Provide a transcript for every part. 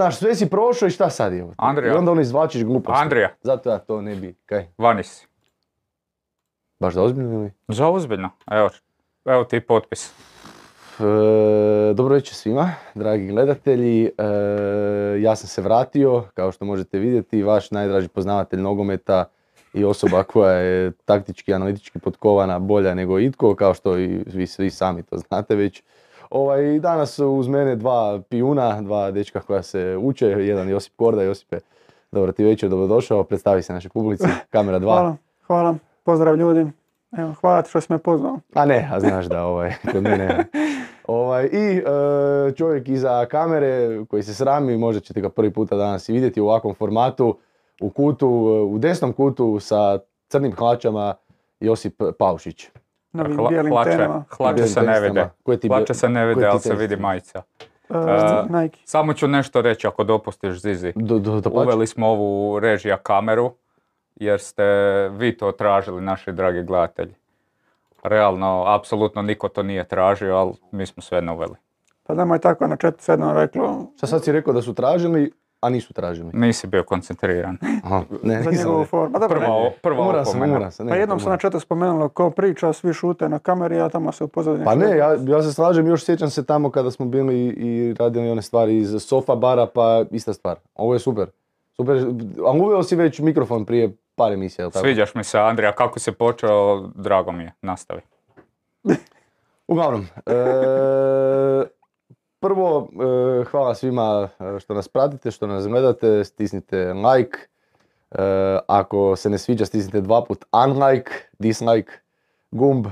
Znaš, sve si prošao i šta sad je? Andrija. I onda ono izvlačiš gluposti. Andrija, Zato ja to ne bi, kaj? vani si. Baš da ozbiljno ili? Za ozbiljno. Evo, evo ti potpis. E, dobro večer svima, dragi gledatelji. E, ja sam se vratio, kao što možete vidjeti, vaš najdraži poznavatelj nogometa i osoba koja je taktički, analitički potkovana bolja nego itko, kao što i vi svi sami to znate već. Ovaj, danas su uz mene dva pijuna, dva dečka koja se uče, jedan Josip Korda, Josipe, dobro ti večer, dobrodošao, predstavi se našoj publici, kamera dva. Hvala, hvala, pozdrav ljudi. Evo, hvala ti što si me pozvao. A ne, a znaš da ovaj, kod mene... Ovaj, I e, čovjek iza kamere koji se srami, možda ćete ga prvi puta danas i vidjeti u ovakvom formatu, u kutu, u desnom kutu sa crnim hlačama, Josip Paušić. Novim Hla- bijelim hlače, tenama. hlače se ne vide. Hlače se ne vide, ali se vidi majica. Uh, E, Nike. Samo ću nešto reći ako dopustiš Zizi. Do, do, do Uveli smo ovu režija kameru jer ste vi to tražili, naši dragi gledatelji. Realno, apsolutno niko to nije tražio, ali mi smo sve uveli. Pa da je tako na četu sedno reklo Šta sad si rekao da su tražili, a nisu tražili? Nisi bio koncentriran. Aha, ne, za nisam njegovu formu. Pa dobro, Prva, prva Umoran sam, umoran sam. ne, Pa jednom se umoran. na četu spomenulo ko priča, svi šute na kameri, a tamo se u pozadini. Pa ne, ja, ja se slažem, još sjećam se tamo kada smo bili i radili one stvari iz sofa bara, pa ista stvar. Ovo je super. Super, a uveo si već mikrofon prije par emisija, jel tako? Sviđaš mi se, Andrija, kako si počeo, drago mi je, nastavi. Uglavnom, e, prvo, e, hvala svima e, što nas pratite, što nas gledate, stisnite like. E, ako se ne sviđa, stisnite dva put unlike, dislike, gumb.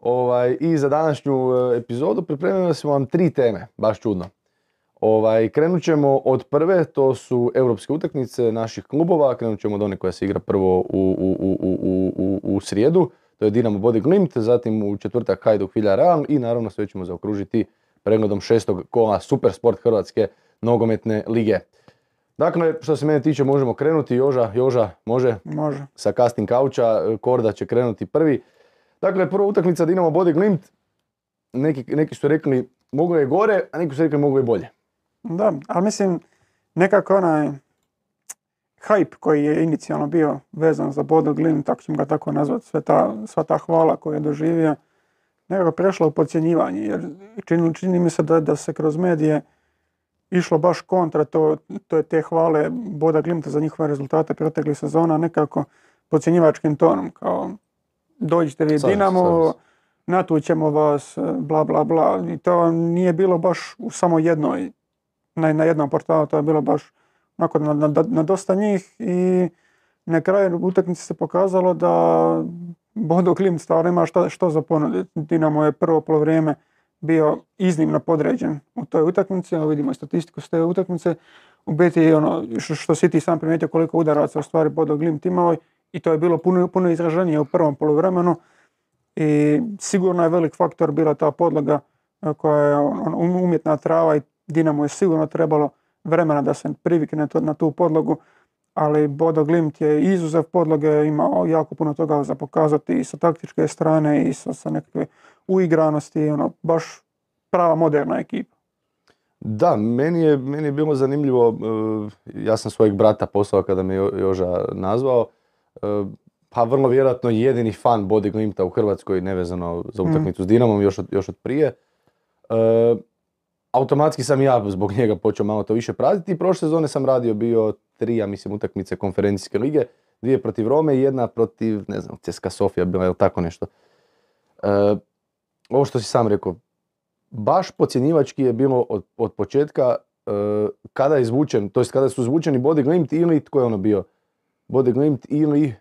Ovaj, I za današnju epizodu pripremili smo vam tri teme, baš čudno. Ovaj, krenut ćemo od prve, to su europske utakmice naših klubova, krenut ćemo od one koja se igra prvo u, u, u, u srijedu, to je Dinamo Body Glimt, zatim u četvrtak Hajduk Villarreal i naravno sve ćemo zaokružiti pregledom šestog kola Super Sport Hrvatske nogometne lige. Dakle, što se mene tiče možemo krenuti, Joža, Joža, može, Može. sa casting kauča, Korda će krenuti prvi. Dakle, prva utakmica Dinamo Body Glimt, neki, neki su rekli moglo je gore, a neki su rekli moglo je bolje. Da, ali mislim, nekako onaj hype koji je inicijalno bio vezan za Bodo Glimt, tako ćemo ga tako nazvati, sve ta, sva ta hvala koju je doživio, nekako prešla u podcjenjivanje, jer čini, čini mi se da, da se kroz medije išlo baš kontra to, to je te hvale Boda Glimta za njihove rezultate proteklih sezona, nekako podcjenjivačkim tonom, kao dođite vi Dinamo, natućemo vas, bla bla bla, i to nije bilo baš u samo jednoj na, na jednom portalu, to je bilo baš onako na, na, na dosta njih i na kraju utakmice se pokazalo da Bodo Klimt stvarno ima što za ponuditi. Dinamo je prvo polovrijeme bio iznimno podređen u toj utakmici, evo vidimo i statistiku s te utakmice. U biti ono, što, što si ti sam primijetio koliko udaraca u stvari Bodo Glimt imao i to je bilo puno, puno izraženije u prvom poluvremenu i sigurno je velik faktor bila ta podloga e, koja je on, um- umjetna trava i Dinamo je sigurno trebalo vremena da se privikne na tu podlogu, ali Bodo Glimt je izuzev podloge imao jako puno toga za pokazati i sa taktičke strane i sa, sa nekakve uigranosti, ono, baš prava moderna ekipa. Da, meni je, meni je bilo zanimljivo, e, ja sam svojeg brata poslao kada me Jo- Joža nazvao, e, pa vrlo vjerojatno jedini fan Body Glimta u Hrvatskoj nevezano za Mm. utakmicu s Dinamom još od, još od prije. E, automatski sam ja zbog njega počeo malo to više pratiti i prošle sezone sam radio bio tri, ja mislim, utakmice konferencijske lige, dvije protiv Rome i jedna protiv, ne znam, CSKA Sofija bila ili tako nešto. E, ovo što si sam rekao, baš podcjenjivački je bilo od, od početka e, kada je izvučen, to jest kada su izvučeni Body Glimt ili tko je ono bio? Body Glimt ili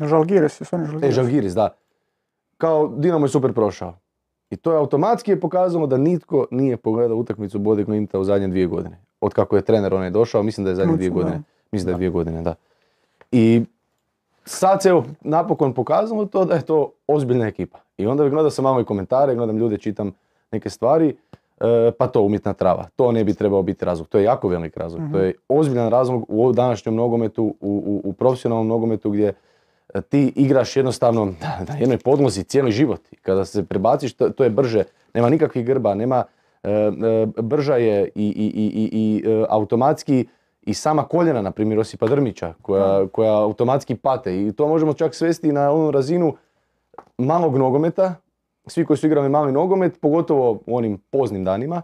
Žalgiris je sve e, Žalgiris. Žalgiris, da. Kao Dinamo je super prošao. I to je automatski je pokazalo da nitko nije pogledao utakmicu Body Glimta u zadnje dvije godine. Od kako je trener onaj došao, mislim da je zadnje dvije Ključno, da. godine. Mislim da je dvije godine, da. I sad se evo napokon pokazalo to da je to ozbiljna ekipa. I onda gledao sam malo i komentare, gledam ljude, čitam neke stvari, e, pa to umjetna trava. To ne bi trebao biti razlog. To je jako velik razlog. To je ozbiljan razlog u današnjem nogometu, u, u, u profesionalnom nogometu gdje e, ti igraš jednostavno na jednoj podlozi cijeli život. Kada se prebaciš, to, to je brže. Nema nikakvih grba, nema brža je i, i, i, i, i, e, automatski i sama koljena, na primjer Josipa Drmića, koja, koja automatski pate i to možemo čak svesti na onu razinu malog nogometa, svi koji su igrali mali nogomet, pogotovo u onim poznim danima,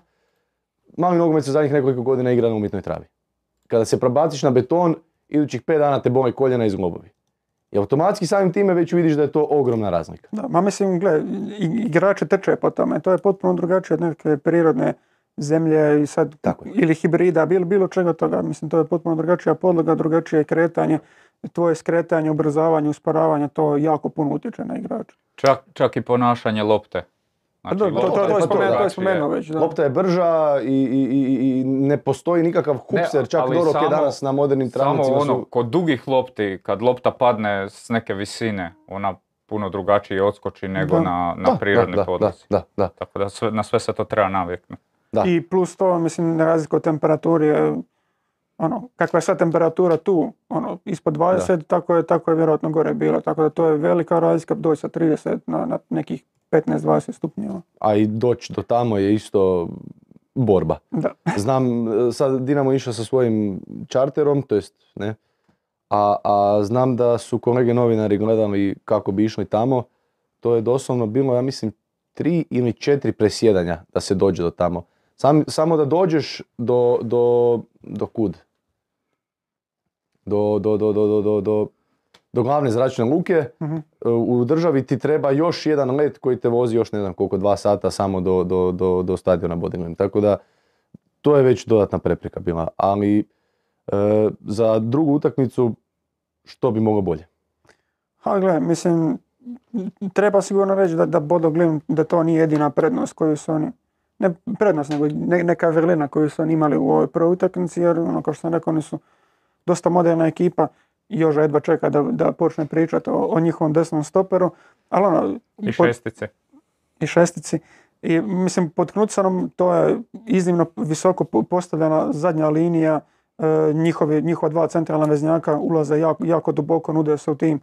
mali nogomet se zadnjih nekoliko godina igra na umjetnoj travi. Kada se probaciš na beton, idućih pet dana te boli koljena i zglobovi. I automatski samim time već vidiš da je to ogromna razlika. Da, ma mislim, gle, i- igrači trče po tome, to je potpuno drugačije od neke prirodne zemlje i sad, Tako ili hibrida, bilo, bilo čega toga, mislim, to je potpuno drugačija podloga, drugačije kretanje, tvoje skretanje, ubrzavanje, usporavanje, to jako puno utječe na igrača. Čak, čak i ponašanje lopte. Znači, to, to, to, lopta to, je je spomenuo, to je drugačije. spomenuo već, da. Lopta je brža i, i, i, i ne postoji nikakav hupser, čak ali Dorok je samo- danas na modernim Samo travnicima ono, su... kod dugih lopti, kad lopta padne s neke visine, ona puno drugačije odskoči nego Da. na, na Da, prirodni da, da, podlozi. Da, da, Tako da sve, na sve se to treba naviknuti. I plus to, mislim, na razliku od temperaturi, ono, kakva je sad temperatura tu, ono, ispod 20, tako je, tako je vjerojatno gore bilo, tako da to je velika razlika doći sa 30 na, na nekih 15-20 stupnjeva. A i doći do tamo je isto borba. Da. Znam, sad Dinamo išao sa svojim čarterom, to jest ne, a, a znam da su kolege novinari gledali kako bi išli tamo. To je doslovno bilo, ja mislim, tri ili četiri presjedanja da se dođe do tamo. Sam, samo da dođeš do, do, do kud? Do, do, do, do, do, do, do, do glavne zračne luke. Mhm. U državi ti treba još jedan let koji te vozi još ne znam koliko, dva sata samo do, do, do, do stadiona Bodinglin. Tako da to je već dodatna prepreka bila. Ali e, za drugu utakmicu što bi moglo bolje? Ali gle, mislim, treba sigurno reći da, da Bodo Glimt, da to nije jedina prednost koju su oni, ne prednost, nego ne- neka vrlina koju su oni imali u ovoj prvoj utakmici, jer ono, kao što sam rekao, oni su dosta moderna ekipa, još jedva čeka da, da počne pričati o, o njihovom desnom stoperu, ali ono, I pod- šestice. i šestici. I mislim, pod Knudsenom to je iznimno visoko po- postavljena zadnja linija, e, njihovi, njihova dva centralna veznjaka ulaze jako, jako duboko, nude se u tim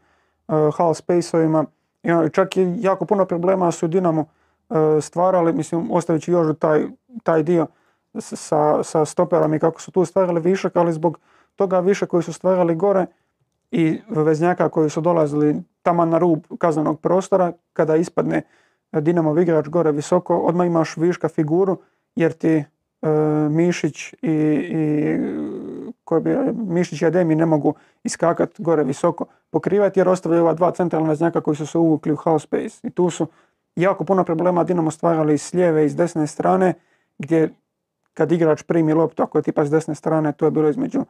e, half spaceovima. I ono, čak i jako puno problema su Dinamo e, stvarali, mislim, ostavići još taj, taj dio sa, sa stoperom i kako su tu stvarali višak, ali zbog toga više koji su stvarali gore i veznjaka koji su dolazili tamo na rub kaznenog prostora, kada ispadne Dinamo igrač gore visoko, odmah imaš viška figuru, jer ti e, Mišić i, i koji bi, Mišić i Ademi ne mogu iskakati gore visoko pokrivati jer ostavljaju ova dva centralna veznjaka koji su se uvukli u half space. I tu su jako puno problema Dinamo stvarali s lijeve i s desne strane, gdje kad igrač primi loptu, ako je tipa s desne strane, to je bilo između,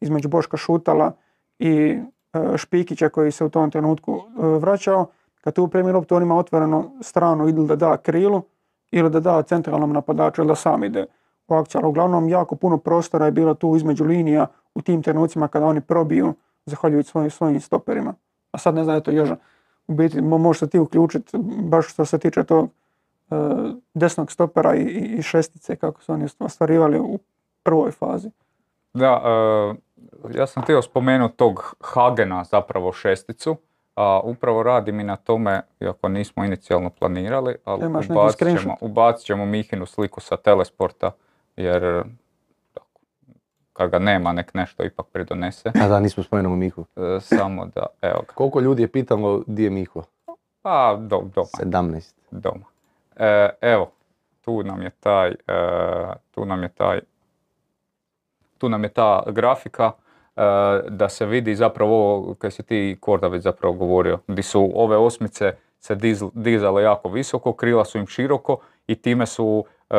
između Boška Šutala i e, Špikića koji se u tom trenutku e, vraćao. Kad tu primi loptu, on ima otvorenu stranu ili da da krilu ili da da centralnom napadaču ili da sam ide u akciju. Ali uglavnom jako puno prostora je bilo tu između linija u tim trenucima kada oni probiju zahvaljujući svojim, svojim stoperima. A sad ne znam, eto Joža, u biti mo- možeš se ti uključiti baš što se tiče tog e, desnog stopera i, i šestice kako su oni ostvarivali u prvoj fazi. Da, ja sam htio spomenuti tog Hagena, zapravo šesticu, a upravo radim i na tome, iako nismo inicijalno planirali, ali ubacit ćemo, ubacit ćemo Mihinu sliku sa telesporta, jer tako, kad ga nema, nek nešto ipak pridonese. A da, nismo spomenuli Mihu. E, samo da, evo ga. Koliko ljudi je pitalo di je Miho? Pa, do, doma. 17. doma. E, evo, tu nam je taj, e, tu nam je taj, tu nam je ta grafika e, da se vidi zapravo kaj si ti Korda već zapravo govorio, gdje su ove osmice se diz- dizale jako visoko, krila su im široko i time su e,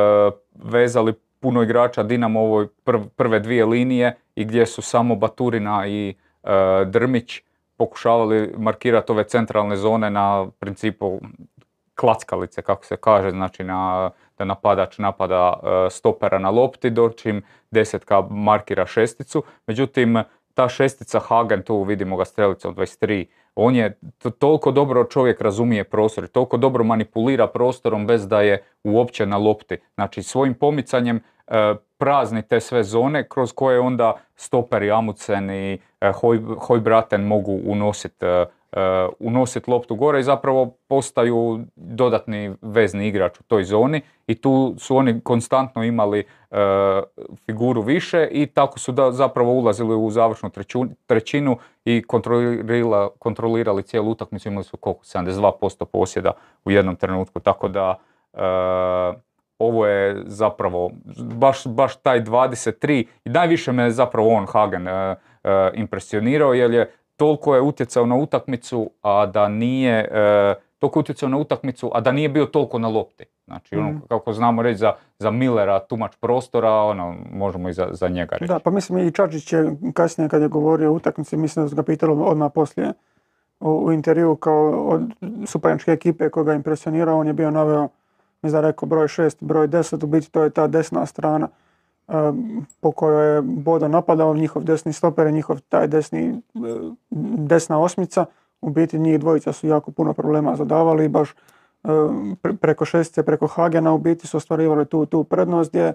vezali puno igrača Dinamo u ovoj prv- prve dvije linije i gdje su samo Baturina i e, Drmić pokušavali markirati ove centralne zone na principu klackalice, kako se kaže, znači na, da napadač napada stopera na lopti, dočim desetka markira šesticu. Međutim, ta šestica Hagen, tu vidimo ga strelicom 23, on je to- toliko dobro čovjek razumije prostor toliko dobro manipulira prostorom bez da je uopće na lopti. Znači svojim pomicanjem e, prazni te sve zone kroz koje onda stoperi Amundsen i e, Hoj- Hojbraten mogu unositi unositi loptu gore i zapravo postaju dodatni vezni igrač u toj zoni i tu su oni konstantno imali figuru više i tako su da, zapravo ulazili u završnu trećinu i kontrolirali, kontrolirali cijelu utakmicu, imali su koliko, 72% posjeda u jednom trenutku, tako da ovo je zapravo baš, baš taj 23 i najviše me zapravo on Hagen uh, impresionirao jer je toliko je utjecao na utakmicu, a da nije uh, toliko utjecao na utakmicu, a da nije bio toliko na lopti. Znači, ono, mhm. kako znamo reći za, za Millera tumač prostora, ono, možemo i za, za njega reći. Da, pa mislim i Čačić je kasnije kad je govorio o utakmici, mislim da su ga pitali odmah poslije u, u intervju kao od supanjačke ekipe koga je impresionirao, on je bio naveo mislim da rekao broj 6, broj 10, u biti to je ta desna strana po kojoj je Bodo napadao, njihov desni stoper, njihov taj desni, e, desna osmica, u biti njih dvojica su jako puno problema zadavali i baš preko šestice, preko Hagena u biti su ostvarivali tu, tu prednost gdje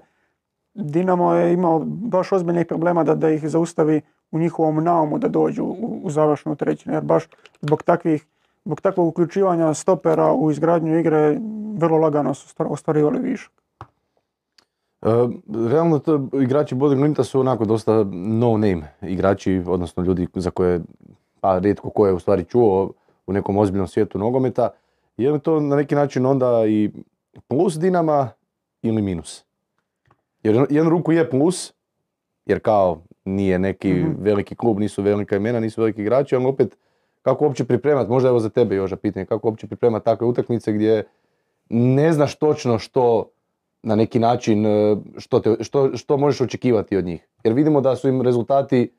Dinamo je imao baš ozbiljnih problema da, da ih zaustavi u njihovom naumu da dođu u, u završnu trećinu, jer baš zbog takvih zbog takvog uključivanja stopera u izgradnju igre vrlo lagano su ostvarivali višak. E, realno to igrači Bodeg Glimta su onako dosta no name igrači, odnosno ljudi za koje pa rijetko ko je u stvari čuo u nekom ozbiljnom svijetu nogometa. Je li to na neki način onda i plus Dinama ili minus? Jer jedan ruku je plus, jer kao nije neki mhm. veliki klub, nisu velika imena, nisu veliki igrači, ali opet kako uopće pripremati, možda evo za tebe Joža pitanje, kako uopće pripremati takve utakmice gdje ne znaš točno što na neki način, e, što, te, što, što možeš očekivati od njih. Jer vidimo da su im rezultati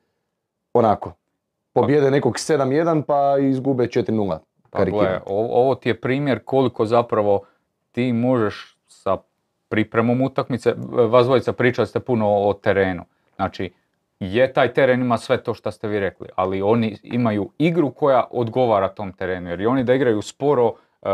onako, pobjede nekog 7-1 pa izgube 4-0. Pa gle, ovo ti je primjer koliko zapravo ti možeš sa pripremom utakmice, vas dvojica pričali ste puno o terenu. Znači, je taj teren ima sve to što ste vi rekli, ali oni imaju igru koja odgovara tom terenu. Jer oni da igraju sporo, eh,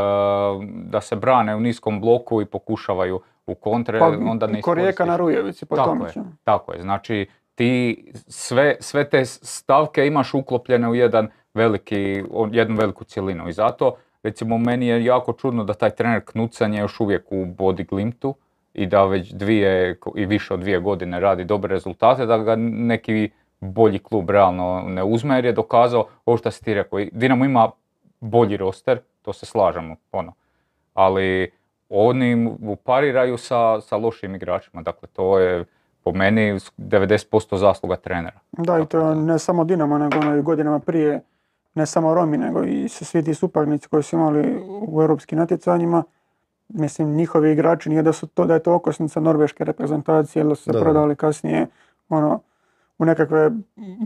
da se brane u niskom bloku i pokušavaju u kontre, pa, onda ne Korijeka na Rujevici po tako je, tako je, znači ti sve, sve te stavke imaš uklopljene u jedan veliki, jednu veliku cjelinu i zato recimo meni je jako čudno da taj trener Knucan je još uvijek u body glimtu, i da već dvije i više od dvije godine radi dobre rezultate, da ga neki bolji klub realno ne uzme jer je dokazao ovo što si ti rekao. Dinamo ima bolji roster, to se slažemo, ono. Ali oni upariraju sa, sa lošim igračima, dakle to je po meni 90% zasluga trenera. Da, i to ne samo Dinamo, nego ono i godinama prije, ne samo Romi, nego i svi ti suparnici koji su imali u europskim natjecanjima. Mislim njihovi igrači nije da su to da je to okosnica norveške reprezentacije ili su se prodali kasnije ono u nekakve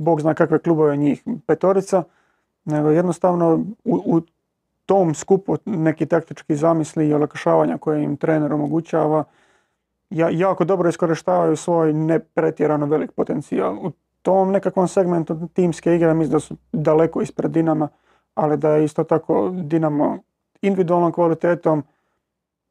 bog zna kakve klubove njih petorica nego jednostavno u, u tom skupu neki taktički zamisli i olakšavanja koje im trener omogućava ja, jako dobro iskorištavaju svoj ne pretjerano velik potencijal. U tom nekakvom segmentu timske igre mislim da su daleko ispred Dinama, ali da je isto tako Dinamo individualnom kvalitetom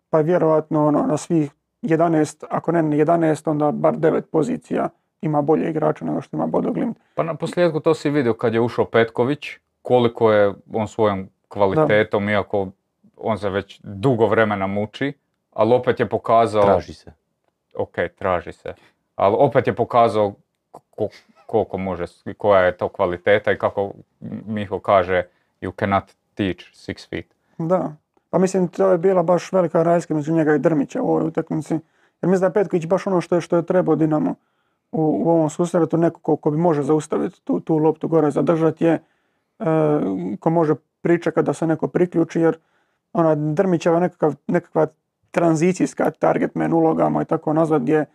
pa vjerojatno ono, na svih 11, ako ne 11, onda bar 9 pozicija ima bolje igrača nego što ima Bodoglimt. Pa na posljedku to si vidio kad je ušao Petković, koliko je on svojom kvalitetom, iako on se već dugo vremena muči, ali opet je pokazao... Traži se. Ok, traži se. Ali opet je pokazao koliko može, koja je to kvaliteta i kako Miho kaže, you cannot teach six feet. Da, pa mislim, to je bila baš velika razlika među njega i Drmića u ovoj utakmici. Jer mislim da je Petković baš ono što je, što je trebao Dinamo u, u ovom susretu, neko ko, ko, bi može zaustaviti tu, tu loptu gore, zadržati je, ko može pričekati da se neko priključi, jer ona Drmićeva nekakav, nekakva tranzicijska target man ulogama i tako nazvat gdje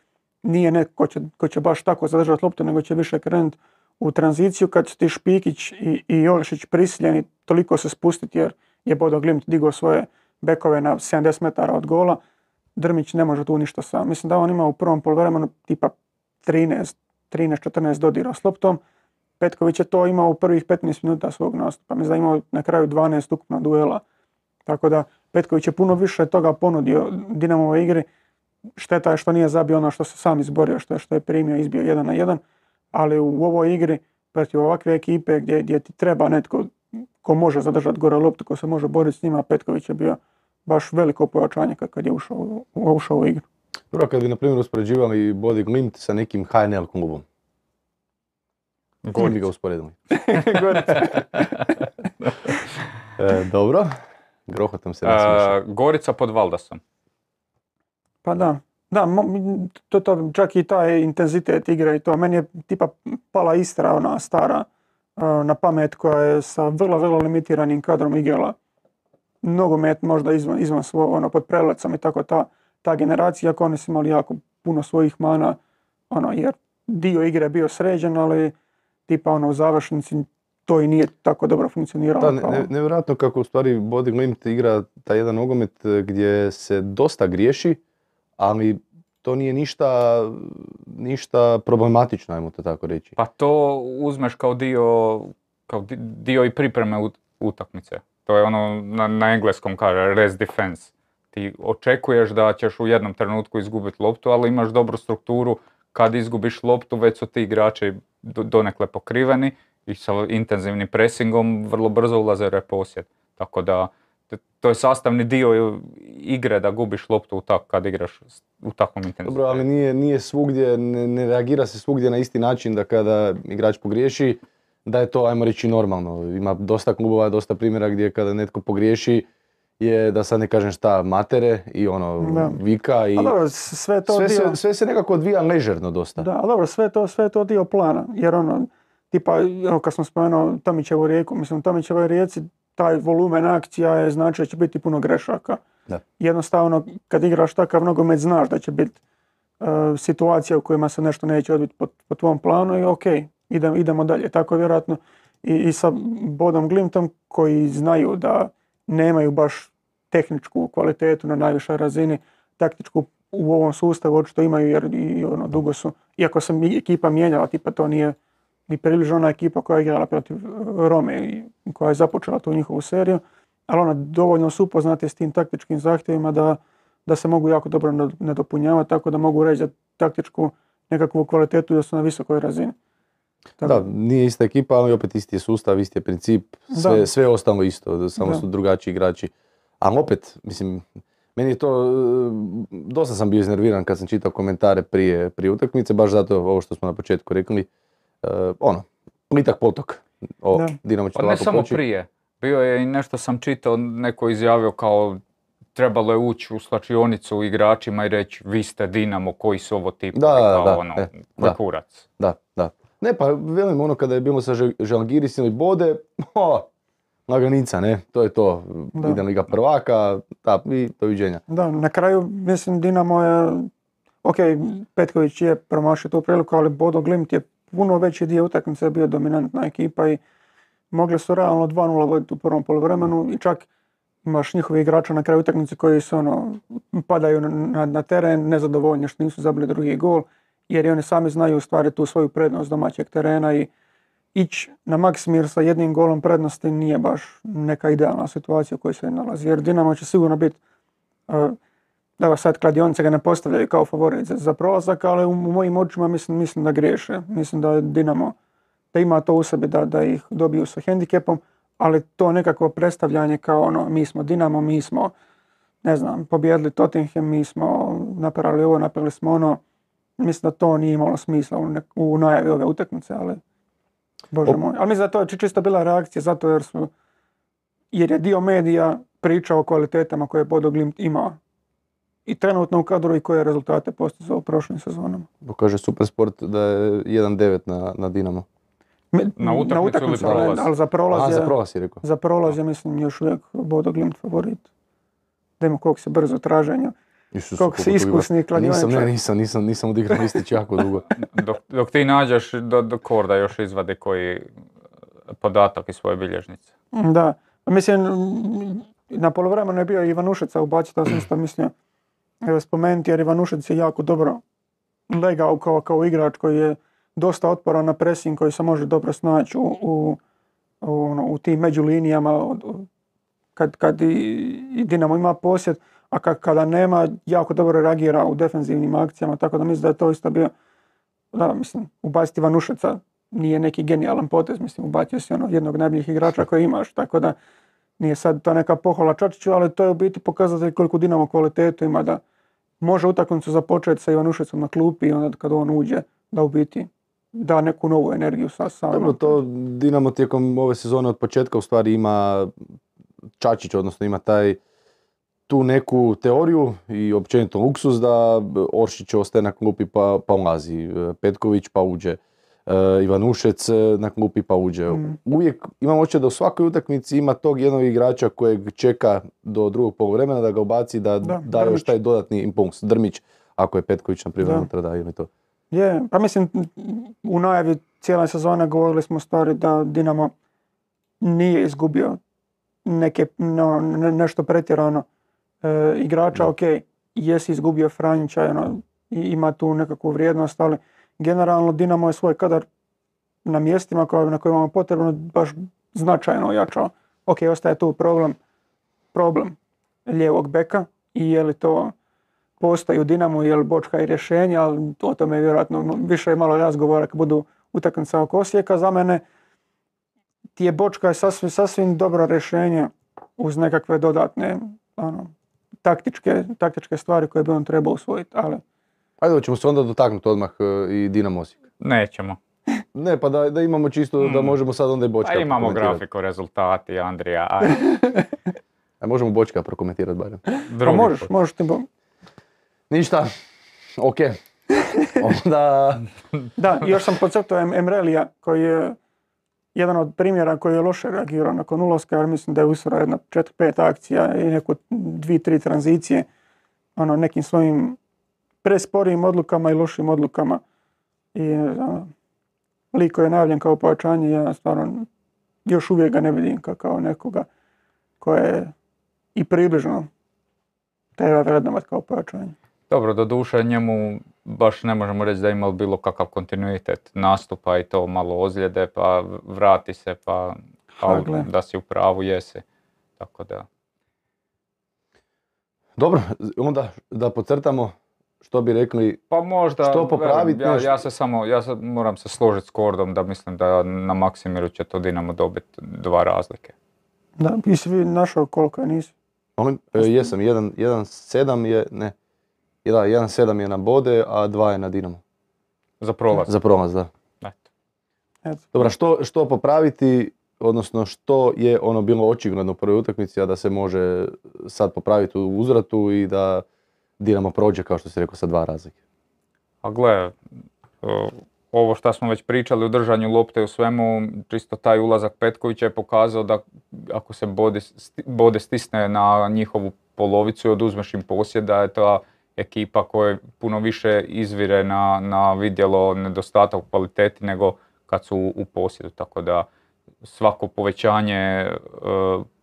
nije neko ko će, ko će baš tako zadržati loptu, nego će više krenuti u tranziciju kad su ti Špikić i, i prisiljeni toliko se spustiti jer je Bodo Glimt digao svoje bekove na 70 metara od gola, Drmić ne može tu ništa sam. Mislim da on ima u prvom poluvremenu tipa 13, 13-14 dodira s loptom. Petković je to imao u prvih 15 minuta svog nastupa. Mislim da je imao na kraju 12 ukupna duela. Tako da Petković je puno više toga ponudio Dinamove igri. Šteta je što nije zabio ono što se sam izborio, što je, što je primio izbio jedan na jedan. Ali u ovoj igri protiv ovakve ekipe gdje, gdje ti treba netko ko može zadržati gore loptu, ko se može boriti s njima, Petković je bio baš veliko pojačanje kad je ušao, ušao u igru. Dobro, kad bi na primjer uspoređivali Body Glimt sa nekim HNL klubom, bi ga usporedili? E, dobro, grohotom se. E, Gorica pod Valdasom. Pa da, da, to, to, čak i taj intenzitet igre i to, meni je tipa pala Istra, ona stara, uh, na pamet koja je sa vrlo, vrlo limitiranim kadrom igrala. Nogomet možda izvan, izvan svo, ono, pod prelecom i tako ta, ta generacija, ako oni su imali jako puno svojih mana, ono, jer dio igre je bio sređen, ali tipa ono u završnici to i nije tako dobro funkcioniralo. Da, ne- nevjerojatno kako u stvari Body Glimt igra taj jedan nogomet e, gdje se dosta griješi, ali to nije ništa, ništa problematično, ajmo to tako reći. Pa to uzmeš kao dio, kao di- dio i pripreme ut- utakmice. To je ono na, na engleskom kaže rest defense. Ti očekuješ da ćeš u jednom trenutku izgubiti loptu, ali imaš dobru strukturu. Kad izgubiš loptu, već su ti igrači do- donekle pokriveni i sa intenzivnim presingom vrlo brzo ulaze u reposjed. Tako da to je sastavni dio igre da gubiš loptu u tak, kad igraš u takvom intenzitetu. Dobro, ali nije, nije svugdje, ne, ne reagira se svugdje na isti način da kada igrač pogriješi, da je to, ajmo reći, normalno. Ima dosta klubova, dosta primjera gdje kada netko pogriješi je, da sad ne kažem šta, matere i ono, Da. vika i A dobro, sve to sve, dio... se, sve se nekako odvija ležerno dosta. Da, dobro, sve to, sve to dio plana, jer ono, tipa, evo kad sam spomenuo Tomićevu rijeku, mislim, u Tomićevoj rijeci taj volumen akcija je znači da će biti puno grešaka. Da. Jednostavno, kad igraš takav nogomet, znaš da će biti e, situacija u kojima se nešto neće odbiti po, po tvom planu i ok, idem, idemo dalje. Tako je vjerojatno i, i sa Bodom Glimtom koji znaju da nemaju baš tehničku kvalitetu na najvišoj razini, taktičku u ovom sustavu očito imaju jer i ono dugo su, iako se ekipa mijenjala, tipa to nije ni približno ona ekipa koja je igrala protiv e, Rome i koja je započela tu njihovu seriju, ali ona dovoljno su upoznati s tim taktičkim zahtjevima da, da se mogu jako dobro nad- nadopunjavati, tako da mogu reći da taktičku nekakvu kvalitetu da su na visokoj razini. Tako Da, nije ista ekipa, ali opet isti je sustav, isti je princip, sve, sve je ostalo isto, samo Da. su drugačiji igrači. Ali opet, mislim, meni je to, e, dosta sam bio iznerviran kad sam čitao komentare prije, prije utakmice, baš zato ovo što smo na početku rekli, e, ono, plitak potok. O, Da. Dinamo će Pa ne samo poći. prije. Bio je i nešto sam čitao, neko je izjavio kao trebalo je ući u slačionicu igračima i reći vi ste Dinamo, koji su ovo tipovi, Da, kao da, ono, e, da. kurac. Da, da. Ne, pa velim ono kada je bilo sa Žal- Žalgiris ili Bode, o, laganica, ne, to je to. Da. Ide Liga prvaka, da, i doviđenja. Da, na kraju mislim Dinamo je, ok, Petković je promašio tu priliku, ali Bodo Glimt je puno veći dio utakmice bio dominantna ekipa i mogli su realno 2-0 voditi u prvom poluvremenu i čak imaš njihove igrača na kraju utakmice koji su ono, padaju na, na, na teren nezadovoljni što nisu zabili drugi gol, jer i oni sami znaju u stvari tu svoju prednost domaćeg terena i ići na Maksimir sa jednim golom prednosti nije baš neka idealna situacija u kojoj se nalazi, jer Dinamo će sigurno biti Uh, Evo sad kladionice ga ne postavljaju kao favorit za, za prolazak, ali u, mojim očima mislim, mislim da griješe. Mislim da Dinamo, da ima to u sebi da, da ih dobiju sa hendikepom, ali to nekakvo predstavljanje kao ono, mi smo Dinamo, mi smo, ne znam, pobjedili Tottenham, mi smo napravili ovo, napravili smo ono. Mislim da to nije imalo smisla u, nek- u najavi ove utakmice, ali Bože moj. Ali mislim da to je či- čisto bila reakcija zato jer su, jer je dio medija pričao o kvalitetama koje je Bodo Glimt imao i trenutno u kadru i koje rezultate postizao u prošlim sezonama. Kaže Supersport da je 1-9 na, na Dinamo. Me- Na utakmicu ili ali- prolaz? Ali za prolaz, A, je, za prolaz rekao. za prolaz je, mislim još uvijek Bodo Glimt favorit. Da ima koliko se brzo traženja. Isuse, Koliko si iskusni Nisam, ne, nisam, nisam, nisam odigrao listić jako dugo. Dok, dok ti nađeš do, do Korda još izvadi koji podatak iz svoje bilježnice. Da, mislim, na polovremenu je bio i Ivanušeca ubaciti, to sam isto mislio evo, spomenuti, jer Ivanušec je jako dobro legao kao, kao igrač koji je dosta otporan na pressing, koji se može dobro snaći u, u, u, ono, u tim međulinijama, kad, kad i, i Dinamo ima posjed, a ka- kada nema, jako dobro reagira u defenzivnim akcijama, tako da mislim da je to isto bio, da, mislim, ubaciti Ivanušeca nije neki genijalan potez, mislim ubacio si ono jednog najboljih igrača koji imaš, tako da nije sad to neka pohvala Čačiću, ali to je u biti pokazatelj koliko Dinamo kvalitetu ima da može utakmicu započeti sa Ivanušecom na klupi i onda kad on uđe da u biti da neku novu energiju sa sa Dobro, to Dinamo tijekom ove sezone od početka u stvari ima Čačić, odnosno ima taj tu neku teoriju i općenito luksus da Oršić ostaje na klupi pa, pa ulazi, Petković pa uđe, e, Ivanušec na klupi pa uđe. Mm. Uvijek imam oče da u svakoj utakmici ima tog jednog igrača kojeg čeka do drugog poluvremena da ga ubaci da Da, da još taj dodatni impuls. Drmić, ako je Petković na primjer unutra da ili to. Je, pa mislim u najavi cijele sezone govorili smo stvari da Dinamo nije izgubio neke, no, ne- nešto pretjerano e, igrača, Da. ok, jesi izgubio Franjića, ono, i ima tu nekakvu vrijednost, ali generalno Dinamo je svoj kadar na mjestima koja, na kojima je potrebno baš značajno ojačao. Ok, ostaje tu problem, problem lijevog beka i je li to postoji u Dinamu, je li Bočka i rješenje, ali o tome je vjerojatno više malo razgovora kad budu utakmice oko Osijeka. Za mene ti je Bočka je sasvim, sasvim dobro rješenje uz nekakve dodatne ono, taktičke, taktičke stvari koje bi on trebao usvojiti, ali Ajde, hoćemo se onda dotaknuti odmah e, i Dinamo Osijek. Nećemo. Ne, pa da, da imamo čisto, da Mm. možemo sad onda i Bočka Pa imamo grafiku, rezultati, Andrija. Ajde, A možemo Bočka prokomentirati barem. pa možeš, put. možeš ti bo- Ništa, ok. Onda, Da, još sam podcrtao em Emrelija koji je jedan od primjera koji je loše reagirao nakon ulaska, jer mislim da je usvora jedna 4-5 akcija i neko 2-3 tranzicije, ono, nekim svojim presporijim odlukama i lošim odlukama. I ono, lik koji je najavljen kao pojačanje, ja stvarno još uvijek ga ne vidim ka- kao nekoga koje je i približno treba vrednovati kao pojačanje. Dobro, do duše njemu baš ne možemo reći da je imao bilo kakav kontinuitet nastupa i to malo ozljede, pa vrati se, pa ali gle. da si u pravu jesi. Tako da, dobro, onda da podcrtamo što bi rekli, pa možda, Što popraviti, ja, ja se samo, ja se moram se složiti s Kordom da mislim da na Maksimiru će to Dinamo dobiti dva razlike. Da, jesi vi našao koliko je nisi? molim, e, jesam, 1-7 je, ne, da, 1-7 je na Bode, a 2 je na Dinamo. Za prolaz. Za prolaz, da. Eto. Eto. Dobro, što, što popraviti, odnosno što je ono bilo očigledno u prvoj utakmici, a da se može sad popraviti u uzvratu i da Dinamo prođe, kao što si rekao, sa dva razlike. A gle, e, ovo što smo već pričali u držanju lopte i u svemu, čisto taj ulazak Petkovića je pokazao da ako se bode, bode stisne na njihovu polovicu i oduzmeš im posjed, da je ta ekipa koja puno više izvire na, na vidjelo nedostatak kvaliteti nego kad su u, posjedu. Tako da svako povećanje e,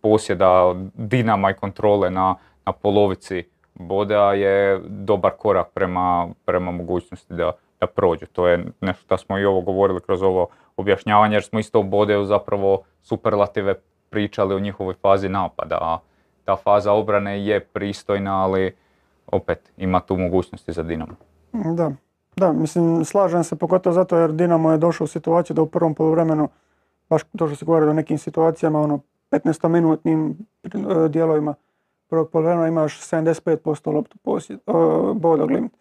posjeda Dinama i kontrole na, na polovici boda je dobar korak prema, prema mogućnosti da, da prođu. To je nešto da smo i ovo govorili kroz ovo objašnjavanje jer smo isto u bodeu zapravo superlative pričali o njihovoj fazi napada. A ta faza obrane je pristojna, ali opet ima tu mogućnosti za Dinamo. Da, da, mislim, slažem se pogotovo zato jer Dinamo je došao u situaciju da u prvom poluvremenu, baš to što se govori o nekim situacijama, ono, 15-minutnim e, dijelovima prvog poluvremena imaš 75% loptu posjed, e, glimt.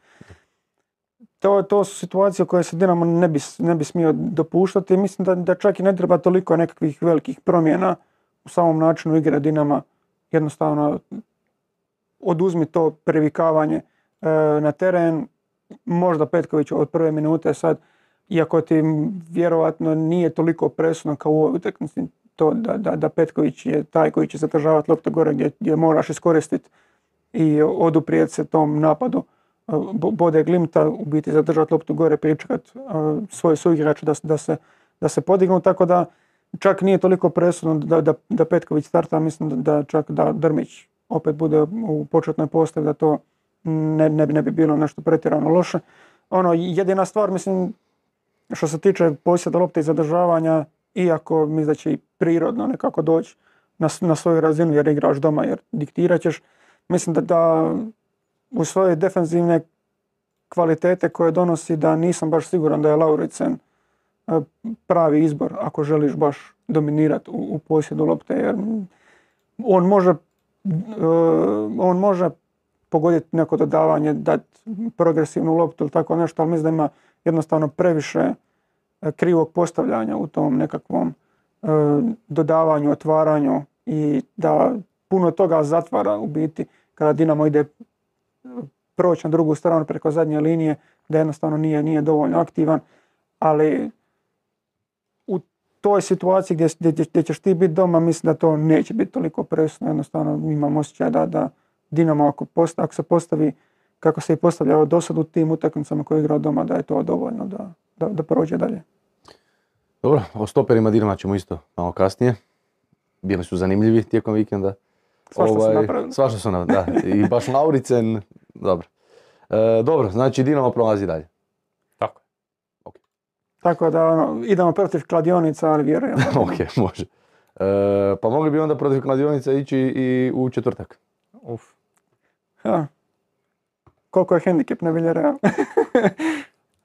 To, to su situacije koje se Dinamo ne bi, ne bi smio dopuštati. Mislim da, da čak i ne treba toliko nekakvih velikih promjena u samom načinu igre Dinama. Jednostavno oduzmi to previkavanje e, na teren, možda Petković od prve minute sad, iako ti vjerojatno nije toliko presudno kao u ovoj utakmici, to da, da, da Petković je taj koji će zadržavati loptu gore gdje, gdje moraš iskoristiti i oduprijeti se tom napadu e, Bo- Bode Glimta, u biti zadržati loptu gore, pričekati svoje suigrače da, da, se, da se podignu, tako da čak nije toliko presudno da, da, da Petković starta, mislim da čak da Drmić opet bude u početnoj postavi, da to ne, ne, ne bi bilo nešto pretjerano loše. Ono, jedina stvar, mislim, što se tiče posjeda lopte i zadržavanja, iako mislim da će i prirodno nekako doći na, na svoju razinu jer igraš doma, jer diktirat ćeš, mislim da, da u svoje defensivne kvalitete koje donosi da nisam baš siguran da je Lauricen e, pravi izbor ako želiš baš dominirati u, u posjedu lopte jer on može on može pogoditi neko dodavanje, dati progresivnu loptu ili tako nešto, ali mislim da ima jednostavno previše e, krivog postavljanja u tom nekakvom e, dodavanju, otvaranju i da puno toga zatvara u biti kada Dinamo ide proći na drugu stranu preko zadnje linije, da jednostavno nije, nije dovoljno aktivan, ali toj situaciji gdje, gdje, gdje ćeš ti biti doma, mislim da to neće biti toliko presno, jednostavno imam osjećaj da, da Dinamo ako, post, ako se postavi kako se i postavljao do sad u tim utakmicama koje je igrao doma, da je to dovoljno da, da, da prođe dalje. Dobro, o stoperima Dinama ćemo isto malo kasnije. Bili su zanimljivi tijekom vikenda. Svašta su napravili. Svašta su napravili, da. I baš Lauricen, dobro. E, dobro, znači Dinamo prolazi dalje. Tako. Da ono, idemo protiv kladionica, ali vjerujem. ok, može. E, pa mogli bi onda protiv kladionica ići i u četvrtak. Uf. Ja. Koliko je hendikep na Villarreal?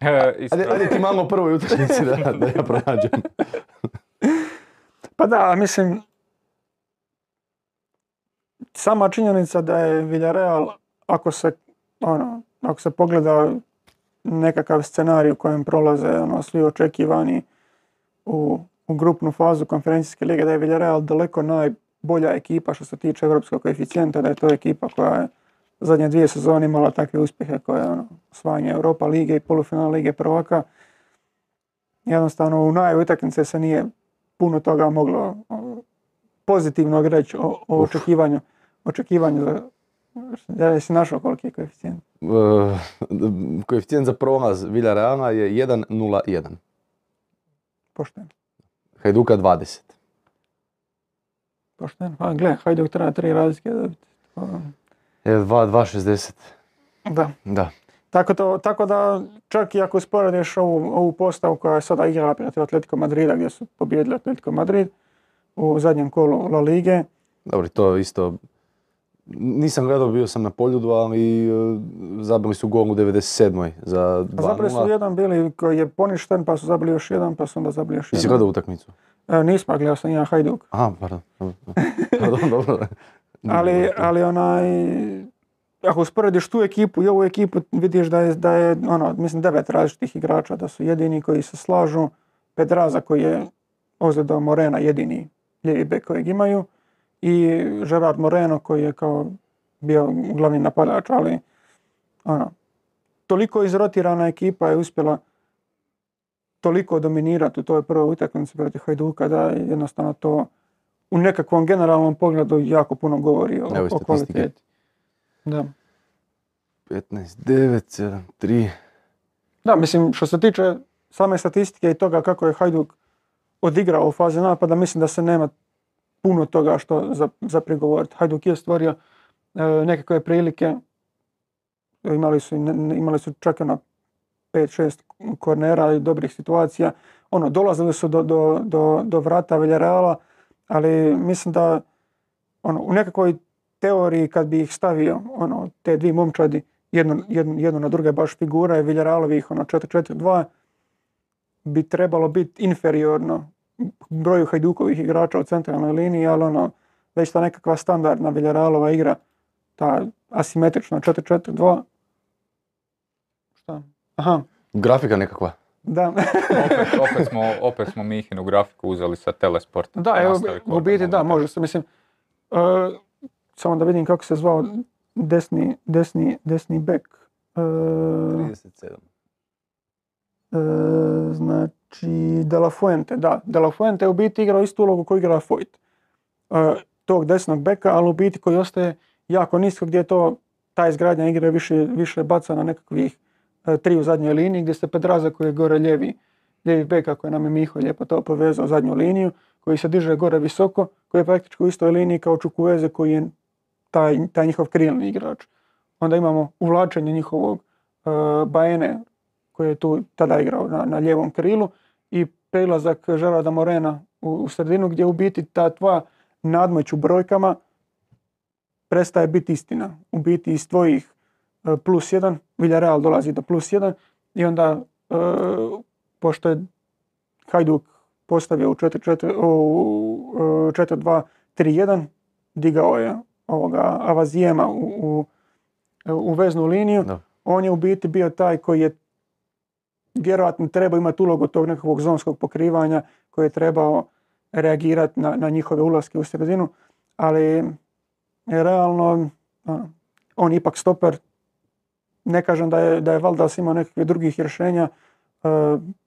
E, Ajde, ajde ti malo prvoj utakmici da, da ja pronađem. Pa da, mislim, sama činjenica da je Villarreal, ako se, ono, ako se pogleda nekakav scenarij u kojem prolaze ono, svi očekivani u, u grupnu fazu konferencijske lige, da je Villarreal daleko najbolja ekipa što se tiče europskog koeficijenta, da je to ekipa koja je zadnje dvije sezone imala takve uspjehe koje je ono, osvajanje Europa lige i polufinala lige prvaka. Jednostavno u najavi utakmice se nije puno toga moglo o, pozitivnog reći o, o očekivanju. Očekivanju za, ja jesi našao koliki je koeficijent. E, koeficijent za prolaz Villarreala je 1.01. Pošteno. Hajduka 20. Pošteno. A gle, Hajduk treba tri razlike dobiti. Pa, Je 2.60. Da. Da. Tako, to, tako da čak i ako usporediš ovu, ovu postavu koja je sada igrala protiv Atletico Madrida gdje su pobijedili Atletico Madrid u zadnjem kolu La Lige. Dobro, to isto... Nisam gledao, bio sam na poljudu, ali e, zabili su gol u 97. za A zabili su 2.0. jedan bili koji je poništen, pa su zabili još jedan, pa su onda zabili još jedan. gledao utakmicu? E, nismo, gledao sam ja Hajduk. Aha, pardon. dobro, dobro. Ali, ali onaj, ako usporediš tu ekipu i ovu ekipu, vidiš da je, da je ono, mislim, devet različitih igrača, da su jedini koji se slažu. Pedraza koji je ozljeda Morena jedini lijevi bek kojeg imaju i Gerard Moreno koji je kao bio glavni napadač, ali ono, toliko izrotirana ekipa je uspjela toliko dominirati u toj prvoj utakmici protiv Hajduka da je jednostavno to u nekakvom generalnom pogledu jako puno govori o, o kvaliteti. Da. 15, 9, 7, 3. da, mislim što se tiče same statistike i toga kako je Hajduk odigrao u fazi napada, mislim da se nema puno toga što za, za prigovoriti. Hajduk je stvorio e, nekakve prilike, imali su, imali su čak ono 5-6 kornera i dobrih situacija. Ono, dolazili su do, do, do, do vrata Villarreala, ali mislim da ono, u nekakvoj teoriji kad bi ih stavio, ono, te dvi momčadi, jedno, jedno, jedno na druge baš figura i Villarrealovih, ono, 4-4-2, bi trebalo biti inferiorno broju Hajdukovih igrača u centralnoj liniji, ali ono, već ta nekakva standardna Villarrealova igra, ta asimetrična 4-4-2, šta? Aha, Grafika nekakva. da. opet, opet, smo, opet smo Mihinu grafiku uzeli sa telesporta. Da, evo, u biti da, može se, mislim, e, samo da vidim kako se zvao desni, desni, desni bek. E, 37. e, znači, De La Fuente, da, De La Fuente je u biti igrao istu ulogu koju igra Foyt. E, tog desnog beka, ali u biti koji ostaje jako nisko gdje je to, ta izgradnja igre više, više baca na nekakvih e, tri u zadnjoj liniji, gdje se Pedraza koji je gore lijevi, lijevi bek, kako je nam je Miho lijepo to povezao zadnju liniju, koji se diže gore visoko, koji je praktički u istoj liniji kao Čukuveze koji je taj, taj njihov krilni igrač. Onda imamo uvlačenje njihovog e, Baene koji je tu tada igrao na, na lijevom krilu i prelazak Žerada Morena u, u sredinu gdje u biti ta tvoja nadmoć u brojkama prestaje biti istina. U biti iz tvojih e, plus jedan, Villarreal dolazi do plus jedan i onda e, pošto je Hajduk postavio u 4-4, u e, 4-2-3-1, digao je ovoga Avazijema u, u, u veznu liniju. Da. On je u biti bio taj koji je vjerojatno trebao imati ulogu tog nekakvog zonskog pokrivanja koji je trebao reagirati na, na njihove ulaske u sredinu, ali realno ono, on ipak stoper. Ne kažem da je, da je Valdas imao nekakvih drugih rješenja, e,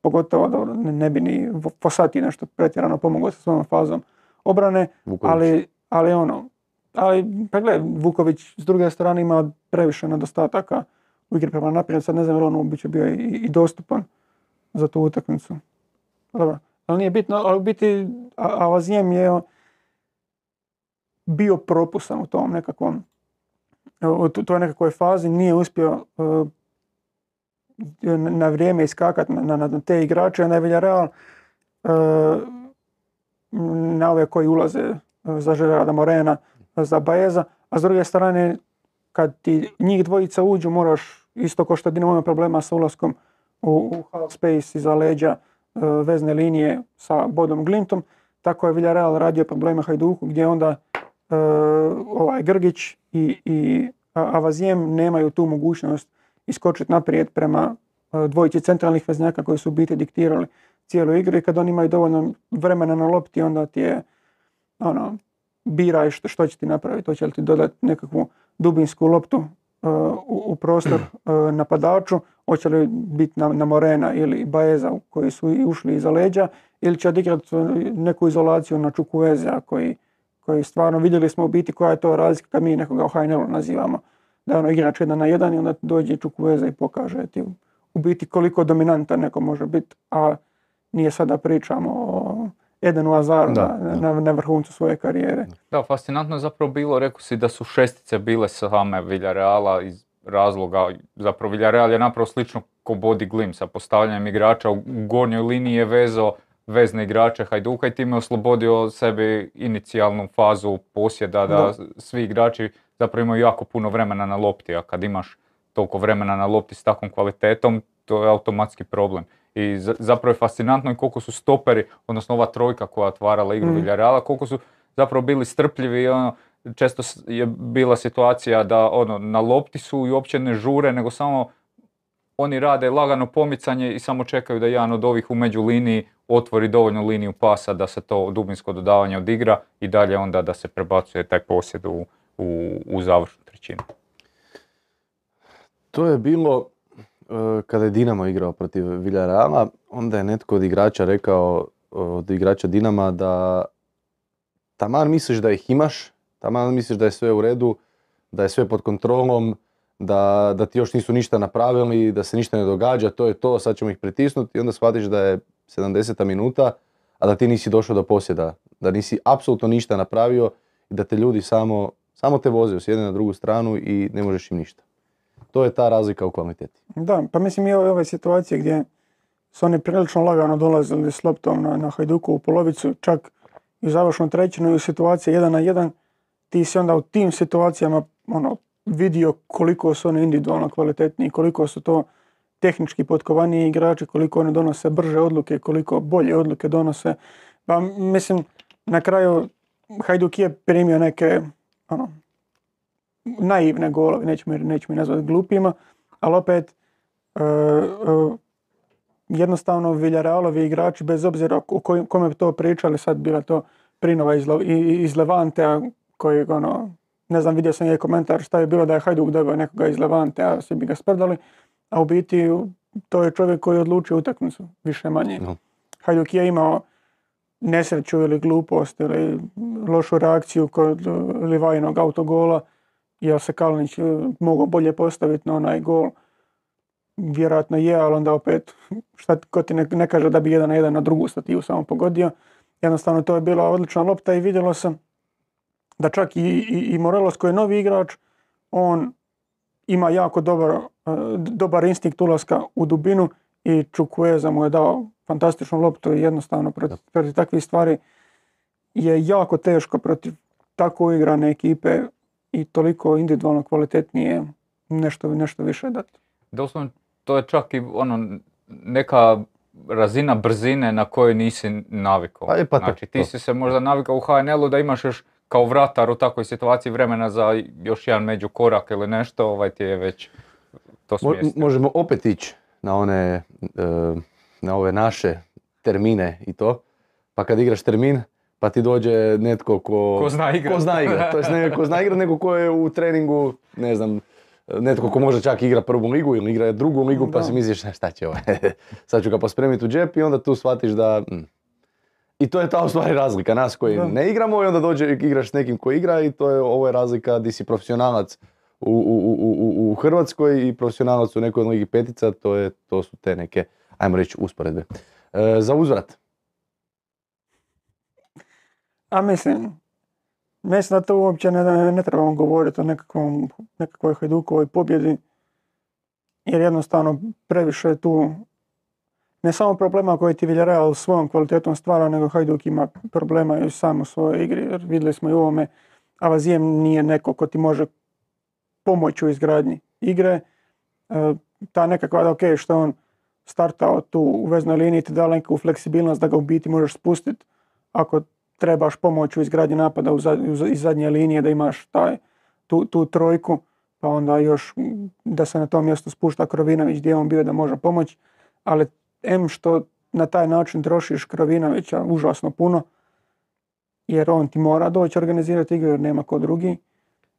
pogotovo dobro, ne, ne bi ni Fosati nešto pretjerano pomogao sa svojom fazom obrane, Vuković. ali, ali ono, ali pa gle, Vuković s druge strane ima previše nedostataka u igri prema naprijed, sad ne znam on uopće bio i, dostupan za tu utakmicu. Dobro, ali nije bitno, ali u biti A- Avazijem je bio propusan u tom nekakvom u toj nekakvoj fazi, nije uspio uh, na na vrijeme iskakati na, na, na te igrače, je Villarreal uh, na ove koji ulaze uh, za Gerarda Morena, za Baeza, a s druge strane kad ti njih dvojica uđu moraš isto kao što Dinamo problema sa ulaskom u, u half space iza leđa uh, vezne linije sa Bodom Glintom, tako je Villarreal radio probleme Hajduku gdje onda uh, ovaj Grgić i, i Avazijem nemaju tu mogućnost iskočiti naprijed prema uh, dvojici centralnih veznjaka koji su biti diktirali cijelu igru i kad oni imaju dovoljno vremena na lopti onda ti je ono, biraj što, što će ti napraviti, hoće li ti dodati nekakvu dubinsku loptu u, u prostor uh, napadaču, hoće li biti na, na Morena ili Baeza koji su i ušli iza leđa ili će odigrati uh, neku izolaciju na Čukuvezea koji, koji stvarno vidjeli smo u biti koja je to razlika kad mi nekoga u HNL-u nazivamo. Da je ono igrač jedan na jedan i onda dođe Čukuveza i pokaže ti u biti koliko dominantan neko može biti, a nije sada pričamo o Edenu Azaru Da, na, da. na, na vrhuncu svoje karijere. Da, fascinantno je zapravo bilo, rekao si da su šestice bile same Villareala iz razloga, zapravo Villarreal je napravo slično ko Body Glim sa postavljanjem igrača u gornjoj liniji je vezao vezne igrače Hajduka i time oslobodio sebi inicijalnu fazu posjeda da Da. svi igrači zapravo imaju jako puno vremena na lopti, a kad imaš toliko vremena na lopti s takvom kvalitetom, to je automatski problem. I za- zapravo je fascinantno i koliko su stoperi, odnosno ova trojka koja otvarala igru Mhm. Villarreala, koliko su zapravo bili strpljivi i ono, često je bila situacija da ono, na lopti su i uopće ne žure, nego samo oni rade lagano pomicanje i samo čekaju da jedan od ovih u među liniji otvori dovoljnu liniju pasa da se to dubinsko dodavanje odigra i dalje onda da se prebacuje taj posjed u, u, u završnu trećinu. To je bilo kada je Dinamo igrao protiv Villarreala, onda je netko od igrača rekao, od igrača Dinama da taman misliš da ih imaš, taman misliš da je sve u redu, da je sve pod kontrolom, da, da ti još nisu ništa napravili, da se ništa ne događa, to je to, sad ćemo ih pritisnuti i onda shvatiš da je 70. minuta, a da ti nisi došao do posjeda, da nisi apsolutno ništa napravio i da te ljudi samo, samo te voze s jedne na drugu stranu i ne možeš im ništa. To je ta razlika u kvaliteti. Da, pa mislim i ove, situacije gdje su oni prilično lagano dolazili s loptom na, na Hajduku u polovicu, čak i u trećinu i u situaciji jedan na jedan, ti si onda u tim situacijama ono, vidio koliko su oni individualno kvalitetniji, koliko su to tehnički potkovaniji igrači, koliko oni donose brže odluke, koliko bolje odluke donose. Pa mislim, na kraju Hajduk je primio neke ono, naivne golove, nećemo, nećemo ih nazvati glupima, ali opet e, e, jednostavno Villarrealovi igrači, bez obzira o kojim, kome bi to pričali, sad bila to Prinova iz, iz Levantea, kojeg ono, ne znam, vidio sam je komentar šta je bilo da je Hajduk dobio nekoga iz Levante, a svi bi ga sprdali, a u biti to je čovjek koji je odlučio utakmicu, više manje. No. Hajduk je imao nesreću ili glupost ili lošu reakciju kod Livajinog autogola, jer se Kalinić eh, mogao bolje postaviti na onaj gol. Vjerojatno je, ali onda opet, šta ko ti ne, ne kaže da bi jedan na jedan na drugu stativu samo pogodio. Jednostavno to je bila odlična lopta i vidjelo se da čak i, i, i Morelos koji je novi igrač, on ima jako dobar, eh, dobar instinkt ulaska u dubinu i Čukwueze mu je dao fantastičnu loptu i jednostavno protiv, protiv takvih stvari je jako teško protiv tako uigrane ekipe i toliko individualno kvalitetnije nešto, nešto više dati. Doslovno, to je čak i ono, neka razina brzine na kojoj nisi navikao. Pa je, pa znači ti to. si se možda navikao u HNL-u da imaš još kao vratar u takvoj situaciji vremena za još jedan međukorak ili nešto, ovaj ti je već to Mo- smjestio. možemo opet ići na one, e, na ove naše termine i to. Pa kad igraš termin, pa ti dođe netko ko, Ko zna igrat. Ko zna igrat. To jest ne ko zna igrat, nego ko je u treningu, ne znam, netko ko može čak igra prvu ligu ili igra drugu ligu, pa Da. si misliš "E, šta će ovaj, sad ću ga pospremiti u džep i onda tu shvatiš da... mm. I to je ta u stvari razlika nas koji Da. ne igramo i onda dođe igraš s nekim ko igra i to je, ovo je razlika di si profesionalac u, u, u, u, u Hrvatskoj i profesionalac u nekoj od ligi petica, to, je, to su te neke, ajmo reći, usporedbe. E, za uzvrat, A mislim, mislim da to uopće ne, ne trebamo govoriti o nekakvom, nekakvoj Hajdukovoj pobjedi, jer jednostavno previše je tu ne samo problema koje ti Villarreal svojom kvalitetom stvara, nego Hajduk ima problema i sam u svojoj igri, jer vidjeli smo i u ovome, Avazijem nije neko ko ti može pomoći u izgradnji igre. E, ta nekakva, ok, što on startao tu u veznoj liniji, ti da neku fleksibilnost da ga u biti možeš spustiti ako trebaš pomoć u izgradnji napada iz zadnje linije, da imaš taj, tu, tu trojku, pa onda još da se na tom mjestu spušta Krovinović gdje je on bio da može pomoći, ali M što na taj način trošiš Krovinovića užasno puno, jer on ti mora doći organizirati igru jer nema ko drugi.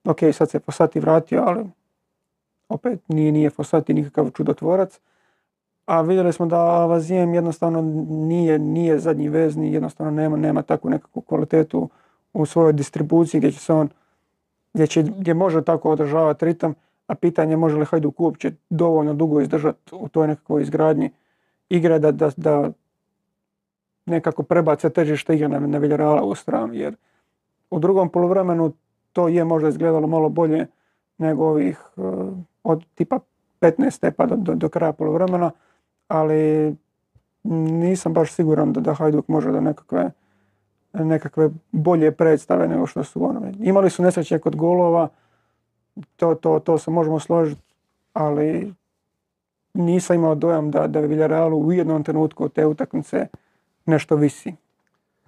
Ok, sad se Fosati vratio, ali opet nije, nije Fosati nikakav čudotvorac. A vidjeli smo da Vazijem jednostavno nije, nije zadnji vezni, jednostavno nema, nema takvu nekakvu kvalitetu u svojoj distribuciji gdje će se on, gdje, će, gdje može tako održavati ritam, a pitanje je može li Hajduk uopće dovoljno dugo izdržati u toj nekakvoj izgradnji igre da, da, da nekako prebace težište igre na, na Villarreala u stranu, jer u drugom poluvremenu to je možda izgledalo malo bolje nego ovih eh, od tipa 15 stepa do, do, do kraja poluvremena, ali nisam baš siguran da, da Hajduk može da nekakve, nekakve bolje predstave nego što su onome. Imali su nesreće kod golova, to, to, to se možemo složiti, ali nisam imao dojam da, da Villarrealu u jednom trenutku te utakmice nešto visi.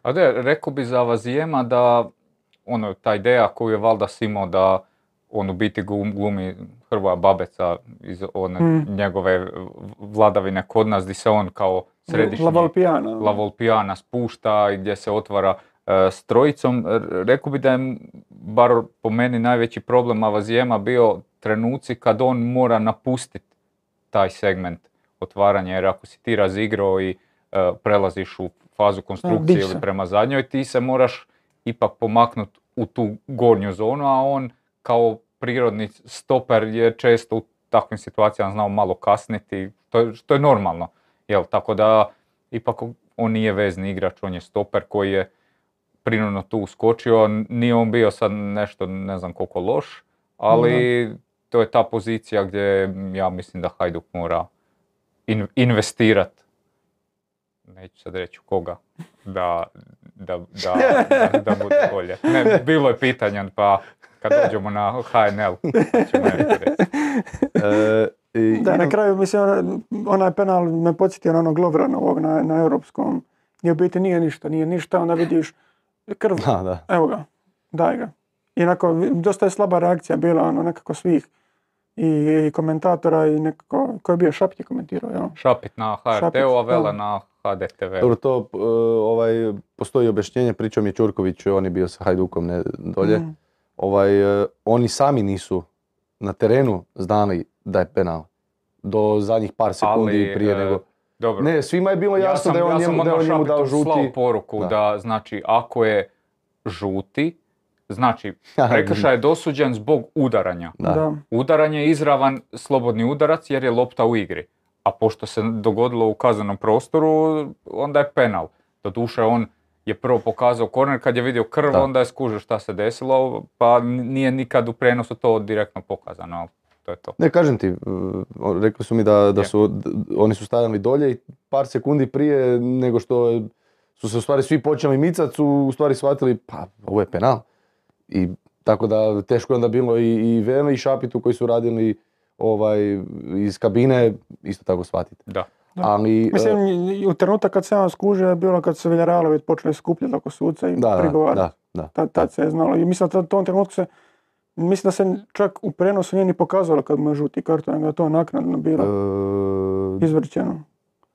A da, rekao bi za Vazijema da ono, ta ideja koju je Valdas imao da on u biti glum- glumi Hrvoja Babeca iz one Mm. njegove vladavine kod nas, gdje se on kao središnji La Volpiana. La Volpiana spušta i gdje se otvara e, s trojicom. R- Rekao bi da je bar po meni najveći problem Avazijema bio trenuci kad on mora napustiti taj segment otvaranja, jer ako si ti razigrao i e, prelaziš u fazu konstrukcije ili prema zadnjoj, ti se moraš ipak pomaknuti u tu gornju zonu, a on kao prirodni stoper je često u takvim situacijama znao malo kasniti, to je, što je normalno. Jel, tako da ipak on nije vezni igrač, on je stoper koji je prirodno tu uskočio, nije on bio sad nešto ne znam koliko loš, ali to je ta pozicija gdje ja mislim da Hajduk mora in, investirat, neću sad reći koga, da, da, da, da, da bude bolje. Ne, bilo je pitanja, pa kad dođemo na HNL, ćemo. E, i Da, na kraju, mislim, ona- onaj penal me podsjetio na onog Lovranovog na, na europskom, gdje u biti nije ništa, nije ništa, onda vidiš krv, Da, da. evo ga, daj ga. I onako, dosta je slaba reakcija bila, ono, nekako svih i, i komentatora i nekako, ko je bio Šapit je komentirao, jel? Šapit na HRT-u, a Vela na HDTV. Dobro, to e, ovaj, postoji objašnjenje, pričao mi je Ćurković, on je bio sa Hajdukom ne, dolje. Mm. Ovaj, e, oni sami nisu na terenu znali da je penal. Do zadnjih par sekundi Ali, prije e, nego... Dobro. Ne, svima je bilo jasno da je on ja sam njemu, da je on njemu dao Šapitu slao žuti. poruku Da. da. znači ako je žuti, znači prekršaj je dosuđen zbog udaranja. Da. Da. Udaranje je izravan slobodni udarac jer je lopta u igri. A pošto se dogodilo u kaznenom prostoru, onda je penal. Doduše on je prvo pokazao korner, kad je vidio krv, Da. onda je skužio šta se desilo, pa nije nikad u prenosu to direktno pokazano, ali to je to. Ne, kažem ti, uh, rekli su mi da, da su, d- oni su stajali dolje i par sekundi prije nego što su se u stvari svi počeli micat, su u stvari shvatili, pa ovo je penal. I tako da teško je onda bilo i, i Vene i Šapitu koji su radili ovaj, iz kabine, isto tako shvatiti. Da. Ali, e, Mislim, u trenutak kad se on skužio je bilo kad su Villarrealovi počeli skupljati oko suca i da, da, prigovarati. da, da. Tad, tad se je znalo. I mislim da u tom trenutku se, mislim da se čak u prenosu nije ni pokazalo kad mu je žuti karton, nego je to naknadno bilo E, izvrćeno.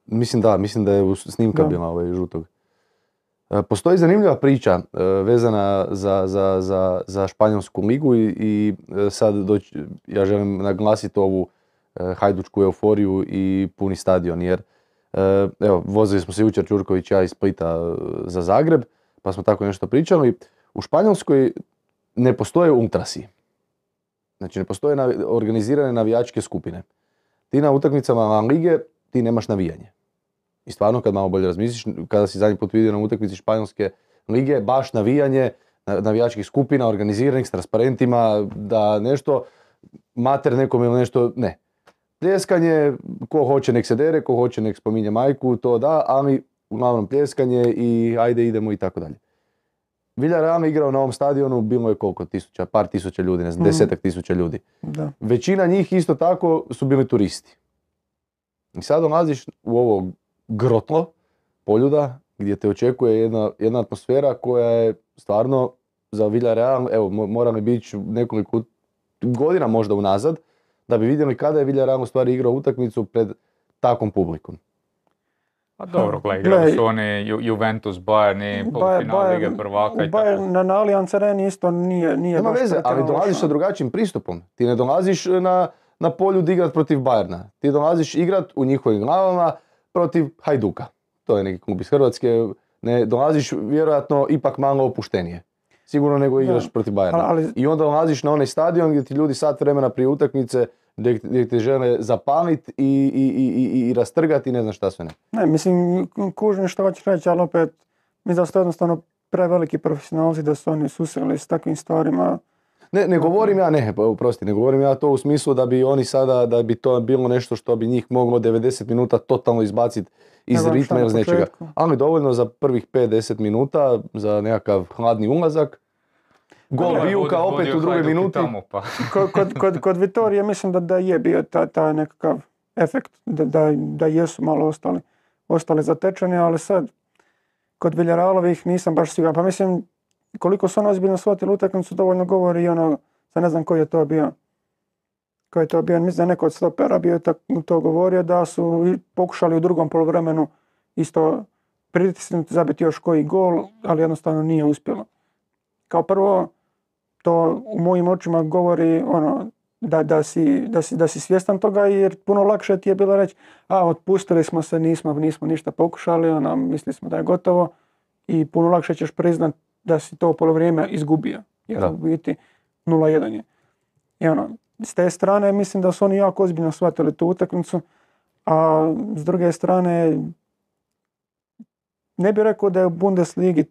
Mislim da, mislim da je u- snimka Da. bila ovaj žutog. E, Postoji zanimljiva priča e, vezana za, za, za, za španjolsku ligu i, i sad doći, ja želim naglasiti ovu hajdučku euforiju i puni stadion jer e, evo, vozili smo se jučer Čurković i ja iz Splita e, za Zagreb pa smo tako nešto pričali. U Španjolskoj ne postoje ultrasi. Znači ne postoje organizirane navijačke skupine. Ti na utakmicama La Lige ti nemaš navijanje. I stvarno kad malo bolje razmisliš, kada si zadnji put vidio na utakmici Španjolske lige, baš navijanje na- navijačkih skupina, organiziranih s transparentima, da nešto mater nekom ili nešto, ne. Pljeskanje, ko hoće nek se dere, ko hoće nek spominje majku, to da, ali uglavnom pljeskanje i ajde idemo i tako dalje. Villarreal igrao na ovom stadionu, bilo je koliko tisuća, par tisuća ljudi, ne znam, Mhm. desetak tisuća ljudi. Da. Većina njih isto tako su bili turisti. I sad dolaziš u ovo grotlo poljuda gdje te očekuje jedna, jedna atmosfera koja je stvarno za Villarreal, evo mo- morali bi ići nekoliko godina možda unazad da bi vidjeli kada je Villarreal u stvari igrao utakmicu pred takvom publikom. Pa dobro, gledaj, su oni Ju- Juventus, Bayern i Bayern- polufinal Bayern- Lige prvaka i Bayern tako. na, na Allianz Areni isto nije, nije Nema veze, ali dolaziš sa drugačijim pristupom. Ti ne dolaziš na, na polju igrat protiv Bajerna. Ti dolaziš igrat u njihovim glavama protiv Hajduka. To je neki klub iz Hrvatske. Ne, dolaziš vjerojatno ipak malo opuštenije. Sigurno nego igraš Da. protiv Bajerna. Ali- I onda dolaziš na onaj stadion gdje ti ljudi sat vremena prije utakmice gdje, te žele zapaliti i, i, i, i, i rastrgati i ne znam šta sve ne. Ne, mislim, kužim što hoćeš reći, ali opet, mislim da su jednostavno preveliki profesionalci da su oni susreli s takvim stvarima. Ne, ne govorim ja, ne, pa oprosti, ne govorim ja to u smislu da bi oni sada, da bi to bilo nešto što bi njih moglo 90 minuta totalno izbaciti iz šta ritma ili nečega. Ali dovoljno za prvih 5-10 minuta, za nekakav hladni ulazak. Gol Vijuka opet vodio u drugoj minuti. tamo, pa. Kod, kod, kod, kod Vitorije mislim da, da je bio taj, taj nekakav efekt, da, da, da jesu malo ostali, ostali zatečeni, ali sad, kod Villarrealovih nisam baš siguran. Pa mislim, koliko su oni ozbiljno shvatili utakmicu, dovoljno govori i ono, sad ne znam koji je to bio. Koji je to bio, mislim da je neko od stopera bio tak- to govorio, da su pokušali u drugom poluvremenu isto pritisnuti, zabiti još koji gol, ali jednostavno nije uspjelo. Kao prvo, to u mojim očima govori ono, da, da, si, da, si, da si svjestan toga jer puno lakše ti je bilo reći a otpustili smo se, nismo, nismo ništa pokušali, ono, mislili smo da je gotovo i puno lakše ćeš priznat da si to polovrijeme izgubio. Jer u biti 0-1 je. I ono, s te strane mislim da su oni jako ozbiljno shvatili tu utakmicu, a s druge strane ne bih rekao da je u Bundesligi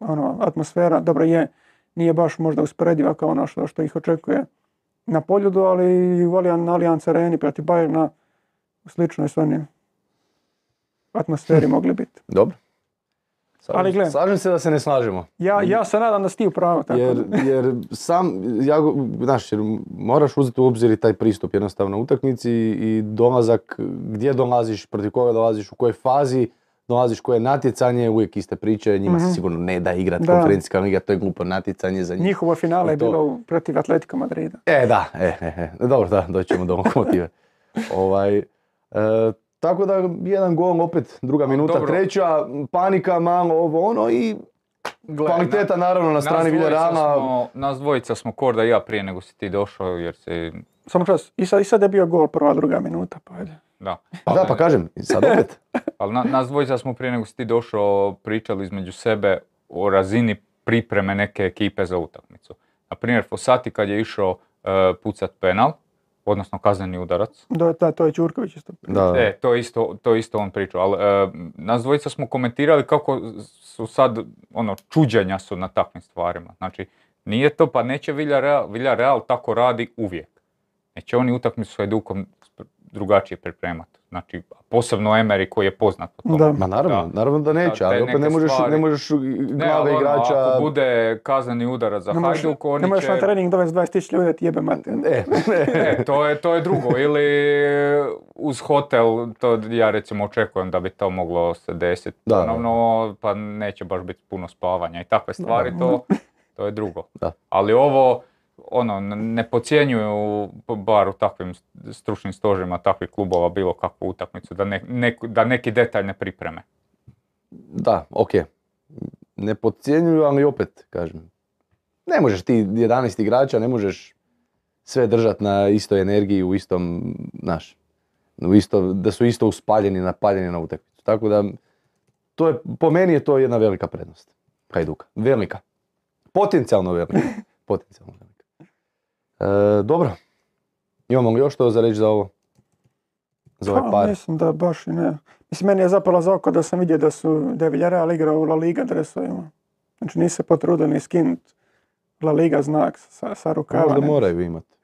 ono, atmosfera, dobro je, nije baš možda usporediva kao ono što, što ih očekuje na poljudu, ali i u Allianz Areni protiv Bayerna u sličnoj su oni atmosferi mogli biti. Dobro. Ali gle. slažem se da se ne slažemo. Ja, ja se nadam da si ti u pravu. Tako Jer, jer sam, ja, znaš, jer moraš uzeti u obzir i taj pristup jednostavno utakmici i dolazak, gdje dolaziš, protiv koga dolaziš, u kojoj fazi dolaziš, koje natjecanje, uvijek iste priče, njima se Mhm. sigurno ne da igrat Da. konferencijska liga, to je glupo natjecanje za njih. Njihovo finale je To- bilo u- protiv Atletico Madrida. E, da, e, e, e, dobro, da, doćemo do lokomotive. ovaj, e, tako da, jedan gol, opet druga minuta, dobro. treća, panika malo, ovo ono i Gle, kvaliteta naravno na strani smo- Nas dvojica smo Korda i ja prije nego si ti došao jer se... Samo čas, i sad, i sad je bio gol prva, druga minuta, pa ajde. Da. Pa da, pa kažem, sad opet. Ali na- nas dvojica smo prije nego si ti došao pričali između sebe o razini pripreme neke ekipe za utakmicu. Na primjer, Fosati kad je išao e, pucat penal, odnosno kazneni udarac, Do, da, to je Ćurković isto. Da. E, to isto, to isto on pričao, ali e, nas dvojica smo komentirali kako su sad, ono, čuđenja su na takvim stvarima. Znači, nije to, pa neće Villarreal, Villarreal tako radi uvijek. Neće oni utakmicu s Hajdukom drugačije pripremati. Znači, posebno Emery koji je poznat po tome. Da. Ma naravno, naravno da neće, Da, ali opet ne možeš, stvari- ne možeš Ne, glave ali ono, igrača... ako bude kazneni udarac za Ne možeš, Hajduk, oni ne možeš će... na trening dovesti 20.000 ljudi da ti jebe mater. E, ne. Ne, to je, to je drugo. Ili uz hotel, to ja recimo očekujem da bi to moglo se desiti Da, da. ponovno, pa neće baš biti puno spavanja i takve stvari, to, to je drugo. Da. Ali ovo, ono, ne podcjenjuju bar u takvim stručnim stožima takvih klubova bilo kakvu utakmicu, da, ne, neku- da neki detalj ne pripreme. Da, ok. Ne podcjenjuju, ali opet, kažem. Ne možeš ti 11 igrača, ne možeš sve držati na istoj energiji, u istom, znaš, u isto, da su isto uspaljeni, napaljeni na utakmicu. Tako da, to je, po meni je to jedna velika prednost. Hajduka. Velika. Potencijalno velika. Potencijalno velika. E, dobro. Imamo li još što za reći za ovo? Za ovaj Pa, par? mislim da baš i ne. Mislim, meni je zapalo za oko da sam vidio da su da je Villarreal igrao u La Liga dresovima. Znači nisu se potrudili ni skinut La Liga znak sa, sa rukava. Možda ne. moraju imati.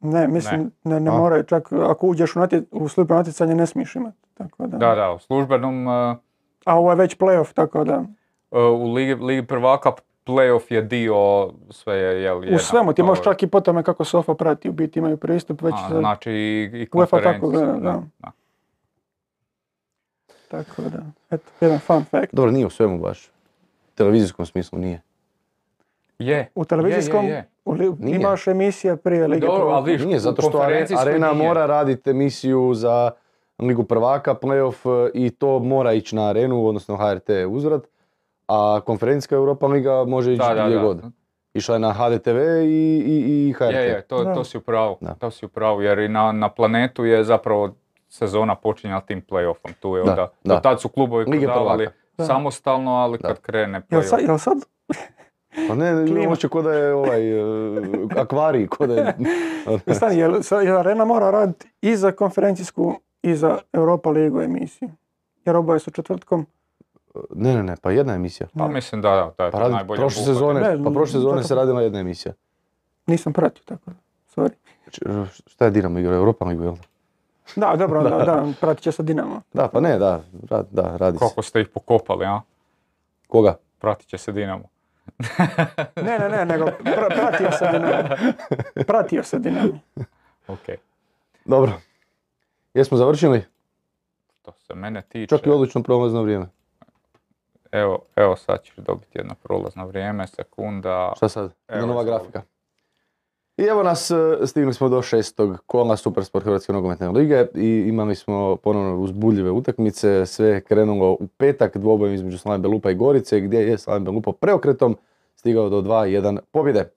Ne, mislim, ne, ne, A? moraju. Čak ako uđeš u, natje, u službeno natjecanje ne smiješ imati. Tako da. Da, da, u službenom, uh, A ovo je već playoff, tako da. uh, u Ligi, Ligi prvaka playoff je dio, sve je, jel, U svemu ti možeš čak i po tome kako Sofa prati, u biti imaju pristup već. A, za- znači i, i UEFA tako gleda, da, da. da. Tako da, eto, jedan fun fact. Dobro, nije u svemu baš. U televizijskom smislu nije. Je, U televizijskom je, je, je. u li- Nije. imaš emisija prije Lige Dobro, prvaka. ali vidiš, Nije, zato što Arena nije. mora raditi emisiju za Ligu prvaka, playoff e, i to mora ići na Arenu, odnosno HRT uzvrat. A konferencijska Europa Liga može ići Da, da, gdje da. god. Išla je na HDTV i, i, i HRT. Je, je, to, Da. to si u pravu. Da. To si u pravu, jer i na, na planetu je zapravo sezona počinjala tim playoffom. Tu je Da, onda, da. do tad su klubovi Lige prodavali samostalno, ali Da. kad krene Jel sad, playoff. jel sad Pa ne, hoće ko da je ovaj, e, akvarij, ko da je... Stani, jel, sa- jel Arena mora raditi i za konferencijsku i za Europa ligu emisiju? Jer oboje su četvrtkom. Ne, ne, ne, pa jedna emisija. Pa mislim da, da, da je Pa to radi, najbolje prošle sezone, Ne, pa prošle sezone zato- se radila jedna emisija. Nisam pratio, tako. Sorry. Č- Šta je Dinamo igrao? Europa Ligu, jel da? Da, dobro, da, da, pratit će se Dinamo. Da, pa ne, da, ra- da, radi se. Kako ste ih pokopali, a? Koga? Pratit će se Dinamo. Ne, ne, ne, nego pra- pratio se Dinamo. Pratio se Dinamo. Ok. Dobro. Jesmo završili? Što se mene tiče, Čak i odlično prolazno vrijeme. Evo, evo sad ćeš dobiti jedno prolazno vrijeme, sekunda. Šta sad? Evo, nova grafika. I evo nas, e, stigli smo do šestog kola Supersport Hrvatske nogometne lige i imali smo ponovno uzbudljive utakmice. Sve je krenulo u petak dvobojem između Slaven Belupa i Gorice gdje je Slaven Belupa preokretom stigao do 2-1 pobjede.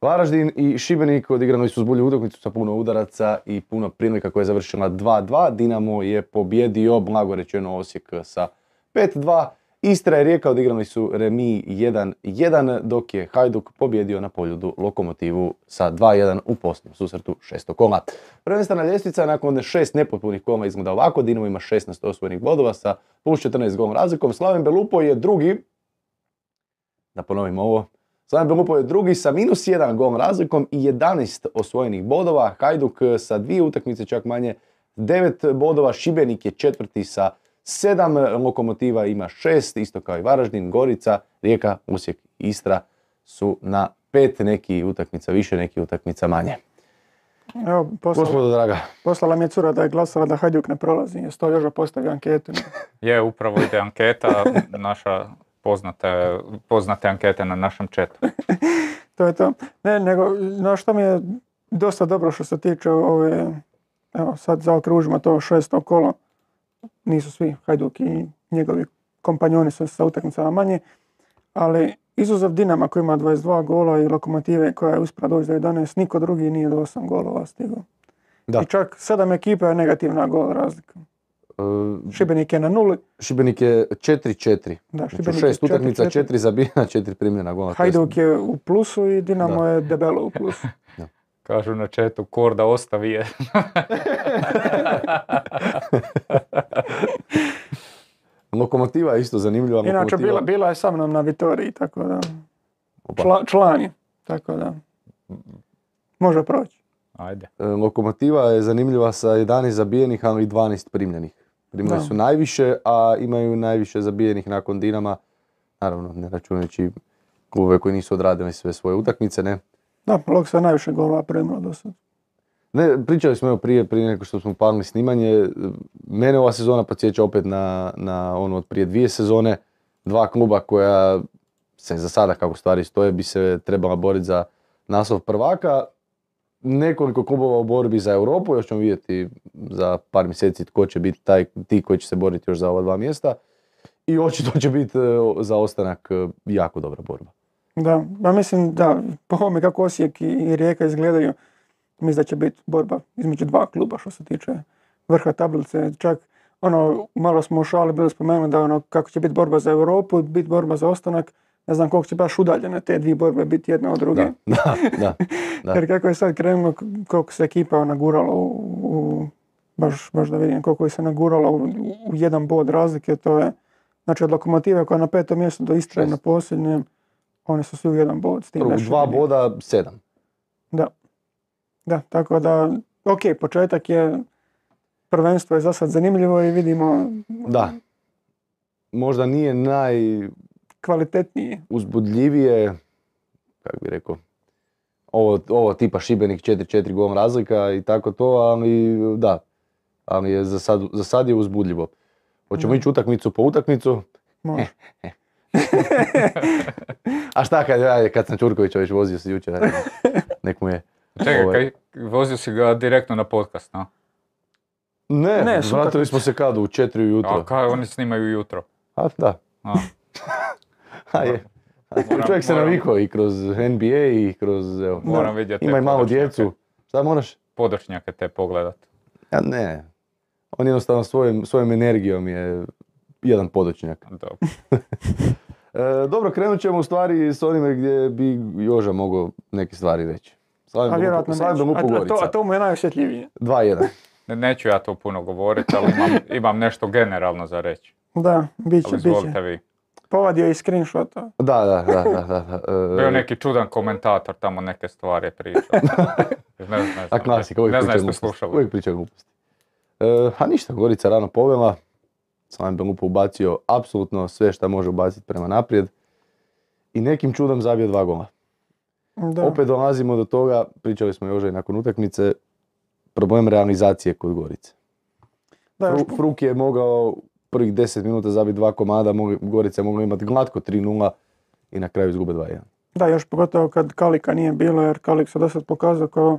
Varaždin i Šibenik odigrali su uzbudljivu utakmicu sa puno udaraca i puno prilika koja je završila 2-2. Dinamo je pobjedio, blago rečeno Osijek sa 5-2. Istra i Rijeka odigrali su remi 1-1, dok je Hajduk pobjedio na poljudu Lokomotivu sa 2-1 u posljednjem susretu šestog kola. Prvenstvena ljestvica nakon šest nepotpunih kola izgleda ovako. Dinamo ima 16 osvojenih bodova sa plus 14 golom razlikom. Slaven Belupo je drugi, da ponovim ovo, Slaven Belupo je drugi sa minus 1 golom razlikom i 11 osvojenih bodova. Hajduk sa dvije utakmice čak manje 9 bodova. Šibenik je četvrti sa 7, Lokomotiva ima 6, isto kao i Varaždin, Gorica, Rijeka, Osijek i Istra su na pet neki utakmica više, neki utakmica manje. Evo, poslala, Gospodo draga, poslala mi je cura da je glasala da Hajduk ne prolazi. Je sto još postavio anketu. Je, upravo ide anketa, naša poznate, poznate ankete na našem chatu. To je to. Ne, nego, no što mi je dosta dobro što se tiče ove, evo sad zaokružimo to šesto kolo, nisu svi Hajduk i njegovi kompanjoni su sa utakmicama manje, ali izuzev Dinama koji ima 22 gola i Lokomotive koja je uspjela doći do 11, niko drugi nije do 8 golova stigao. Da. I čak sedam ekipa je negativna gol razlika. e, Šibenik je na nuli, Šibenik je 4-4. da, Znači Šibenik šest je utakmica, 4-4. četiri zabijena, četiri primljena gola. Hajduk je u plusu i Dinamo je debelo u plusu. Kažu na chatu, Korda ostavi je. Lokomotiva je isto zanimljiva. Inače, Lokomotiva- bila, bila je sa mnom na Vitoriji, tako da, čla, član je, tako da, može proći. Ajde. E, Lokomotiva je zanimljiva sa 11 zabijenih, ali i 12 primljenih. Primljeni su najviše, a imaju najviše zabijenih nakon Dinama. Naravno, ne računajući klubove koji nisu odradili sve svoje utakmice, ne. Da, je najviše golova primilo do sad. Ne, pričali smo evo prije, prije nego što smo palili snimanje, mene ova sezona podsjeća opet na, na ono od prije dvije sezone, dva kluba koja se za sada kako stvari stoje bi se trebala boriti za naslov prvaka. Nekoliko klubova u borbi za Europu, još ćemo vidjeti za par mjeseci tko će biti taj, ti koji će se boriti još za ova dva mjesta. I očito će biti e, za ostanak e, jako dobra borba. Da, ja mislim da po ovome kako Osijek i Rijeka izgledaju, mislim da će biti borba između dva kluba što se tiče vrha tablice. Čak ono, malo smo u šali bili spomenuli da ono, kako će biti borba za Europu, biti borba za ostanak, ne znam koliko će baš udaljene te dvije borbe biti jedna od druge. Da, da, da. Jer kako je sad krenulo, koliko se ekipa nagurala u, u- baš, baš da vidim koliko je se nagurala u, u jedan bod razlike, to je, znači od lokomotive koja je na petom mjestu do Istre na posljednjem, oni su svi u jedan bod. S tim Prvo, dva boda, sedam. Da. Da, tako da, ok, početak je, prvenstvo je za sad zanimljivo i vidimo Da. Možda nije kvalitetniji. najuzbudljivije, kako bi rekao, ovo, ovo tipa Šibenik 4-4 gol razlika i tako to, ali da, ali je za sad, za sad je uzbudljivo. Hoćemo ići utakmicu po utakmicu, Može. a šta kad, ajde, kad sam Čurkovića već vozio se jučer, nek mu je. Čekaj, Ovaj. kaj, vozio si ga direktno na podcast, no? Ne, Ne, vratili smo se kad, u 4 ujutro. A kaj oni snimaju jutro? A, da. A, A, je. Moram- Čovjek se navikao i kroz NBA i kroz, evo, moram vidjeti. ima te i malo podočnjake. djecu. Šta moraš? Podočnjake te pogledat. Ja ne. On jednostavno svojim, svojom energijom je jedan podočnjak. Dobro. E, dobro, krenut ćemo u stvari s onime gdje bi Joža mogao neke stvari reći. Slavim A vjerojatno. Lupu A, a, to, a to mu je najosjetljivije. 2-1. Ne- Neću ja to puno govoriti, ali imam, imam nešto generalno za reći. Da, bit će, bit će. vi. Povadio je i screenshota. Da, da, da, da. da. E, Bio neki čudan komentator tamo neke stvari je pričao. ne, znam, ne A znam. klasika, uvijek Ne znam priča jeste gluposti. slušali. Uvijek priča gluposti. E, a ništa, Gorica rano povela. Slavim Belupo ubacio apsolutno sve što može ubaciti prema naprijed. I nekim čudom zabio dva gola. Da. Opet dolazimo do toga, pričali smo još i nakon utakmice, problem realizacije kod Gorice. da, još Fru- Fruk je mogao prvih 10 minuta zabiti dva komada, mogli- Gorica je mogla imati glatko 3-0 i na kraju izgube 2-1. Da, još pogotovo kad Kalika nije bilo, jer Kalik se dosad pokazao kao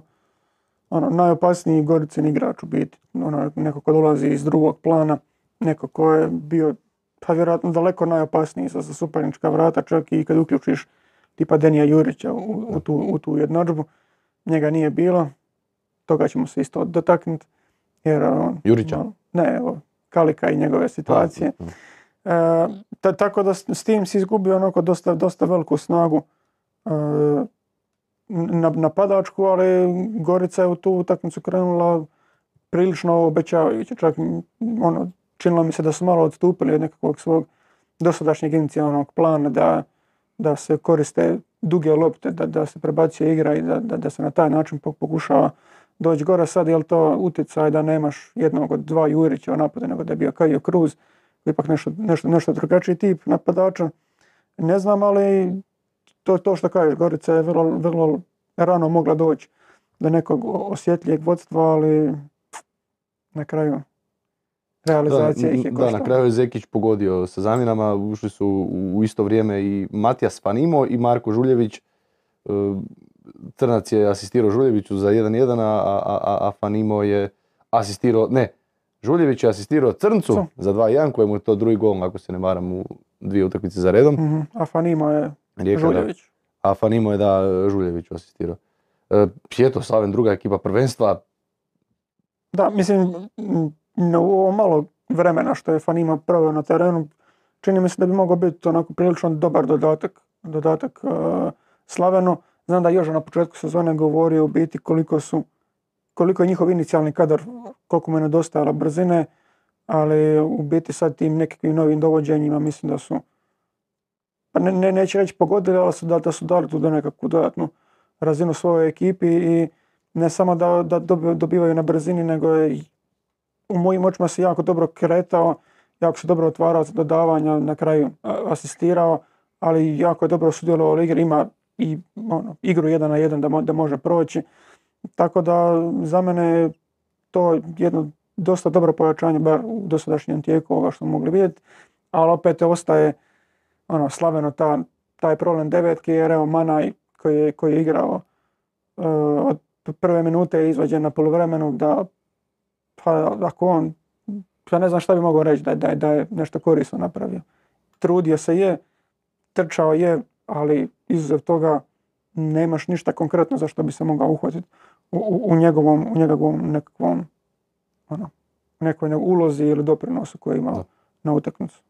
ono, najopasniji Goricin igrač u biti. Ono, neko ko dolazi iz drugog plana, neko ko je bio pa vjerojatno daleko najopasniji za, suparnička vrata, čak i kad uključiš tipa Denija Jurića u, u tu, u tu jednadžbu. Njega nije bilo, toga ćemo se isto dotaknuti. Jer, on, Jurića? malo- ne, evo, Kalika i njegove situacije. Pa, E, ta- tako da s, s tim si izgubio onako dosta, dosta veliku snagu e, na, napadačku, ali Gorica je u tu utakmicu krenula prilično obećavajuće. Čak ono, činilo mi se da su malo odstupili od nekakvog svog dosadašnjeg inicijalnog plana da, da se koriste duge lopte, da, da se prebacuje igra i da, da, se na taj način po- pokušava doći gore. Sad je li to utjecaj da nemaš jednog od dva Jurića u napadu, nego da je bio Kajo Cruz, ipak nešto, nešto, nešto drugačiji tip napadača. Ne znam, ali to, to što kažeš, Gorica je vrlo, vrlo rano mogla doći do nekog osjetljivog vodstva, ali na kraju realizacija ih je da, koštala. na kraju je Zekić pogodio sa zamjenama, ušli su u- isto vrijeme i Matijas Fanimo i Marko Žuljević. E, Crnac je asistirao Žuljeviću za 1-1, a, a, a, Fanimo je asistirao, ne, Žuljević je asistirao Crncu Cu. za 2-1, kojemu je to drugi gol, ako se ne varam, u dvije utakmice za redom. Mhm, A Fanimo je Rijeka, da. Žuljević. A Fanimo je da Žuljeviću asistirao. E, Pjeto, Slaven, druga ekipa prvenstva, Da, mislim, na u ovo malo vremena što je Fanima proveo na terenu, čini mi se da bi mogao biti onako prilično dobar dodatak, dodatak uh, Slavenu. Znam da Joža na početku sezone govorio u biti koliko su, koliko je njihov inicijalni kadar, koliko mu je nedostajalo brzine, ali u biti sad tim nekakvim novim dovođenjima mislim da su, pa ne, ne, neću reći pogodili, ali su da, da su dali tu do nekakvu dodatnu razinu svojoj ekipi i ne samo da, da dobi- dobivaju na brzini, nego je u mojim očima se jako dobro kretao, jako se dobro otvarao za dodavanja, na kraju asistirao, ali jako je dobro sudjelovao u igri, ima i ono, igru jedan na jedan da, mo- da može proći. Tako da za mene je to jedno dosta dobro pojačanje, bar u dosadašnjem tijeku ovoga što mogli vidjeti, ali opet ostaje ono, slaveno ta, taj problem devetke, jer evo Manaj koji je, koji je igrao e, od prve minute je izvađen na poluvremenu da pa ako on ja ne znam šta bi mogao reći da, je- da, je- da je nešto korisno napravio. Trudio se je, trčao je, ali izuzev toga nemaš ništa konkretno za što bi se mogao uhvatiti u, u, u njegovom, u njegovom nekakvom ono, nekoj ulozi ili doprinosu koji je imao Da. na utakmicu.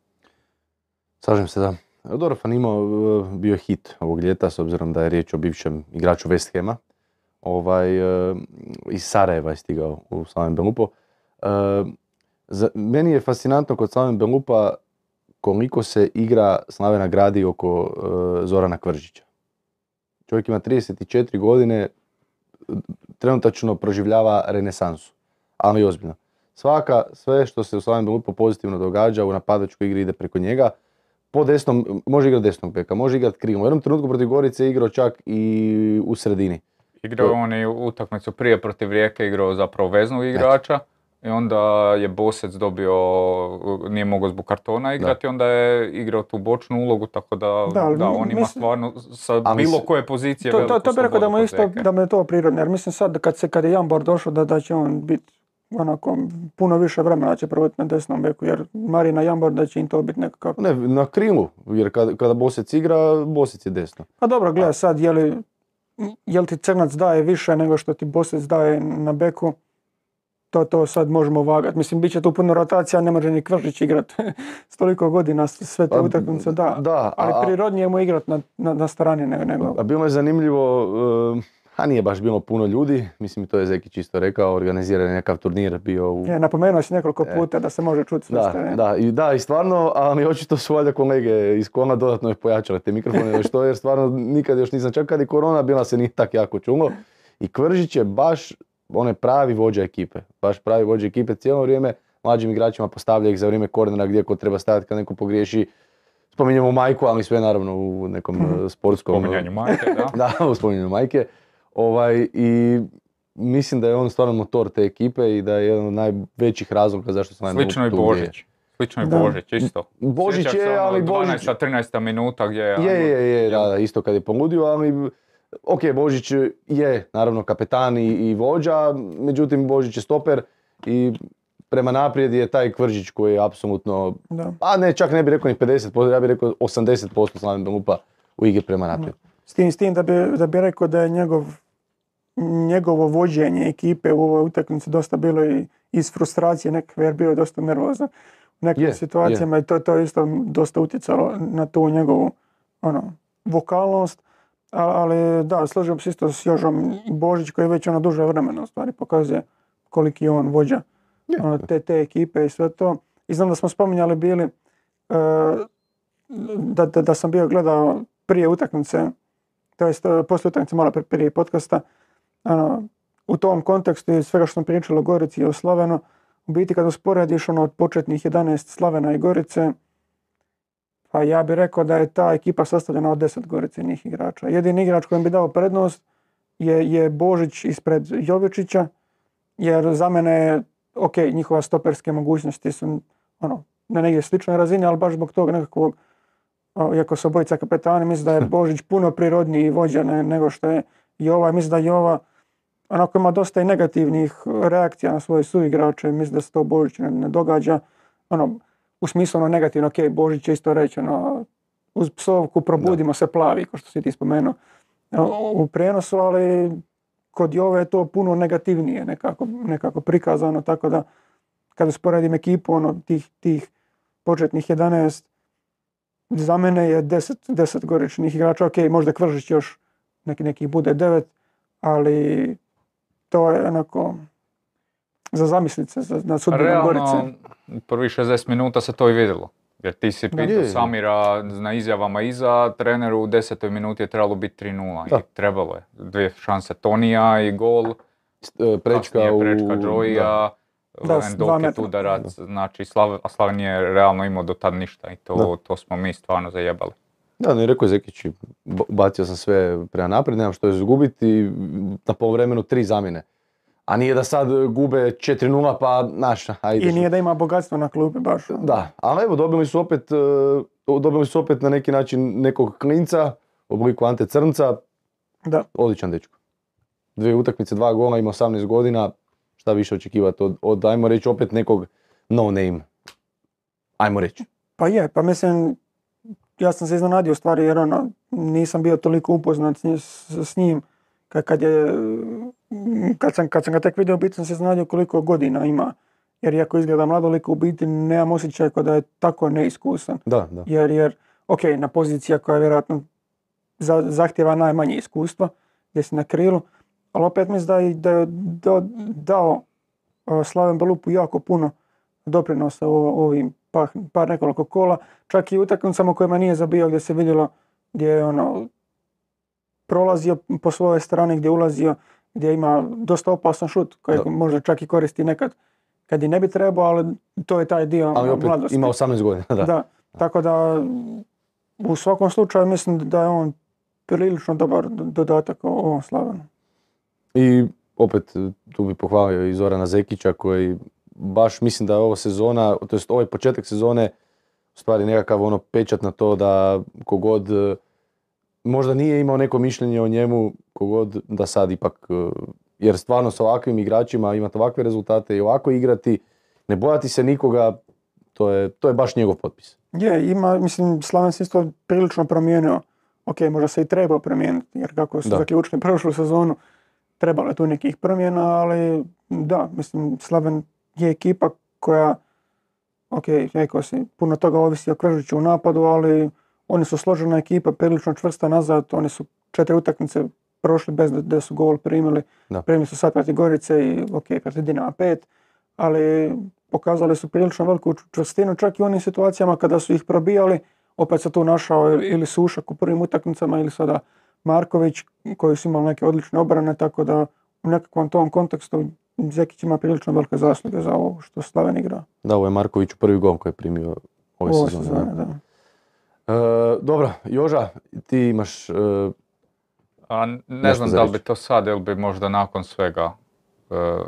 Slažem se, da. Dorfan imao, e, bio hit ovog ljeta, s obzirom da je riječ o bivšem igraču West Hama. Ovaj, e, iz Sarajeva je stigao u Slaven Belupo. E, za, meni je fascinantno kod Slaven Belupa koliko se igra Slavena gradi oko e, Zorana Kvržića. Čovjek ima 34 godine, trenutačno proživljava renesansu, ali ozbiljno. Svaka, sve što se u Slaven Belupo pozitivno događa u napadačkoj igri ide preko njega. Po desnom, može igrati desnog beka, može igrati krilom. U jednom trenutku protiv Gorice je igrao čak i u sredini. Igrao je on i utakmicu prije protiv Rijeke, igrao zapravo veznog igrača. I onda je Bosec dobio, nije mogao zbog kartona igrati, onda je igrao tu bočnu ulogu, tako da, Da, on ima mislim- stvarno sa bilo koje pozicije To, to, to bi rekao da mu isto, da mu je to prirodno, jer mislim sad kad, se, kad je Jambor došao da, da će on biti onako puno više vremena će provoditi na desnom beku, jer Marina Jambor da će im to biti nekako... Ne, na krilu, jer kada, kada Bosec igra, Bosec je desno. Pa dobro, gledaj sad, je li, je li ti Crnac daje više nego što ti Bosec daje na beku, to, to sad možemo vagati. Mislim, bit će tu puno rotacija, ne može ni Kvržić igrat s toliko godina, sve te Pa, utakmice, da. da, Ali a- a- prirodnije mu igrat na, na, na strani nego, A bilo je zanimljivo, e, a nije baš bilo puno ljudi, mislim to je Zeki čisto rekao, organiziran je nekav turnir bio u... Je, napomenuo si nekoliko puta da se može čuti sve Da, da, i, da, i stvarno, ali očito su valjda kolege iz Kona dodatno još pojačale te mikrofone, još to, jer stvarno nikad još nisam, čak kad je korona bila se nije tak jako čulo. I Kvržić je baš onaj pravi vođa ekipe, baš pravi vođa ekipe cijelo vrijeme, mlađim igračima postavlja ih za vrijeme kornera gdje ko treba stajati kad neko pogriješi. Spominjemo majku, ali sve naravno u nekom e, sportskom... Spominjanju majke, da. Da, u spominjanju majke. Ovaj, I mislim da je on stvarno motor te ekipe i da je jedan od najvećih razloga zašto sam Slično i Božić. Slično Da. Božić, isto. Božić je, ono ali Božić... 12. 13. minuta gdje je... Je, je, je, da, da, isto kad je poludio, ali ok, Božić je naravno kapetan i, i vođa, međutim Božić je stoper i prema naprijed je taj Kvržić koji je apsolutno, Da. pa ne, čak ne bih rekao ni 50%, ja bih rekao 80% Slaven Belupa u igri prema naprijed. S tim, s tim da bi, da bi rekao da je njegov, njegovo vođenje ekipe u ovoj utakmici dosta bilo i iz frustracije nekakve jer bio je dosta nervozan u nekim je. situacijama i to, to je isto dosta utjecalo na tu njegovu ono, vokalnost. Ali da, složio bi se isto s Jožom Božić koji već ono duže vremena u stvari pokazuje koliki je on vođa Je. ono, te, te ekipe i sve to. I znam da smo spominjali bili e, da, da, da sam bio gledao prije utakmice, to jest poslije utakmice malo prije, prije podcasta, ono, u tom kontekstu i svega što sam pričalo o Gorici i o Slavenu, u biti kad usporediš ono od početnih 11 Slavena i Gorice, pa ja bih rekao da je ta ekipa sastavljena od 10 Goricinih igrača. Jedini igrač kojem bi dao prednost je, je Božić ispred Jovičića, jer za mene je, ok, njihova stoperske mogućnosti su ono, na negdje sličnoj razini, ali baš zbog tog nekakvog, iako su obojica kapetani, mislim da je Božić puno prirodniji vođa ne- nego što je Jova. Mislim da Jova onako ima dosta i negativnih reakcija na svoje suigrače, mislim da se to Božić ne, ne događa. Ono, u smislu ono negativno, ok, Božić je isto reći, ono, uz psovku probudimo se plavi, kao što si ti spomenuo o, u prijenosu, ali kod Jove je to puno negativnije nekako, nekako prikazano, tako da kad usporedim ekipu ono, tih, tih početnih 11, za mene je 10, 10 goričnih igrača, ok, možda Kvržić još neki, neki bude 9, ali to je onako za zamislice, za, na sudbinu Gorice. Realno, u prvih 60 minuta se to i vidjelo. Jer ti si pitao Je. Samira na izjavama iza, treneru u desetoj minuti je trebalo biti 3-0 Da. i trebalo je. Dvije šanse Tonija i gol e, prečka prečka da. Džoija, Da, s dva Endoket metra. udarac, znači Slav, a Slaven je realno imao do tad ništa i to, Da. to smo mi stvarno zajebali. Da, ne rekao je Zekić, bacio sam sve prema naprijed, nemam što izgubiti, na poluvremenu tri zamjene. A nije da sad gube 4-0 pa naš, ajde. I nije da ima bogatstvo na klupi baš. Da, ali evo dobili su opet, e, dobili su opet na neki način nekog klinca u obliku Ante Crnca, Da. odličan dečko. Dvije utakmice, dva gola, ima 18 godina, šta više očekivati od, od, ajmo reći, opet nekog no name, ajmo reći. Pa je, pa mislim, ja sam se iznenadio u stvari jer ono, nisam bio toliko upoznat s, nji- s- s njim. Kad, kad, je, kad, sam, kad sam ga tek vidio, u biti sam se iznenadio koliko godina ima. Jer iako izgleda mlado liko, u biti nemam osjećaj kao da je tako neiskusan. Da, da. Jer, jer ok, na pozicija koja vjerojatno za, zahtjeva najmanje iskustva, gdje si na krilu, ali opet mislim da je, da je dao Slaven Belupu jako puno doprinosa u ovim par, par nekoliko kola, čak i utakmicama u kojima nije zabio gdje se vidjelo gdje je ono prolazio po svojoj strani, gdje je ulazio, gdje ima dosta opasan šut koji Da. možda čak i koristi nekad kad i ne bi trebao, ali to je taj dio Ali opet mladosti. ima 18 godina, da. Da, tako da u svakom slučaju mislim da je on prilično dobar do- dodatak o- ovom Slavenu. I opet tu bi pohvalio i Zorana Zekića koji baš mislim da je ovo sezona, to jest ovaj početak sezone u stvari nekakav ono pečat na to da kogod e, možda nije imao neko mišljenje o njemu, kogod da sad ipak, e, jer stvarno sa ovakvim igračima imati ovakve rezultate i ovako igrati, ne bojati se nikoga, to je, to je baš njegov potpis. Je, ima, mislim, Slaven se isto prilično promijenio. Ok, možda se i trebao promijeniti, jer kako su Da. zaključili prošlu sezonu, trebalo je tu nekih promjena, ali da, mislim, Slaven je ekipa koja, ok, rekao si, puno toga ovisi o Kržiću u napadu, ali oni su složena ekipa, prilično čvrsta nazad, oni su četiri utakmice prošli bez da, su gol primili. Da. Primili su sad protiv Gorice i ok, protiv Dinama 5, ali pokazali su prilično veliku čv- čvrstinu čak i u onim situacijama kada su ih probijali, opet se tu našao ili Sušak u prvim utakmicama ili sada Marković koji su imali neke odlične obrane, tako da u nekakvom tom kontekstu Zekić ima prilično velike zasluge za ovo što Slaven igra Da, ovo je Marković prvi gol koji je primio ove ovoj sezone. sezoni. da. E, dobro, Joža, ti imaš e, A ne znam da li bi to sad ili bi možda nakon svega. e,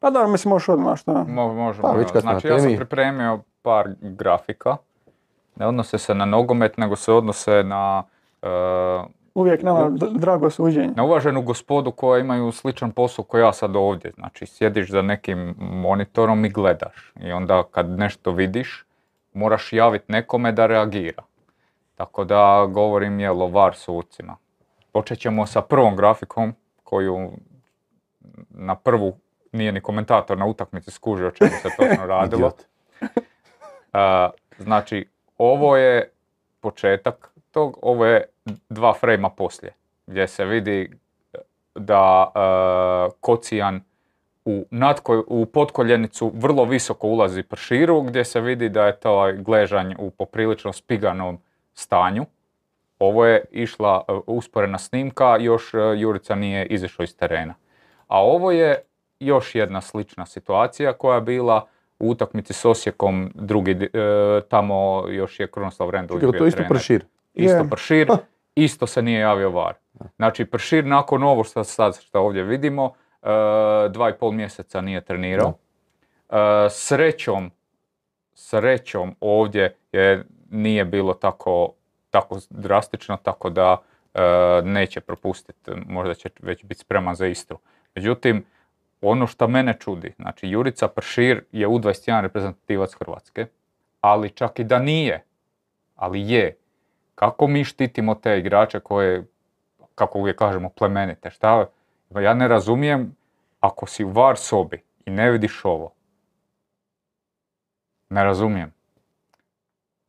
Pa da, mislim možeš odmah šta. mo- možemo, Pa, već kad smo znači na ja sam pripremio par grafika. Ne odnose se na nogomet, nego se odnose na, e, Uvijek nama drago suđenje. na uvaženu gospodu koja imaju sličan posao koji ja sad ovdje. Znači sjediš za nekim monitorom i gledaš. I onda kad nešto vidiš, moraš javiti nekome da reagira. Tako da govorim je lovar sucima. Počet ćemo sa prvom grafikom koju na prvu nije ni komentator na utakmici skužio o čemu se točno radilo. znači, ovo je početak tog, ovo je dva frejma poslije, gdje se vidi da e, Kocijan u, nadko, u potkoljenicu vrlo visoko ulazi prširu, gdje se vidi da je taj gležanj u poprilično spiganom stanju. Ovo je išla e, usporena snimka, još Jurica nije izašao iz terena. A ovo je još jedna slična situacija koja je bila u utakmici s Osijekom, drugi, e, tamo još je Krunoslav Čekaj, bio to je isto pršir. Isto Je. pršir, isto se nije javio VAR. Znači pršir nakon ovo što sad što ovdje vidimo, e, dva i pol mjeseca nije trenirao. E, srećom, srećom ovdje je, nije bilo tako, tako drastično, tako da e, neće propustiti, možda će već biti spreman za Istru. Međutim, ono što mene čudi, znači Jurica Pršir je U21 reprezentativac Hrvatske, ali čak i da nije, ali je, kako mi štitimo te igrače koje, kako uvijek kažemo, plemenite, šta? Ja ne razumijem, ako si u VAR sobi i ne vidiš ovo, ne razumijem.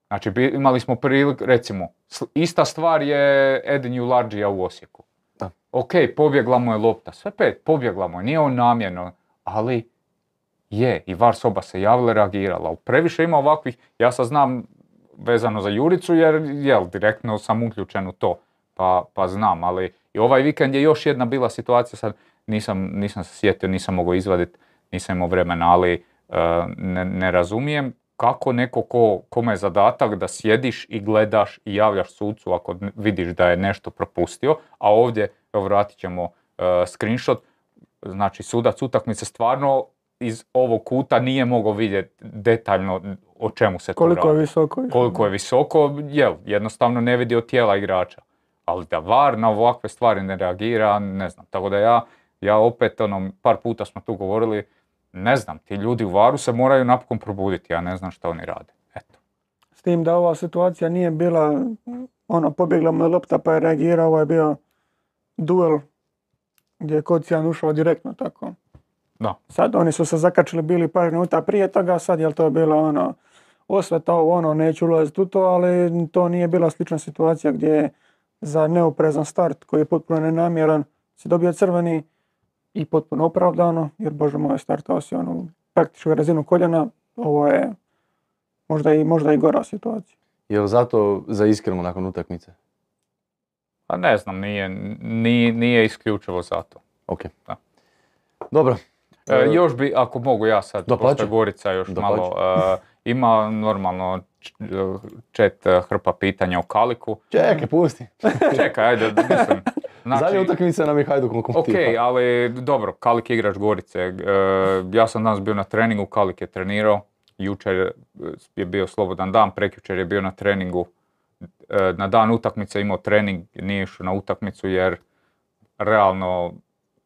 Znači, imali smo priliku, recimo, ista stvar je Edin Jularđija u Osijeku. Da. Ok, pobjegla mu je lopta, sve pet, pobjegla mu je, nije on namjerno, ali je, i VAR soba se javila reagirala. Previše ima ovakvih, ja sad znam vezano za Juricu jer jel, direktno sam uključen u to, pa, pa znam, ali i ovaj vikend je još jedna bila situacija sad, nisam, nisam se sjetio, nisam mogao izvaditi, nisam imao vremena, ali e, ne, ne razumijem kako neko ko, kome je zadatak da sjediš i gledaš i javljaš sucu ako vidiš da je nešto propustio, a ovdje, evo vratit ćemo e, screenshot, znači sudac utakmice stvarno iz ovog kuta nije mogao vidjeti detaljno o čemu se Koliko je radi. visoko. išao. Koliko je visoko, jel, jednostavno ne vidi od tijela igrača. Ali da VAR na ovakve stvari ne reagira, ne znam. Tako da ja, ja opet, ono, par puta smo tu govorili, ne znam, ti ljudi u VAR-u se moraju napokon probuditi, ja ne znam što oni rade. Eto. S tim da ova situacija nije bila, ono, pobjegla mu je lopta pa je reagirao, ovo je bio duel gdje je Kocijan ušao direktno tako. Da. Sad oni su se zakačili bili par minuta prije toga, sad je li to bilo ono, osveta ovo ono, neću ulaziti u to, ali to nije bila slična situacija gdje je za neoprezan start koji je potpuno nenamjeran si dobio crveni i potpuno opravdano, jer bože moj startao si ono praktički razinu koljena, ovo je možda i, možda i gora situacija. Jel zato za iskreno nakon utakmice? Pa ne znam, nije, nije, nije isključivo zato. Ok. Da. Dobro. E, E, još bi, ako mogu ja sad, pošto Gorica još Dapače. malo, e, ima normalno č- chat e, hrpa pitanja o Kaliku. Čekaj, pusti. Čekaj, ajde, mislim. Zadnja Znači, utakmica nam je Hajduk ok, ali dobro, Kalik je igrač Gorice. E, ja sam danas bio na treningu, Kalik je trenirao. Jučer e, je bio slobodan dan, prekjučer je bio na treningu. E, na dan utakmice imao trening, nije išao na utakmicu jer realno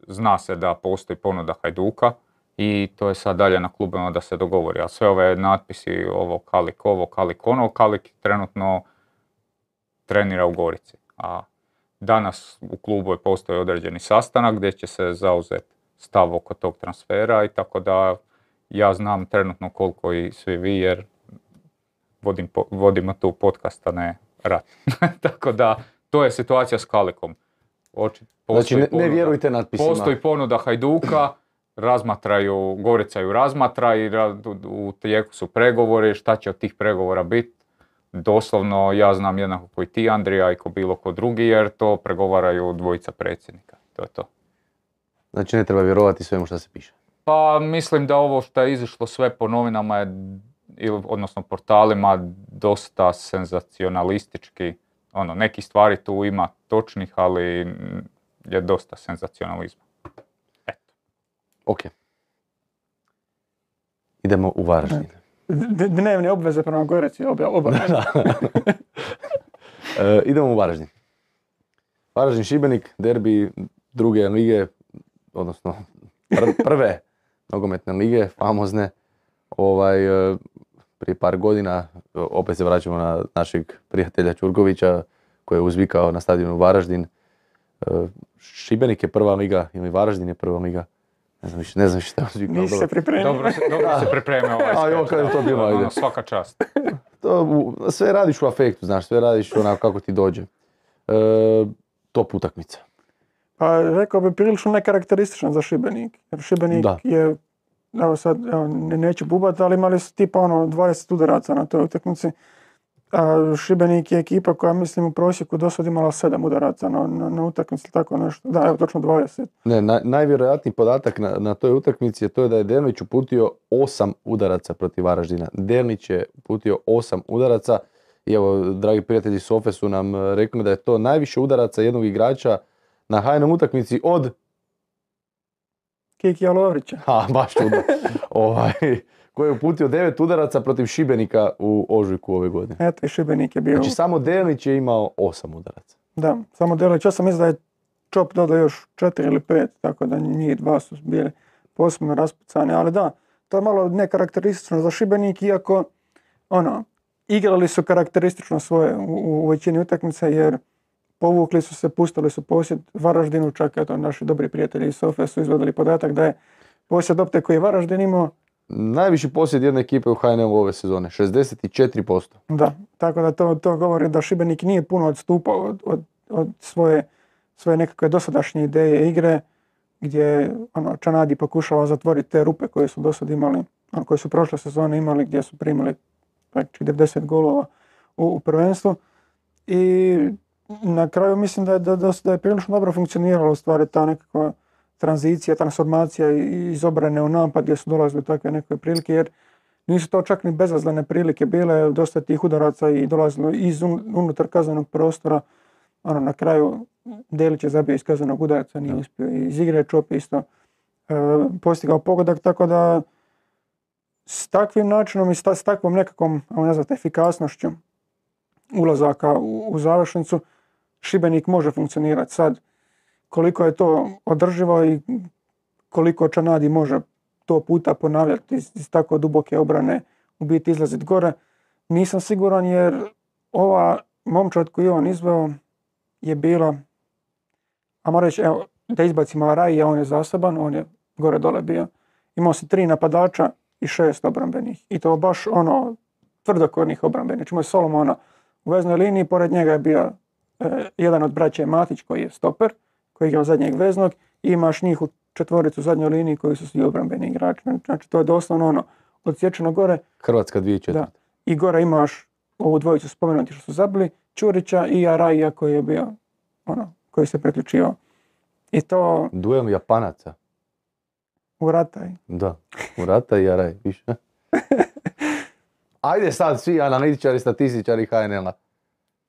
zna se da postoji ponuda Hajduka i to je sad dalje na klubima da se dogovori. A sve ove natpisi, ovo Kalik ovo, Kalik ono, Kalik trenutno trenira u Gorici. A danas u klubu je postoji određeni sastanak gdje će se zauzeti stav oko tog transfera i tako da ja znam trenutno koliko i svi vi jer vodim, vodimo tu podcast, a ne rat. tako da to je situacija s Kalikom. Oči, Znači, ne, ne vjerujte natpisima. Postoji ponuda Hajduka, razmatraju, Gorica ju razmatra i u, tijeku su pregovori, šta će od tih pregovora biti. Doslovno ja znam jednako koji ti Andrija i ko bilo ko drugi jer to pregovaraju dvojica predsjednika. To je to. Znači ne treba vjerovati svemu što se piše. Pa mislim da ovo što je izišlo sve po novinama je, odnosno portalima, dosta senzacionalistički. Ono, neki stvari tu ima točnih, ali je dosta senzacionalizma. Ok. Idemo u Varaždin. Dnevne obveze prema Gorici, oba, oba. E, idemo u Varaždin. Varaždin Šibenik, derbi druge lige, odnosno pr- prve nogometne lige, famozne. Ovaj, e, prije par godina, e, opet se vraćamo na našeg prijatelja Čurkovića koji je uzvikao na stadionu Varaždin. E, Šibenik je prva liga ili Varaždin je prva liga. Ne znam više, ne znam više šta je uzvikao. Nisi dobro. se pripremio. Dobro se, dobro se pripremio ovaj A, jo, skeč, kad je to bilo, Ono, ajde. svaka čast. To, sve radiš u afektu, znaš, sve radiš onako kako ti dođe. E, top utakmica. Pa rekao bi prilično nekarakterističan za Šibenik. Jer Šibenik Da. je, evo sad, evo, ne- neću bubat, ali imali su tipa ono 20 udaraca na toj utakmici. A Šibenik je ekipa koja mislim u prosjeku do sad imala 7 udaraca na, na, na utakmici, tako nešto. Da, evo točno 20. Ne, naj- najvjerojatniji podatak na, na toj utakmici je to da je Dernić uputio osam udaraca protiv Varaždina. Dernić je uputio osam udaraca i evo, dragi prijatelji Sofe su nam e, rekli da je to najviše udaraca jednog igrača na hajnom utakmici od, Kiki Lovrića. ha, baš čudno, ovaj, koji je uputio devet udaraca protiv Šibenika u ožujku ove godine. Eto i Šibenik je bio. Znači samo Dernić je imao osam udaraca. Da, samo Delić. Ja sam mislio da je Čop dodao još četiri ili pet, tako da njih dva su bili posebno raspucani. Ali da, to je malo nekarakteristično za Šibenik, iako ono, igrali su karakteristično svoje u, u većini utakmica, jer povukli su se, pustili su posjed Varaždinu, čak eto naši dobri prijatelji iz Sofije su izvadili podatak da je posjed opte koji je Varaždin imao, Najviši posjed jedne ekipe u HNL ove sezone, 64%. Da, tako da to, to govori da Šibenik nije puno odstupao od, od, od svoje, svoje nekakve dosadašnje ideje igre, gdje ono, Čanadi pokušava zatvoriti te rupe koje su do sad imali, ono, koje su prošle sezone imali, gdje su primili praktički 90 golova u, u prvenstvu. I na kraju mislim da je, da, da, da je prilično dobro funkcioniralo u stvari ta nekakva tranzicija, transformacija iz obrane u napad gdje su dolazile takve neke prilike jer nisu to čak ni bezazlene prilike bile, dosta tih udaraca i dolazilo iz un- unutar kaznenog prostora. Ono, na kraju Delić je zabio iz kaznenog udarca, nije uspio. Iz igre Čop isto e, postigao pogodak, tako da s takvim načinom i s, ta- s takvom nekakvom, ajmo nazvati, efikasnošću ulazaka u, u završnicu, Šibenik može funkcionirati sad. Koliko je to održivo i koliko Čanadi može to puta ponavljati iz, iz tako duboke obrane u biti izlaziti gore, nisam siguran jer ova momčad koju je on izveo je bila, a moram reći, evo, da izbacimo Araija, on je zaseban, on je gore dole bio. Imao si tri napadača i šest obrambenih. I to baš ono tvrdokornih obrambenih. Znači imao je Solomona u veznoj liniji, pored njega je bio jedan od braća Matić koji je stoper, koji je igrao zadnjeg veznog i imaš njih u četvoricu u zadnjoj liniji koji su svi obrambeni igrači. Znači to je doslovno ono odsječeno gore Hrvatska 2004. Da. i gore imaš ovu dvojicu spomenuti što su zabili, Čurića i Araija koji je bio ono, koji se priključivao. I to Duel Japanaca. u rataj. Da, Murata i Araj, više. Ajde sad svi analitičari, statističari HNL-a.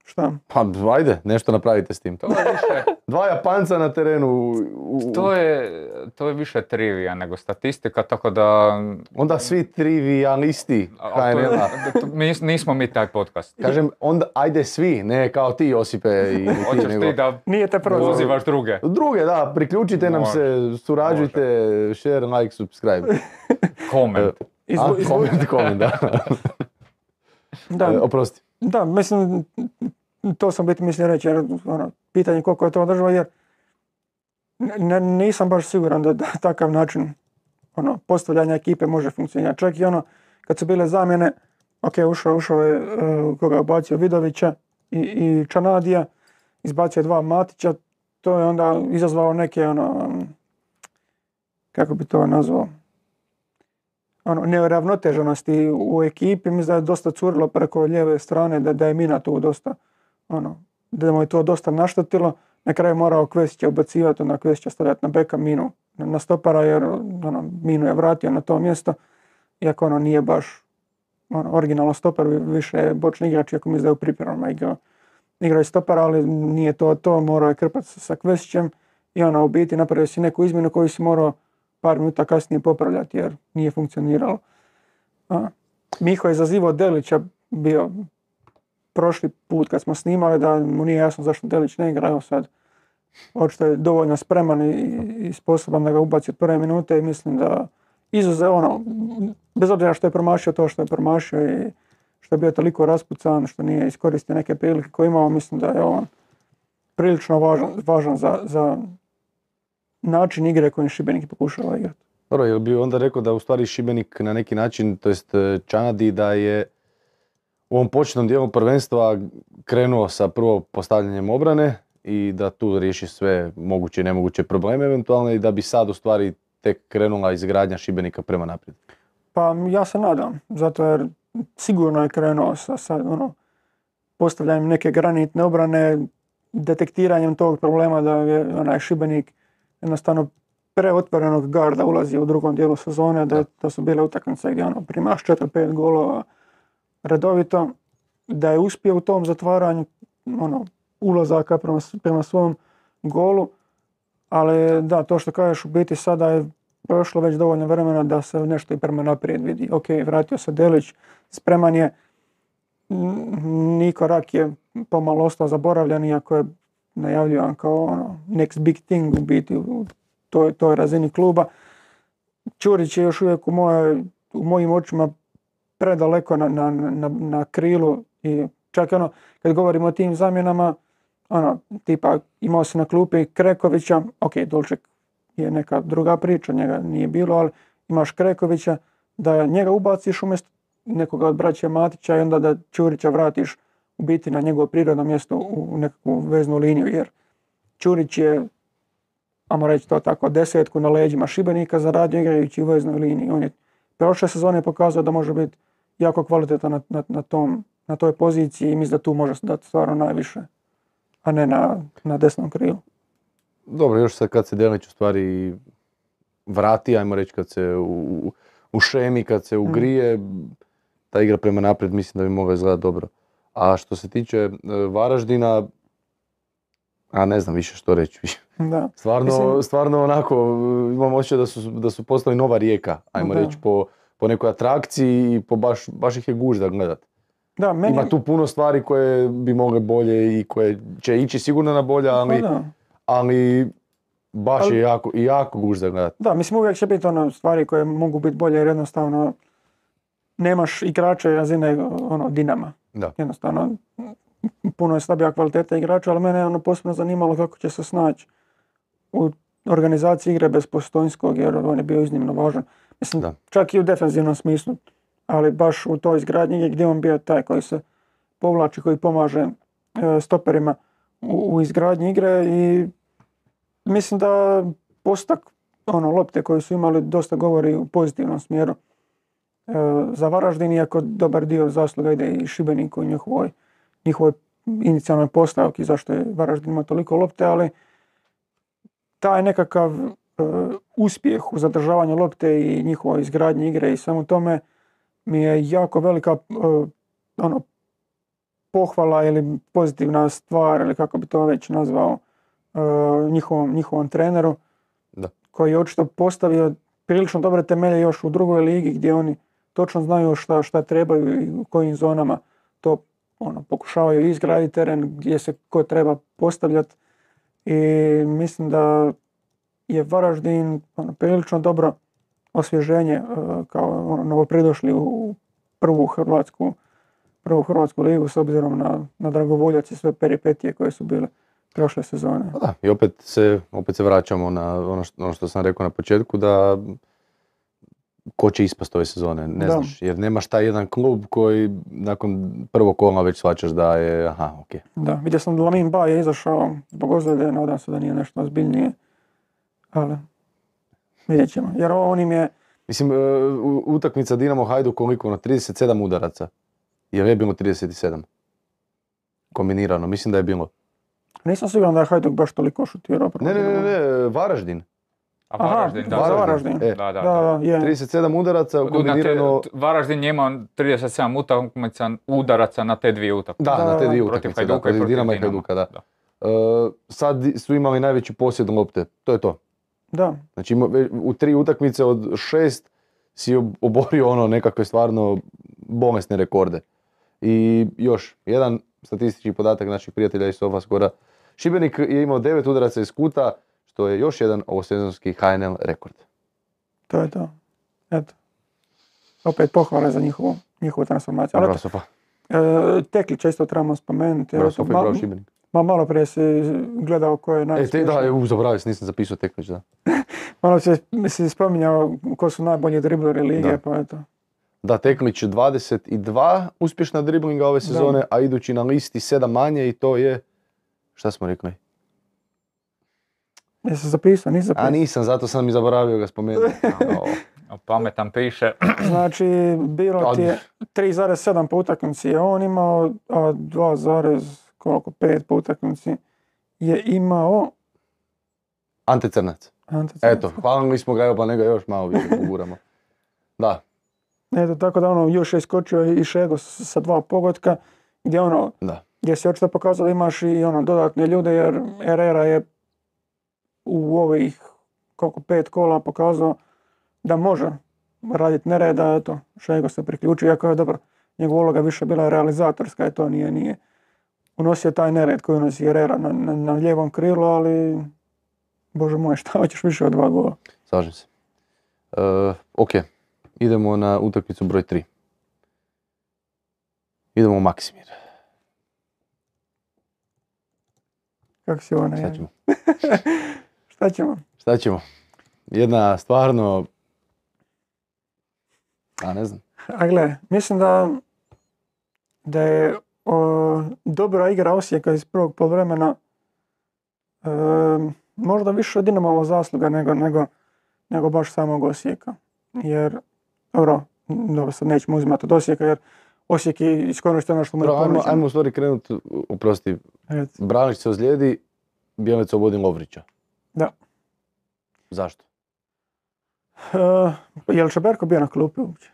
Šta? Pa ajde, nešto napravite s tim. To je više, Dva Japanca na terenu. u- to je, to je više trivija nego statistika, tako da... Onda svi trivijalisti mi, nismo mi taj podcast. Kažem, onda ajde svi, ne kao ti Josipe i ti, Hoćeš nego... ti da Nije te pozivaš druge. Druge, da, priključite nam Može, se, surađujte, share, like, subscribe. Comment. Izvu- comment, comment, da. da, E, Oprosti. Da, mislim, to sam biti mislio reći, jer ono, pitanje koliko je to održivo, jer ne- nisam baš siguran da, da takav način ono, postavljanja ekipe može funkcionirati. Čak i ono, kad su bile zamjene, ok, ušao, ušao je, e, koga bacio Vidovića i, i Čanadija, izbacio dva Matića, to je onda izazvalo neke, ono, kako bi to nazvao, ono, neuravnoteženosti u ekipi, mislim da je dosta curilo preko lijeve strane, da, da je Mina tu dosta, ono, da mu je to dosta naštetilo. Na kraju morao Kvesića ubacivati, onda Kvesića stavljati na beka Minu na, stopara, jer ono, Minu je vratio na to mjesto, iako ono nije baš ono, originalno stoper, više je bočni igrač, iako mislim da je u pripremama igrao, igrao je stopara, ali nije to to, morao je krpati sa, Kvesićem i ono, u biti napravio si neku izmjenu koju si morao par minuta kasnije popravljati jer nije funkcioniralo. A, Miho je zazivao Delića bio prošli put kad smo snimali da mu nije jasno zašto Delić ne igra, evo sad očito je dovoljno spreman i, i sposoban da ga ubaci od prve minute i mislim da izuze ono, bez obzira što je promašio to što je promašio i što je bio toliko raspucan, što nije iskoristio neke prilike koje je imao, mislim da je on prilično važan, važan za, za način igre kojim Šibenik pokušava igrati. Dobro, jel bi onda rekao da u stvari Šibenik na neki način, to jest e, Čanadi, da je u ovom početnom dijelu prvenstva krenuo sa prvo postavljanjem obrane i da tu riješi sve moguće i nemoguće probleme eventualne i da bi sad u stvari tek krenula izgradnja Šibenika prema naprijed. Pa ja se nadam, zato jer sigurno je krenuo sa, sa ono, postavljanjem neke granitne obrane, detektiranjem tog problema da je onaj Šibenik jednostavno preotvorenog garda ulazi u drugom dijelu sezone, da, da su bile utakmice gdje ono, primaš 4-5 golova redovito, da je uspio u tom zatvaranju ono, ulazaka prema, prema svom golu, ali da, to što kažeš u biti sada je prošlo već dovoljno vremena da se nešto i prema naprijed vidi. Ok, vratio se Delić, spreman je. Niko Rak je pomalo ostao zaboravljen, iako je najavljivan kao ono, next big thing u biti u toj, toj razini kluba. Čurić je još uvijek u, mojoj, u mojim očima predaleko na, na, na, na krilu i čak ono, kad govorimo o tim zamjenama, ono, tipa imao se na klupi Krekovića, ok, Dolček je neka druga priča, njega nije bilo, ali imaš Krekovića, da njega ubaciš umjesto nekoga od braća Matića i onda da Čurića vratiš u biti na njegovo prirodno mjesto u nekakvu veznu liniju, jer Čurić je, ajmo reći to tako, desetku na leđima Šibenika zaradio igrajući u veznoj liniji. On je prošle sezone pokazao da može biti jako kvalitetan na, na, na, tom, na toj poziciji i mislim da tu može dati stvarno najviše, a ne na, na desnom krilu. dobro, još sad kad se Delić u stvari vrati, ajmo reći kad se u, u šemi, kad se ugrije, ta igra prema naprijed mislim da bi mogla izgledati dobro. A što se tiče e, Varaždina, a ne znam više što reći. Da. Stvarno, Mislim- stvarno onako, e, imam osjećaj da su, da su postali nova rijeka, ajmo Da. reći, po, po nekoj atrakciji i po baš, baš ih je gužda gledat. Da, meni Ima tu puno stvari koje bi mogle bolje i koje će ići sigurno na bolje, Pa ali, da. ali baš Ali- je jako, jako gužda gledat. Da, mislim uvijek će biti ono stvari koje mogu biti bolje jer jednostavno nemaš igrače razine ono Dinama. Da. Jednostavno puno je slabija kvaliteta igrača, ali mene je ono posebno zanimalo kako će se snaći u organizaciji igre bez Postojnskog jer on je bio iznimno važan. Mislim, Da. čak i u defensivnom smislu, ali baš u toj izgradnji gdje je on bio taj koji se povlači, koji pomaže e, stoperima u, u izgradnji igre i mislim da postak ono, lopte koje su imali dosta govori u pozitivnom smjeru za Varaždin, iako dobar dio zasluga ide i Šibeniku i njihovoj, njihovoj inicijalnoj postavki zašto je Varaždin imao toliko lopte, ali taj nekakav e, uspjeh u zadržavanju lopte i njihovoj izgradnji igre i samo tome mi je jako velika e, ono, pohvala ili pozitivna stvar ili kako bi to već nazvao e, njihovom, njihovom treneru Da. koji je očito postavio prilično dobre temelje još u drugoj ligi gdje oni točno znaju šta, šta trebaju i u kojim zonama to ono, pokušavaju izgraditi teren gdje se ko treba postavljati i mislim da je Varaždin ono, prilično dobro osvježenje e, kao ono, novopridošli u prvu hrvatsku prvu hrvatsku ligu s obzirom na, na dragovoljac i sve peripetije koje su bile prošle sezone. Pa da, i opet se, opet se vraćamo na ono što, ono što sam rekao na početku, da ko će ispast ove sezone, ne Da. znaš, jer nemaš taj jedan klub koji nakon prvog kola već shvaćaš da je, aha, ok. Da, vidio sam da Lamin Ba je izašao zbog ozljede, nadam se da nije nešto ozbiljnije, ali vidjet ćemo. Jer ovo on im je, Mislim, e, utakmica Dinamo Hajdu koliko, na 37 udaraca, jer je bilo 37? Kombinirano, mislim da je bilo. nisam siguran da je Hajduk baš toliko šutirao. Ne, ne, ne, ne, Varaždin. A Aha, Varaždin, da. za da, Varaždin. E, Da, da, Da, da. da, je. 37 udaraca Na te- kombinirano... Varaždin je imao 37 utakmica udaraca na te dvije utakmice. Da, Da, na te da, dvije protiv utakmice, da, Hajduka i protiv protiv Dinama i Hajduka, da. da. E, sad su imali najveći posjed lopte, to je to. Da, Znači ima- u tri utakmice od šest si ob- oborio ono nekakve stvarno bolesne rekorde. I još jedan statistički podatak naših prijatelja iz Sofaskora. Šibenik je imao devet udaraca iz kuta, što je još jedan ovosezonski HNL rekord. to je to. Eto. Opet pohvale za njihovu, njihovu transformaciju. Eto, Sofa, e, Teklića isto trebamo spomenuti. Sofa i ma- bravo Šibenik. ma malo prije si gledao ko je E, te, da, je, u, zaboravio sam, nisam zapisao Teklić, da. Malo si, si spominjao ko su najbolji dribleri lige, Da. pa eto. Da, Teklić 22 uspješna driblinga ove sezone, a idući na listi 7 manje i to je, šta smo rekli? Jesi zapisao, nisi zapisao? A nisam, zato sam i zaboravio ga spomenuti. O, pametan piše. Znači, bilo ti je 3,7 po utakmici je on imao, a 2,5 po utakmici je imao Ante Crnac. Ante Crnac. Eto, hvalili smo ga, evo pa nego još malo više poguramo. Da, Eto, tako da ono, još je iskočio i Šego sa dva pogotka, gdje ono, da. gdje se očito pokazalo da imaš i ono dodatne ljude, jer Herrera je u ovih koliko pet kola pokazao da može raditi nereda, eto, Šego se priključio, iako je dobro, njegova uloga više bila realizatorska, i to nije, nije unosio taj nered koji unosi Herrera na, na, na lijevom krilu, ali Bože moj, šta hoćeš više od dva gola? Slažem se. E, ok, idemo na utakmicu broj 3. Idemo u Maksimir. Kako si ovo najavio? Šta ćemo? Šta ćemo? Jedna stvarno... A ne znam. A gle, mislim da, da je o, dobra igra Osijeka iz prvog poluvremena e, možda više od Dinamova zasluga nego, nego, nego baš samog Osijeka. Jer, dobro, dobro sad nećemo uzimati od Osijeka jer Osijek je iskoristio ono što mu je ajmo, ajmo u stvari krenuti, oprosti, Reci. Branić se ozlijedi, Bjelec obodi Lovrića. Da. Zašto? E, je li Čeberko bio na klupi uopće?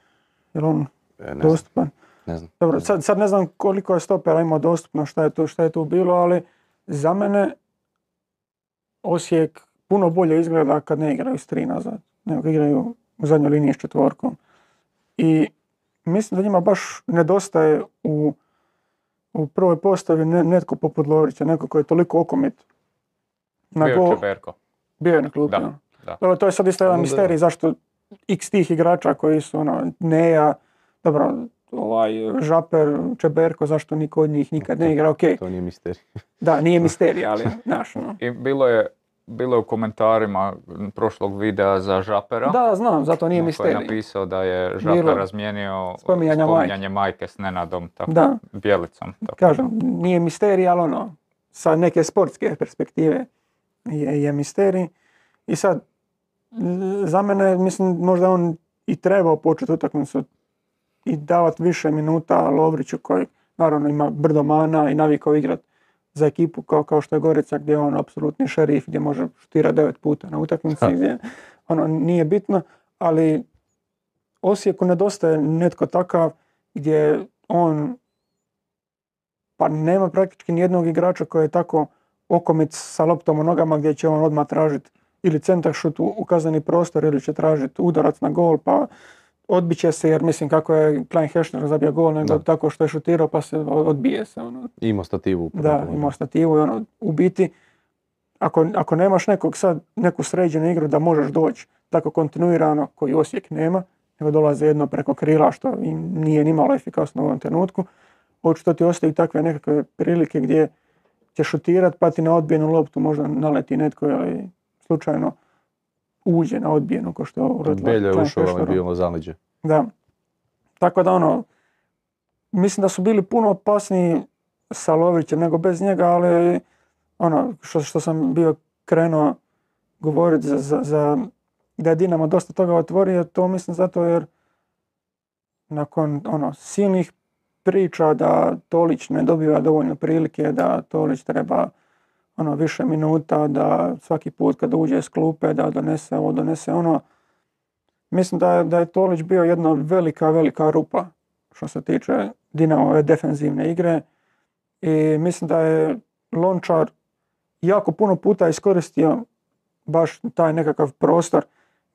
Je li on E, ne znam, dostupan? ne znam. Dobro, sad, sad ne znam koliko je stopera imao dostupno, šta je, tu, šta je tu bilo, ali za mene Osijek puno bolje izgleda kad ne igraju s tri nazad, nego igraju u zadnjoj liniji s četvorkom. I mislim da njima baš nedostaje u, u prvoj postavi ne- netko poput Lovrića, neko koji je toliko okomit. Na Bio Čeberko. bio je na klupi. Da, da. Dobro, to je sad isto jedan Da. misterij zašto x tih igrača koji su ono, Neja, dobro, ovaj, Žaper, Čeberko, zašto niko od njih nikad ne igra, ok, To nije misterij. da, nije misterij, ali, znaš, ono. I bilo je, bilo je u komentarima prošlog videa za Žapera. Da, znam, zato nije Koji je misterij. napisao da je Žaper Bilo. razmijenio spominjanje majke s Nenadom, tako, Da. Bjelicom. Tako. Kažem, nije misterij, ali ono, sa neke sportske perspektive je, je misterij. I sad, z- za mene, mislim, možda on i trebao početi utakmicu i davati više minuta Lovriću koji naravno ima brdo mana i navikao igrat za ekipu kao, kao što je Gorica gdje je on apsolutni šerif, gdje može štira devet puta na utakmici, Ha. gdje ono nije bitno, ali Osijeku nedostaje netko takav gdje on pa nema praktički nijednog igrača koji je tako okomit sa loptom u nogama gdje će on odmah tražiti ili centar šut u, kazneni prostor ili će tražiti udarac na gol pa odbit će se jer mislim kako je Klein Hešner zabio gol nego Da. tako što je šutirao pa se odbije se. Ono. Imao stativu. Da, imao stativu i ono, u biti ako, ako nemaš nekog sad, neku sređenu igru da možeš doći tako kontinuirano koji Osijek nema, nego dolaze jedno preko krila što im nije ni malo efikasno u ovom trenutku, očito ti ostaju takve nekakve prilike gdje će šutirat pa ti na odbijenu loptu možda naleti netko ili slučajno uđe na odbijenu ko što je ovo Beljo je ušao, ali je Hešnerom. bilo zaleđe. Da. Tako da ono, mislim da su bili puno opasniji sa Lovrićem nego bez njega, ali ono, što, što sam bio krenuo govoriti za, za, za da je Dinamo dosta toga otvorio, to mislim zato jer nakon ono, silnih priča da Tolić ne dobiva dovoljno prilike, da Tolić treba ono, više minuta, da svaki put kad uđe s klupe da donese ovo, donese ono, Mislim da da je Tolić bio jedna velika, velika rupa što se tiče Dinamove defenzivne igre i mislim da je Lončar jako puno puta iskoristio baš taj nekakav prostor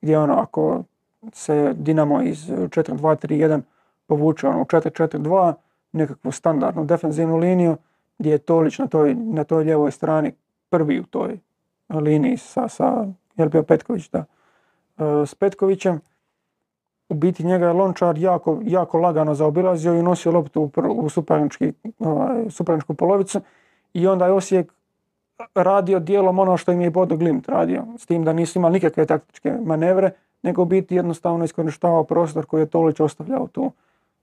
gdje ono ako se Dinamo iz 4-2-3-1 povuče ono u 4-4-2 nekakvu standardnu defenzivnu liniju gdje je Tolić na toj, na toj lijevoj strani prvi u toj liniji sa, sa je bio Petković, da, e, s Petkovićem. U biti njega je Lončar jako, jako lagano zaobilazio i nosio loptu u, u ovaj, suparničku polovicu i onda je Osijek radio dijelom ono što im je Bodo Glimt radio, s tim da nisu imali nikakve taktičke manevre, nego biti jednostavno iskorištavao prostor koji je Tolić ostavljao tu.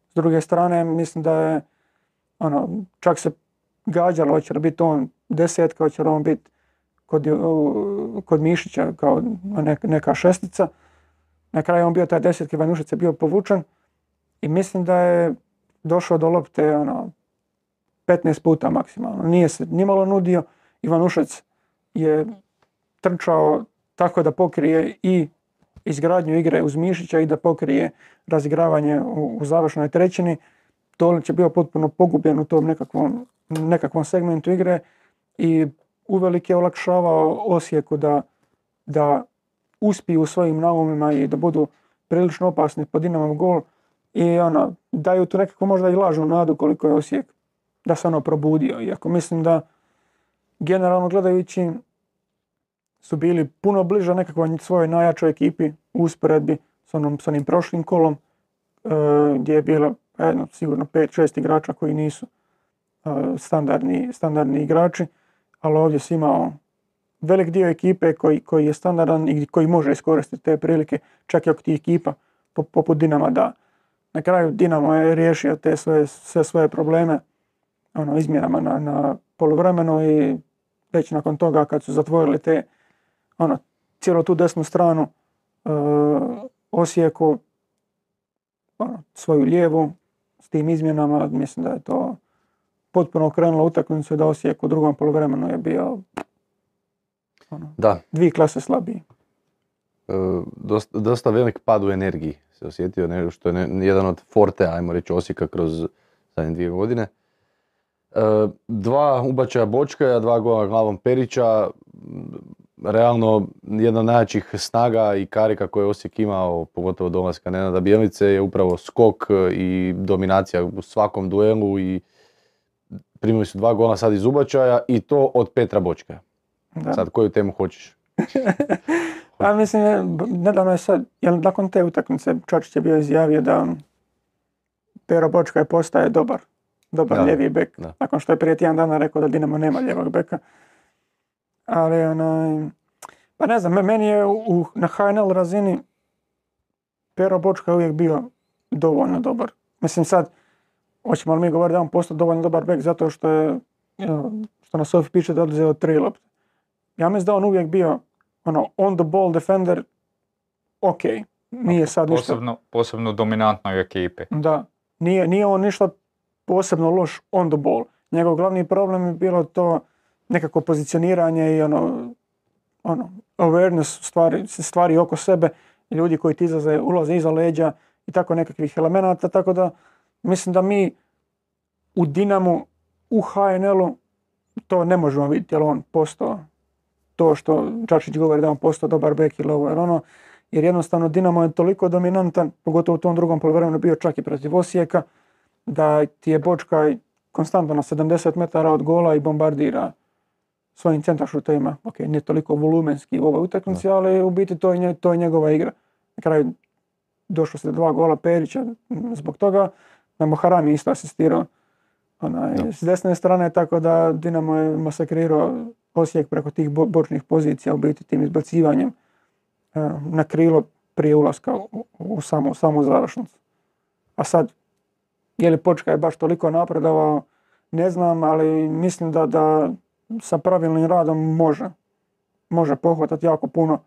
S druge strane, mislim da je ono, čak se gađalo, hoće li biti on desetka, hoće li on biti kod, kod Mišića kao neka, šestica. Na kraju on bio taj desetki, Vanušić je bio povučen i mislim da je došao do lopte ono, 15 puta maksimalno. Nije se nimalo nudio. Ivanušec je trčao tako da pokrije i izgradnju igre uz Mišića i da pokrije razigravanje u, u završnoj trećini. Tolić je bio potpuno pogubljen u tom nekakvom, nekakvom segmentu igre i uvelike je olakšavao Osijeku da, da uspiju u svojim naumima i da budu prilično opasni po Dinamov gol i ono, daju tu nekako možda i lažnu nadu koliko je Osijek da se ono probudio. Iako mislim da generalno gledajući su bili puno bliže nekakvoj svojoj najjačoj ekipi usporedbi s, onom, s onim prošlim kolom e, gdje je bilo jedno, sigurno 5-6 igrača koji nisu e, standardni, standardni igrači, ali ovdje si imao velik dio ekipe koji, koji je standardan i koji može iskoristiti te prilike, čak i ako ti ekipa po- poput Dinama da. Na kraju Dinamo je riješio te svoje, sve svoje probleme ono, izmjenama na, na poluvremenu i već nakon toga kad su zatvorili te ono, cijelu tu desnu stranu Osijeku ono, svoju lijevu s tim izmjenama, mislim da je to potpuno okrenulo utakmicu da Osijek u drugom poluvremenu je bio ono, Da, dvije klase slabiji. e, dosta, dosta velik pad u energiji se osjetio, ne, što je ne- jedan od forte, ajmo reći, Osijeka kroz zadnje dvije godine. E, dva ubačaja Bočkaja, dva gola glavom Perića, realno jedna od najjačih snaga i karika koje je Osijek imao, pogotovo dolaska Nenada Bjelice, je upravo skok e, i dominacija u svakom duelu i primili su dva gola sad iz ubačaja i to od Petra Bočkaja. Da. Sad koju temu hoćeš? A mislim, b- nedavno je sad, jel nakon te utakmice Čačić je bio izjavio da Pero Bočka je postaje dobar, dobar Da, lijevi bek. da. Nakon što je prije tjedan dana rekao da Dinamo nema lijevog beka. Ali onaj, pa ne znam, me- meni je u, na HNL razini Pero Bočka uvijek bio dovoljno dobar. Mislim sad, hoćemo li mi govoriti da on postao dovoljno dobar bek zato što je, što na Sofi piše da je oduzeo tri lopte. Ja mislim da on uvijek bio ono, on the ball defender, ok, nije sad ništa, Posebno, posebno dominantnoj ekipi. da, nije, nije on ništa posebno loš on the ball. Njegov glavni problem je bilo to nekako pozicioniranje i ono, ono awareness stvari, stvari oko sebe, ljudi koji ti izlaze, ulaze iza leđa i tako nekakvih elemenata, tako da mislim da mi u Dinamu, u HNL-u to ne možemo vidjeti, jer on postao to što Čačić govori da on postao dobar bek ili ovo ili ono, jer jednostavno Dinamo je toliko dominantan, pogotovo u tom drugom poluvremenu bio čak i protiv Osijeka, da ti je Bočka konstantno na 70 metara od gola i bombardira svojim centaršutovima. Ok, nije toliko volumenski u ovoj utakmici, ali u biti to je, to je njegova igra. Na kraju došlo se do dva gola Perića zbog toga. Da Moharam je isto asistirao onaj, s desne strane, tako da Dinamo je masakrirao Osijek preko tih bo- bočnih pozicija, u biti tim izbacivanjem e, na krilo prije ulaska u, u samu, samu završnicu. A sad, je li Počka je baš toliko napredovao, ne znam, ali mislim da, da sa pravilnim radom može. Može pohvatati jako puno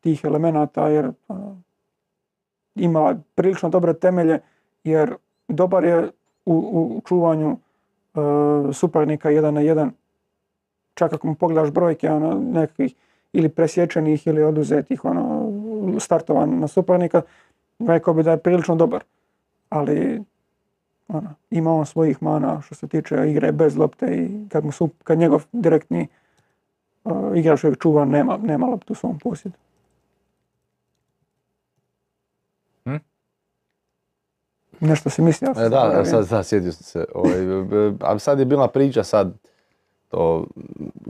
tih elemenata jer ono, ima prilično dobre temelje jer dobar je u, u čuvanju e, suparnika jedan na jedan. Čak ako mu pogledaš brojke ono, nekakvih ili presječenih ili oduzetih ono, startova na suparnika, rekao bi da je prilično dobar. Ali ono, ima on svojih mana što se tiče igre bez lopte i kad, mu su, kad njegov direktni uh, igrač uvijek čuva nema, nema loptu u svom posjedu. Hm? Nešto si mislio? E, da, zaboravio. sad, sad sjetio sam se. Ovaj, a sad je bila priča sad to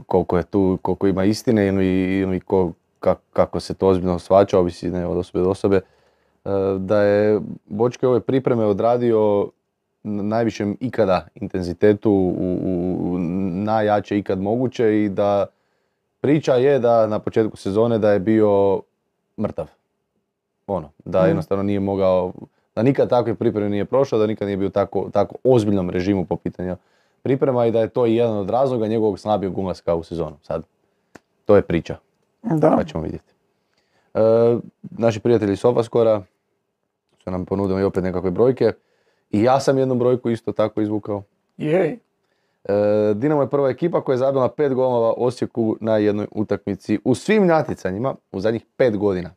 koliko je tu, koliko ima istine ili, ili ko- kak- kako se to ozbiljno shvaća, ovisi ne, od osobe do osobe, e, da je Bočke ove pripreme odradio na najvišem ikada intenzitetu, u, u najjače ikad moguće i da priča je da na početku sezone da je bio mrtav. Ono, da Mhm. jednostavno nije mogao, da nikad takve pripreme nije prošao, da nikad nije bio tako, tako ozbiljnom režimu po pitanju priprema i da je to i jedan od razloga njegovog slabijeg ulaska u sezonu. Sad, to je priča, Da, pa ćemo vidjeti. E, naši prijatelji Sofaskora su nam ponudili opet nekakve brojke i ja sam jednu brojku isto tako izvukao. jej. E, Dinamo je prva ekipa koja je zabila pet golova Osijeku na jednoj utakmici u svim natjecanjima u zadnjih pet godina.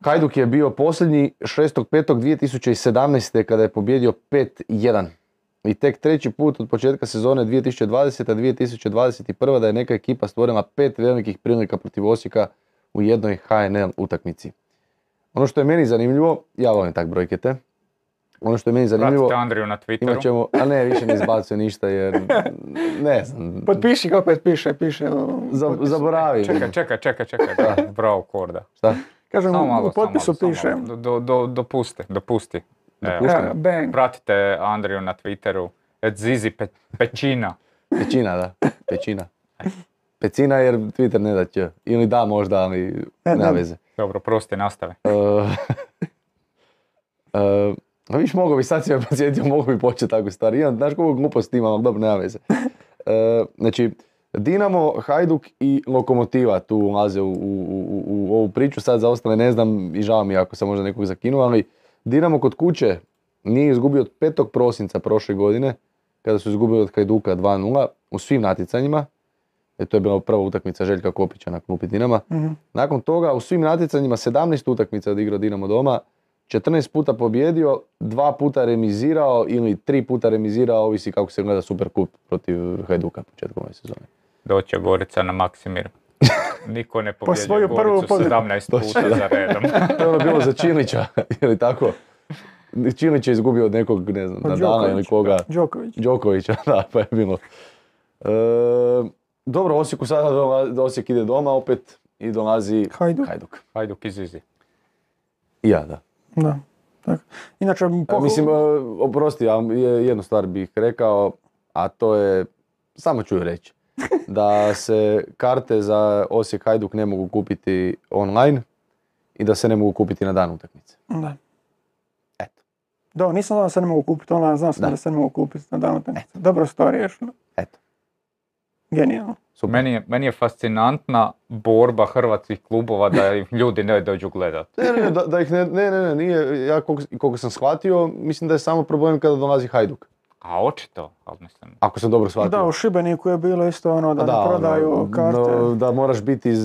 Hajduk je bio posljednji 6.5.2017. kada je pobjedio 5-1. I tek treći put od početka sezone 2020-2021 da je neka ekipa stvorila pet velikih prilika protiv Osijeka u jednoj HNL utakmici. Ono što je meni zanimljivo, ja volim tak brojke te, ono što je meni zanimljivo, Pratite Andriju na Twitteru. Imat ćemo, a ne, više ne izbacuje ništa jer, ne znam, Potpiši ga opet piše, piše. u za- potpisu. zaboravi. Čekaj, čekaj, čekaj, čekaj. Da, bravo, Korda. Šta? Kažem, Samo u- malo, u potpisu samo piše. samo. Do, do, dopusti, dopusti. Evo, bang. Pratite Andriju na Twitteru. Et Zizi Pe- Pećina. Pećina, da, pećina. Pecina jer Twitter ne da će, ili da možda, ali Ne, nema ne. veze. Dobro, prosti, nastavi. Uh, uh, a viš mogu bi, sad si me podsjetio, mogu bi početi takvu stvar. Imam, znaš koliko gluposti imam, ali dobro, nema veze. Uh, znači, Dinamo, Hajduk i Lokomotiva tu ulaze u, u, u, u ovu priču, sad za ostale ne znam i žao mi ako sam možda nekog zakinuo, ali Dinamo kod kuće nije izgubio od 5. prosinca prošle godine, kada su izgubili od Hajduka 2-0 u svim natjecanjima E, to je bila prva utakmica Željka Kopića na klupi Dinama. Mhm. Nakon toga u svim natjecanjima 17 utakmica odigrao Dinamo doma, 14 puta pobjedio, dva puta remizirao ili tri puta remizirao, ovisi kako se gleda Superkup protiv Hajduka početkom ove sezone. Doće Gorica na Maksimir. Niko ne pobjeđuje svoju prvu Goricu pobjedu. 17 puta za redom. To je ono bilo za Čilića, ili tako? Čilić je izgubio od nekog, ne znam, Od Nadala ili koga. Đoković. Đokovića, da, pa je bilo. E, dobro, Osijeku sada dola- Osijek ide doma opet i dolazi Hajduk. Hajduk. Hajduk izizi. I ja, da. Da. Tak. Inače, E, pohval- Mislim, e, oprosti, je- jednu stvar bih rekao, a to je, samo ću reći, da se karte za Osijek Hajduk ne mogu kupiti online i da se ne mogu kupiti na dan utakmice. Da. Eto. Da, nisam znao da se ne mogu kupiti online, znao sam Da. da, se ne mogu kupiti na dan utakmice. Dobro to riješilo. Eto. Genijalno. Super. Meni je, meni je fascinantna borba hrvatskih klubova da ih ljudi ne dođu gledat. Ne, ne, da, da ih ne, ne, ne, ne, nije, ja koliko, koliko sam shvatio, mislim da je samo problem kada dolazi Hajduk. A očito, ali mislim, Ako sam dobro shvatio. Da, u Šibeniku je bilo isto ono da, ne ono, prodaju karte. no, da moraš biti iz,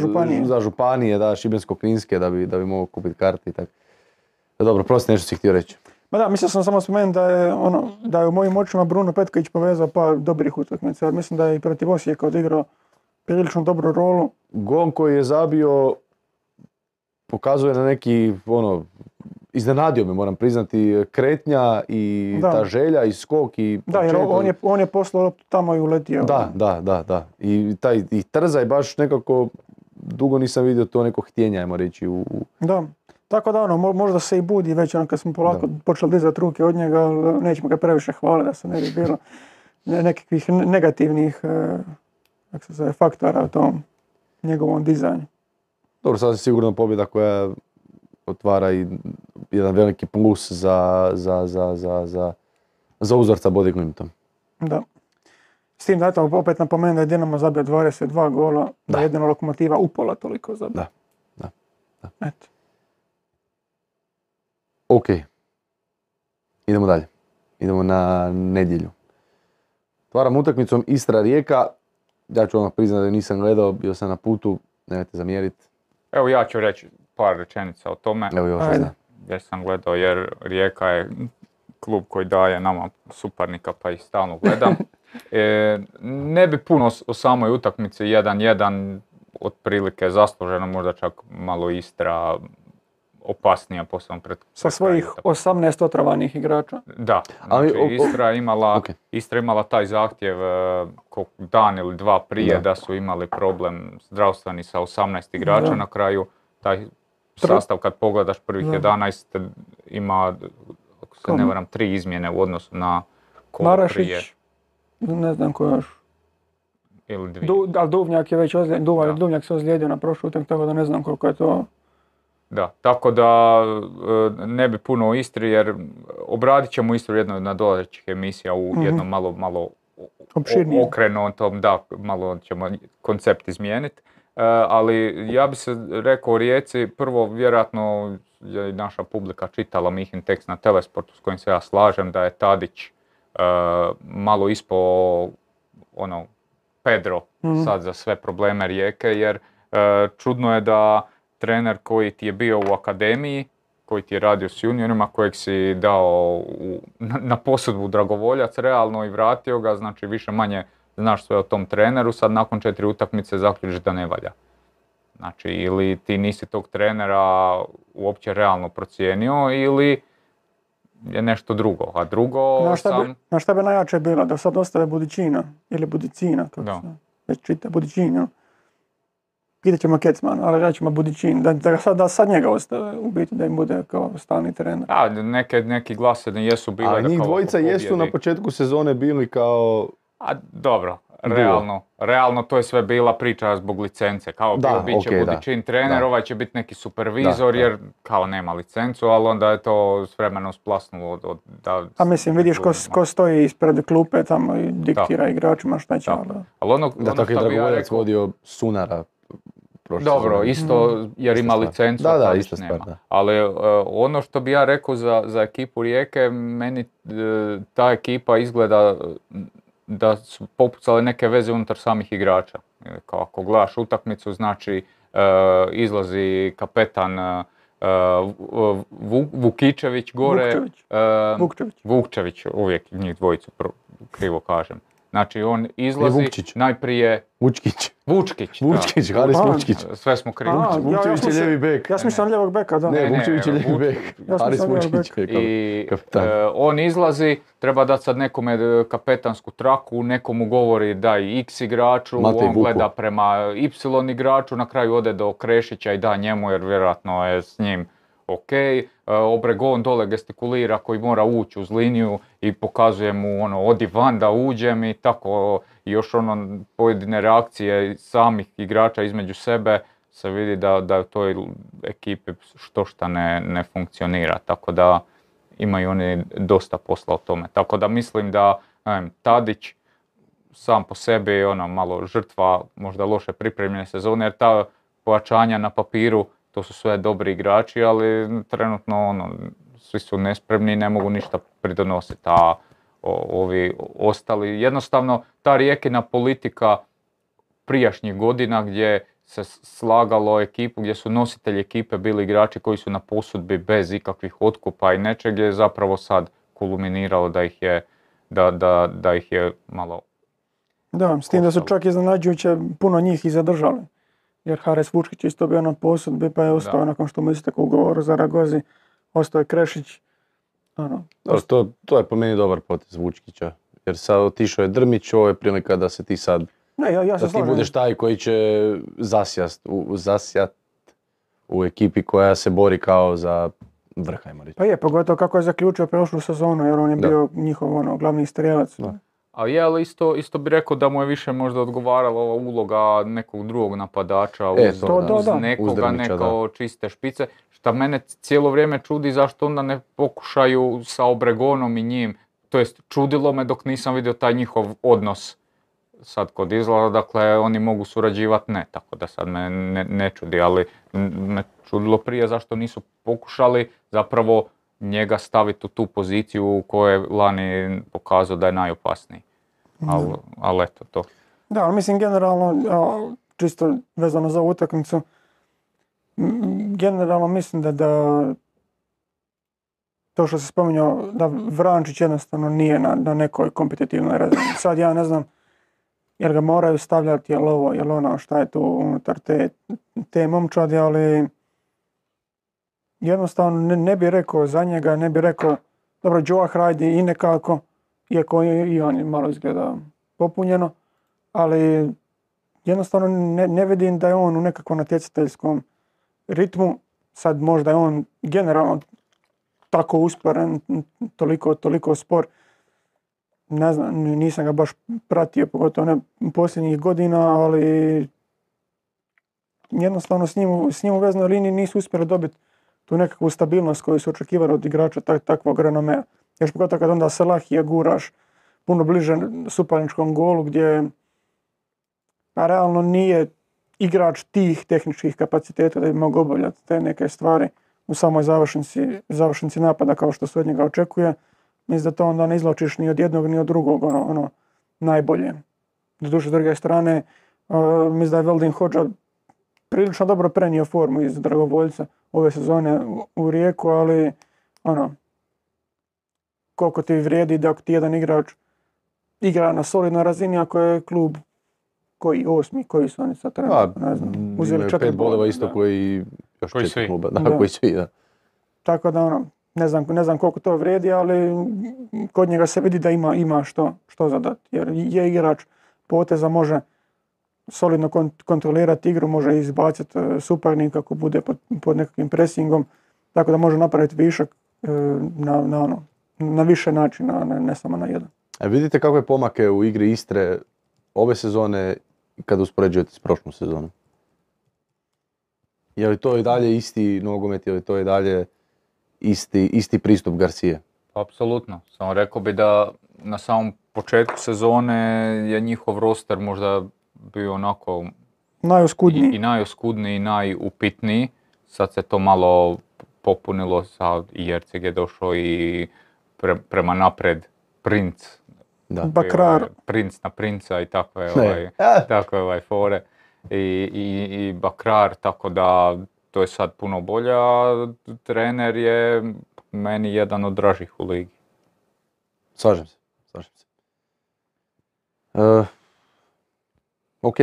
Županije. za županije, da, Šibensko-kninske, da bi, da bi mogao kupiti karte i tako. Dobro, prosti nešto si htio reći. Ma da, mislio sam samo spomenuti da je, ono, da je u mojim očima Bruno Petković povezao par dobrih utakmica. jer Mislim da je i protiv Osijeka odigrao prilično dobru rolu. Gol koji je zabio pokazuje na neki, ono, iznenadio me, moram priznati, kretnja i Da. ta želja i skok i Da, jer on je, on je poslao loptu tamo i uletio. Da, da, da, da. I taj i trzaj baš nekako dugo nisam vidio to neko htjenje, ajmo reći, u, u- Da. Tako da ono, mo- možda se i budi već ono kad smo polako Da. počeli dizati ruke od njega, ali nećemo ga previše hvaliti da se ne bi bilo ne- nekakvih ne- negativnih e, kako se zove, faktora u tom njegovom dizajnu. Dobro, sasvim sigurno pobjeda koja otvara i jedan veliki plus za, za, za, za, za, za Body Glimtom. Da. S tim da eto, opet napomenem da je Dinamo zabio 22 gola, da je jedino lokomotiva upola toliko zabio. Da, da, da. Eto. Ok. Idemo dalje. Idemo na nedjelju. Otvaram utakmicom Istra-Rijeka. Ja ću vam priznati da nisam gledao, bio sam na putu, nemojte zamjeriti. evo ja ću reći par rečenica o tome. Evo još Ajde. jer sam gledao jer Rijeka je klub koji daje nama suparnika pa ih stalno gledam. E, ne bi puno o samoj utakmici 1-1, otprilike zasluženo, možda čak malo Istra opasnija pred Sa pred kraj svojih utakmice. 18 otrovanih igrača. Da, Ali znači o- o- Istra je imala. Istra je imala taj zahtjev e, dan ili dva prije Da. da, su imali problem zdravstveni sa 18 igrača Da. na kraju. Taj sastav kad pogledaš prvih Da. 11 ima, ako se ne varam, tri izmjene u odnosu na kolo prije. Marašić, ne znam ko još. Ili dvije. Du, ali Duvnjak je već Da. Duvnjak se ozlijedio na prošlu utakmicu, tako da ne znam koliko je to. Da, tako da e, ne bi puno o Istri jer obradit ćemo Istru u jednoj od nadolazećih emisija u Mhm. jednom malo, malo okrenutom, da, malo ćemo koncept izmijeniti. ali ja bi se rekao Rijeci, prvo vjerojatno je i naša publika čitala Mihin tekst na Telesportu s kojim se ja slažem da je Tadić e, malo ispo ono Pedro Mhm. sad za sve probleme Rijeke jer e, čudno je da trener koji ti je bio u akademiji, koji ti je radio s juniorima, kojeg si dao u, na, na posudbu dragovoljac realno i vratio ga, znači više manje znaš sve o tom treneru, sad nakon četiri utakmice zaključiš da ne valja. Znači ili ti nisi tog trenera uopće realno procijenio ili je nešto drugo. A drugo Na šta, sam... bi, na šta bi najjače bilo? Da sad ostave Budićina ili Budicina, kako se već čita, Budićin, jel? Pitat ćemo Kecmana, ali rećemo Budićin, da, da, sad, da sad njega ostave u biti da im bude kao stalni trener. A, neke, neki glasine jesu bile A da njih dvojica jesu na početku sezone bili kao... A dobro, realno, realno to je sve bila priča zbog licence, kao Da, bit će da. Budićin trener, Da. ovaj će biti neki supervizor Da, da. jer kao nema licencu, ali onda je to s vremenom splasnulo od, od da... A mislim, vidiš ko, ko stoji ispred klupe tamo i diktira igračima šta će. Da. ali- Ali ono, Da, ono tako je što bi ja rekao, vodio Sunara prošle Dobro, isto jer Ista ima licencu, Da, da, ista stvar, da. Ali e, ono što bi ja rekao za, za ekipu Rijeke, meni e, ta ekipa izgleda e, da su popucale neke veze unutar samih igrača. Kao ako gledaš utakmicu, znači e, izlazi kapetan e, Vu- Vukičević gore. Vukčević. Vukčević. Vukčević, uvijek njih dvojicu krivo kažem. Znači on izlazi Vukčić. najprije Vučkić. Vučkić. da. Vučkić, Haris A, Vučkić. Sve smo ja- Vukčević je lijevi bek. Ja sam mislio na lijevog beka, da. Ne, ne, Vukčević je lijevi Vuč- bek. Haris Vučkić je I e, on izlazi, treba dati sad nekome e, kapetansku traku, nekomu govori daj x igraču, Matej on Buko. gleda prema y igraču, na kraju ode do Krešića i da njemu jer vjerojatno je s njim ok. E, Obregon dole gestikulira koji mora ući uz liniju i pokazuje mu ono odi van da uđem i tako još ono pojedine reakcije samih igrača između sebe se vidi da, da u toj ekipi što šta ne, ne funkcionira. Tako da imaju oni dosta posla o tome. Tako da mislim da em, Tadić sam po sebi ono malo žrtva možda loše pripremljene sezone jer ta pojačanja na papiru to su sve dobri igrači, ali trenutno ono, svi su nespremni i ne mogu ništa pridonositi. A o- ovi ostali, jednostavno ta rijekina politika prijašnjih godina gdje se slagalo ekipu, gdje su nositelji ekipe bili igrači koji su na posudbi bez ikakvih otkupa i nečeg je zapravo sad kulminiralo da ih je, da, da, da ih je malo Da, s tim da su čak iznenađujuće puno njih i zadržali. Jer Haris Vučkić je isto bio na posudbi pa je ostao Da. nakon što mu istekao ugovor za Ragozi. Ostao je Krešić. Dobro, to, to je po meni dobar potez Vučkića. Jer sad otišao je Drmić, ovo je prilika da se ti sad, ne, ja, ja se da ti budeš taj koji će zasjast, u, zasjat u ekipi koja se bori kao za vrh, ajmo reći. Pa je, pogotovo kako je zaključio prošlu sezonu, jer on je Da. bio njihov ono, glavni strijelac. Da. A je, ali isto, isto bi rekao da mu je više možda odgovarala ova uloga nekog drugog napadača E, uz, to da. uz da. nekoga, neko čiste špice. Šta mene cijelo vrijeme čudi zašto onda ne pokušaju sa Obregonom i njim. To jest, čudilo me dok nisam vidio taj njihov odnos sad kod izlada, dakle oni mogu surađivati, ne, tako da sad me ne, ne čudi, ali me čudilo prije zašto nisu pokušali zapravo njega staviti u tu poziciju u kojoj je lani pokazao da je najopasniji. Ali, ali eto to. Da, ali mislim generalno, čisto vezano za utakmicu, generalno mislim da, da to što se spominjao, da Vrančić jednostavno nije na, na nekoj kompetitivnoj razini. Sad ja ne znam, jer ga moraju stavljati, jel ovo, jel ono, šta je tu unutar te, te momčadi, ali jednostavno ne, bi rekao za njega, ne bi rekao, dobro, Joah radi i nekako, iako i, on malo izgleda popunjeno, ali jednostavno ne, ne vidim da je on u nekakvom natjecateljskom ritmu. Sad možda je on generalno tako usporen, toliko, toliko spor. Ne znam, nisam ga baš pratio, pogotovo ne posljednjih godina, ali jednostavno s njim, s njim u veznoj liniji nisu uspjeli dobiti tu nekakvu stabilnost koju su očekivali od igrača tak, takvog renomea. Još pogotovo kad onda Selahija guraš puno bliže suparničkom golu gdje pa realno nije igrač tih tehničkih kapaciteta da bi mogao obavljati te neke stvari u samoj završnici, završnici napada kao što se od njega očekuje. Mislim da to onda ne izločiš ni od jednog ni od drugog ono, ono najbolje. Doduše, s druge strane, uh, mislim da je Veldin Hođa prilično dobro prenio formu iz Dragovoljca ove sezone u, Rijeku, ali ono, koliko ti vrijedi da ako ti jedan igrač igra na solidnoj razini ako je klub koji osmi, koji su oni sad Pa, trenutno, ne znam, uzeli imaju četiri pet bodova isto da. koji još Koji četiri kluba. Da, Da. koji svi, da. Tako da ono, ne znam, ne znam koliko to vrijedi, ali kod njega se vidi da ima, ima što, što zadat. Jer je igrač poteza, može solidno kon- kontrolirati igru, može izbaciti e, suparnika ako bude pod, pod nekakvim presingom, tako da može napraviti višak e, na, na, ono, na više načina, ne, ne samo na jedan. A vidite kakve pomake u igri Istre ove sezone kada uspoređujete s prošlom sezonom? Je li to i dalje isti nogomet, je li to i dalje isti, isti pristup Garcije? Apsolutno. Samo rekao bi da na samom početku sezone je njihov roster možda bio onako Najoskudniji. i najoskudniji i najupitniji. Sad se to malo popunilo, sad i Jerceg je došao i pre- prema napred Princ Da. Bakrar. ovaj, princ na princa i takve, ovaj, takve ovaj, fore. I, i, i Bakrar, tako da to je sad puno bolje, a trener je meni jedan od dražih u ligi. Slažem se, slažem se. E, ok.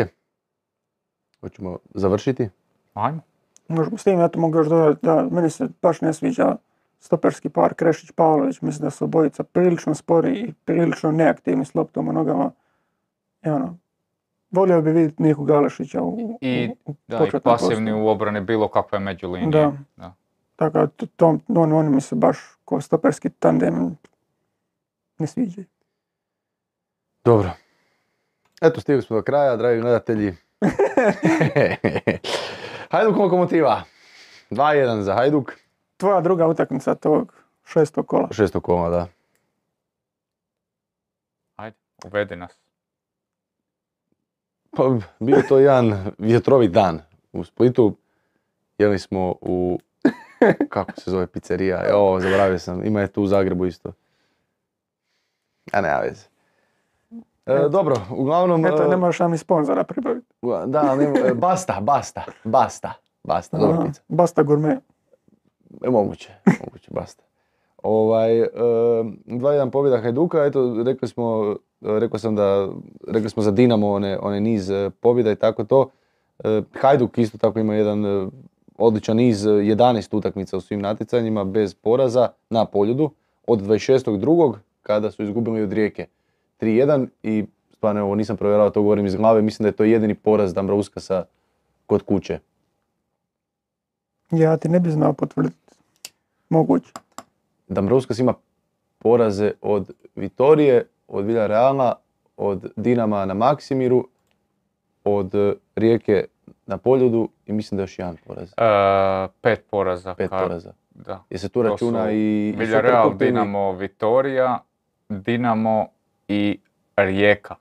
Hoćemo završiti? Ajmo. Možemo s tim, ja to mogu još dodati da meni se baš ne sviđa stoperski par Krešić Pavlović, mislim da su obojica prilično spori i prilično neaktivni s loptom u nogama. I ono, volio bi vidjeti Miku Galešića u, I, u, u Da, i pasivni postavu. u obrani bilo kakve međulinije. Da. Da. Tako da to, to, oni mi se baš ko stoperski tandem ne sviđaju. Dobro. Eto, stigli smo do kraja, dragi gledatelji. Hajduk lokomotiva. 2-1 za Hajduk. Tvoja druga utakmica tog šestog kola. Šesto koma, da. Ajde, uvedi nas. Pa, bio to jedan vjetrovit dan u Splitu. Jeli smo u, kako se zove pizzerija, o, zaboravio sam, ima je tu u Zagrebu isto. A nema veze. E, dobro, uglavnom... Eto, e, ne možeš nam ni sponzora pribaviti. Da, ali nema- e, basta, basta, basta, basta, dobra Aha, pizza. Basta gourmet. E, moguće, moguće, basta. Ovaj, e, 2-1 pobjeda Hajduka, eto, rekli smo, e, rekao sam da, rekli smo za Dinamo one, one niz pobjeda i tako to. E, Hajduk isto tako ima jedan odličan niz, e, 11 utakmica u svim natjecanjima bez poraza na poljudu od 26.2. kada su izgubili od Rijeke 3-1 i stvarno ovo nisam provjerao, to govorim iz glave, mislim da je to jedini poraz Dambrovskasa kod kuće. Ja ti ne bi znao potvrditi. Moguće. Dambrovskas ima poraze od Vitorije, od Villareala, od Dinama na Maksimiru, od Rijeke na Poljudu i mislim da je još jedan poraz. E, pet poraza. Pet ka- poraza. Da. Jer se tu To računa i, Villarreal, Dinamo, Vitorija, Dinamo i Rijeka.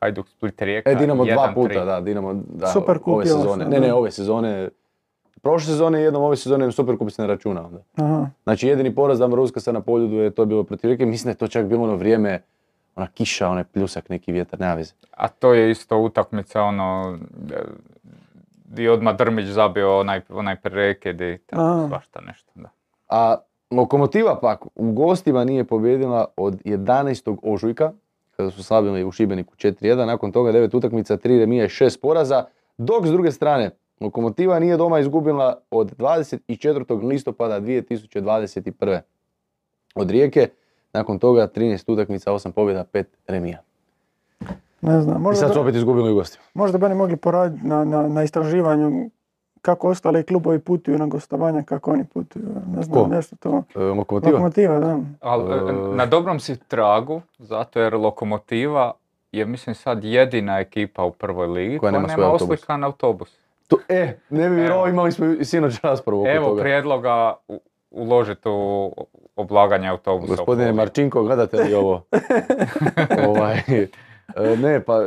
Hajduk Split Rijeka. E, Dinamo dva 1-3. puta, da, Dinamo, da, Superkup ove sezone. Ne, ne, da. ove sezone, prošle sezone jednom, ove sezone Superkup se ne računa onda. Aha. Znači jedini poraz Dambrovskasa na Poljudu je to bilo protiv Rijeke, mislim da je to čak bilo ono vrijeme, ona kiša, onaj pljusak, neki vjetar, nema veze. A to je isto utakmica ono di odmah Drmić zabio onaj, onaj prekid i tako A. svašta nešto. Da. A Lokomotiva pak u gostima nije pobjedila od 11. ožujka, kada su slavili u Šibeniku 4-1, nakon toga 9 utakmica, 3 remija i 6 poraza, dok s druge strane Lokomotiva nije doma izgubila od 24. listopada 2021. od Rijeke, nakon toga 13 utakmica, 8 pobjeda, 5 remija. Ne znam, I možda, sad su opet izgubili u gostima. možda bi oni mogli poraditi na, na, na istraživanju kako ostali klubovi putuju na gostovanja, kako oni putuju. Ne znam, Ko? nešto to. E, Lokomotiva? Lokomotiva, da. Ali e, E. na dobrom si tragu, zato jer Lokomotiva je mislim sad jedina ekipa u prvoj ligi koja, nema nema oslikan autobus. To, e, ne bi vjerovao, imali smo i sinoć raspravu oko Evo toga. prijedloga u- uložiti u oblaganje autobusa. Gospodine. Marčinko, gledate li ovo? ovaj, e, ne, pa e,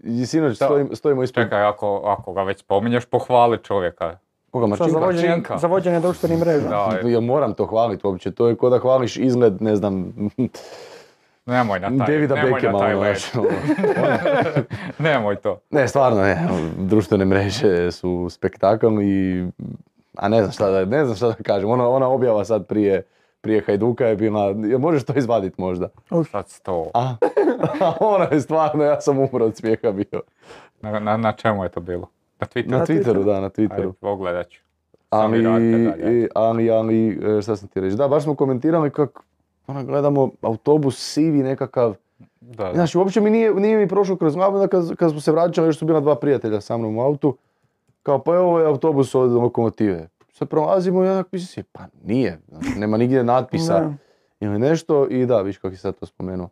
i sinoć stojim- stojimo ispred... Čekaj, ako, ako ga već spominješ, pohvali čovjeka. Koga za Marčinka? vođenje, Marčinka. za vođenje društvenih mreža. Da, Ja moram to hvaliti uopće, to je ko da hvališ izgled, ne znam, nemoj na taj, Davida nemoj Beckhama. na taj ono, led. znaš, ono. nemoj to. Ne, stvarno ne, društvene mreže su spektakl i... A ne znam šta da, ne znam šta da kažem, ona, ona objava sad prije, prije Hajduka je bila, jel možeš to izvaditi možda? Sad sto. A, a ona je stvarno, ja sam umro od smijeha bio. Na, na, na čemu je to bilo? Na Twitteru? Na Twitteru, da, na Ajde, Twitteru. pogledat ću. Ali, i- ali, ali, šta sam ti reći, da, baš smo komentirali kako ono, gledamo autobus sivi nekakav, Da, da. znači uopće mi nije, nije mi prošlo kroz glavu da kad, kad smo se vraćali, još su bila dva prijatelja sa mnom u autu, kao pa evo je autobus od lokomotive. Sad prolazimo i onak mislim si, pa nije, znači, nema nigdje natpisa Da, ili nešto i da, viš kako je sad to spomenuo.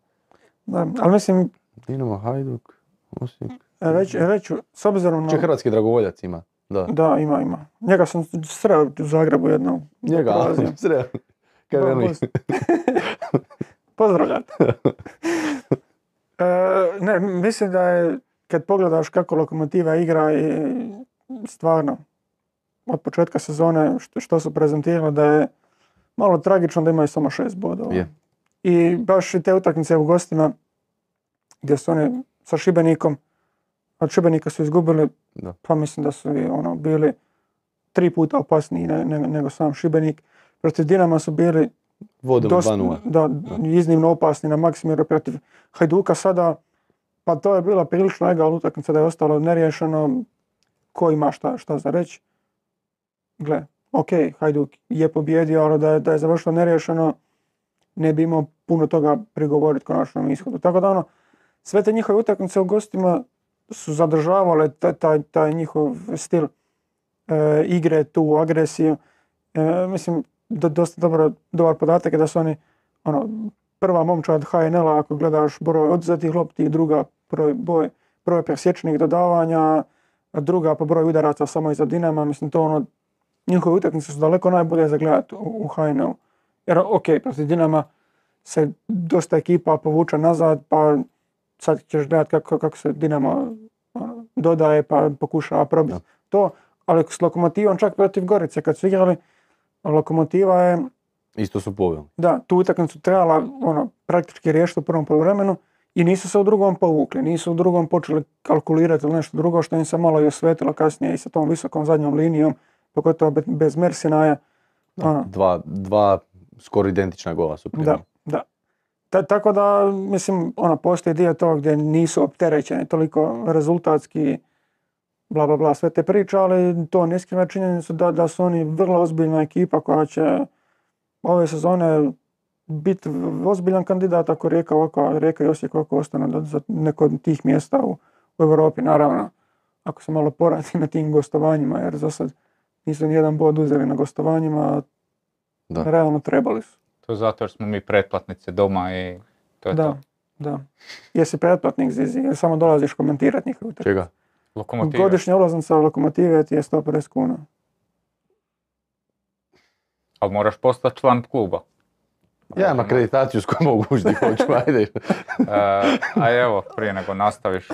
da. Ali mislim, Dinamo, Hajduk, Osijek. reći, reću, s obzirom na... Če hrvatski dragovoljac ima, da. Da, ima, ima. Njega sam sreo u Zagrebu jednom. Njega, sredan. Kaj veli? poz- Pozdravljam. E, ne, mislim da je, kad pogledaš kako Lokomotiva igra i stvarno, od početka sezone što, što su prezentirali da je malo tragično da imaju samo šest bodova. Je. I baš i te utakmice u gostima gdje su oni sa Šibenikom, od Šibenika su izgubili, Da. pa mislim da su ono bili tri puta opasniji ne- ne- nego sam Šibenik. Protiv Dinama su bili 2-0. da, iznimno opasni na Maksimiru protiv Hajduka sada, pa to je bila prilično egal utakmica da je ostalo neriješeno, ko ima šta, šta za reći. Gle, ok, Hajduk je pobjedio, ali da je, da je završilo neriješeno, ne bi imao puno toga prigovoriti konačnom ishodu. Tako da ono, sve te njihove utakmice u gostima su zadržavale taj, taj, taj njihov stil e, igre, tu agresiju. E, mislim, do, dosta dobro, dobar podatak je da su oni ono, prva momčad HNL-a ako gledaš broj oduzetih lopti, druga broj, broj, broj presječenih dodavanja, druga po broju udaraca samo iza Dinama. Mislim, to ono, njihove utakmice su daleko najbolje za gledati u, u HNL-u. Jer, ok, protiv Dinama se dosta ekipa povuče nazad, pa sad ćeš gledati kako, kako se Dinamo dodaje, pa pokušava probiti to. Ali s Lokomotivom čak protiv Gorice kad su igrali, Lokomotiva je Isto su poveli. da, tu utakmicu trebala ono, praktički riješiti u prvom poluvremenu i nisu se u drugom povukli, nisu u drugom počeli kalkulirati ili nešto drugo što im se malo i osvetilo kasnije i sa tom visokom zadnjom linijom, pogotovo be- bez Mersinaja. Ono, Dva, dva skoro identična gola su da, primili. da. Ta- tako da, mislim, ono, postoji dio toga gdje nisu opterećeni toliko rezultatski, bla, bla, bla, sve te priče, ali to ne skriva činjenicu da, da su oni vrlo ozbiljna ekipa koja će ove sezone biti ozbiljan kandidat ako Rijeka, ovako, Rijeka i Osijek ovako ostanu do- za neko od tih mjesta u, u Europi, naravno. Ako se malo poradi na tim gostovanjima, jer za sad nisu ni jedan bod uzeli na gostovanjima, a Da. realno trebali su. To je zato jer smo mi pretplatnice doma i to je Da, to. da. Jesi pretplatnik Zizi, jer samo dolaziš komentirati njihove utakmice. Čega? Lokomotiva. Godišnja ulaznica lokomotive ti je 150 kuna. Ali moraš postati član kluba. Ja imam akreditaciju s kojom mogu ući hoću, ajde. E, a evo, prije nego nastaviš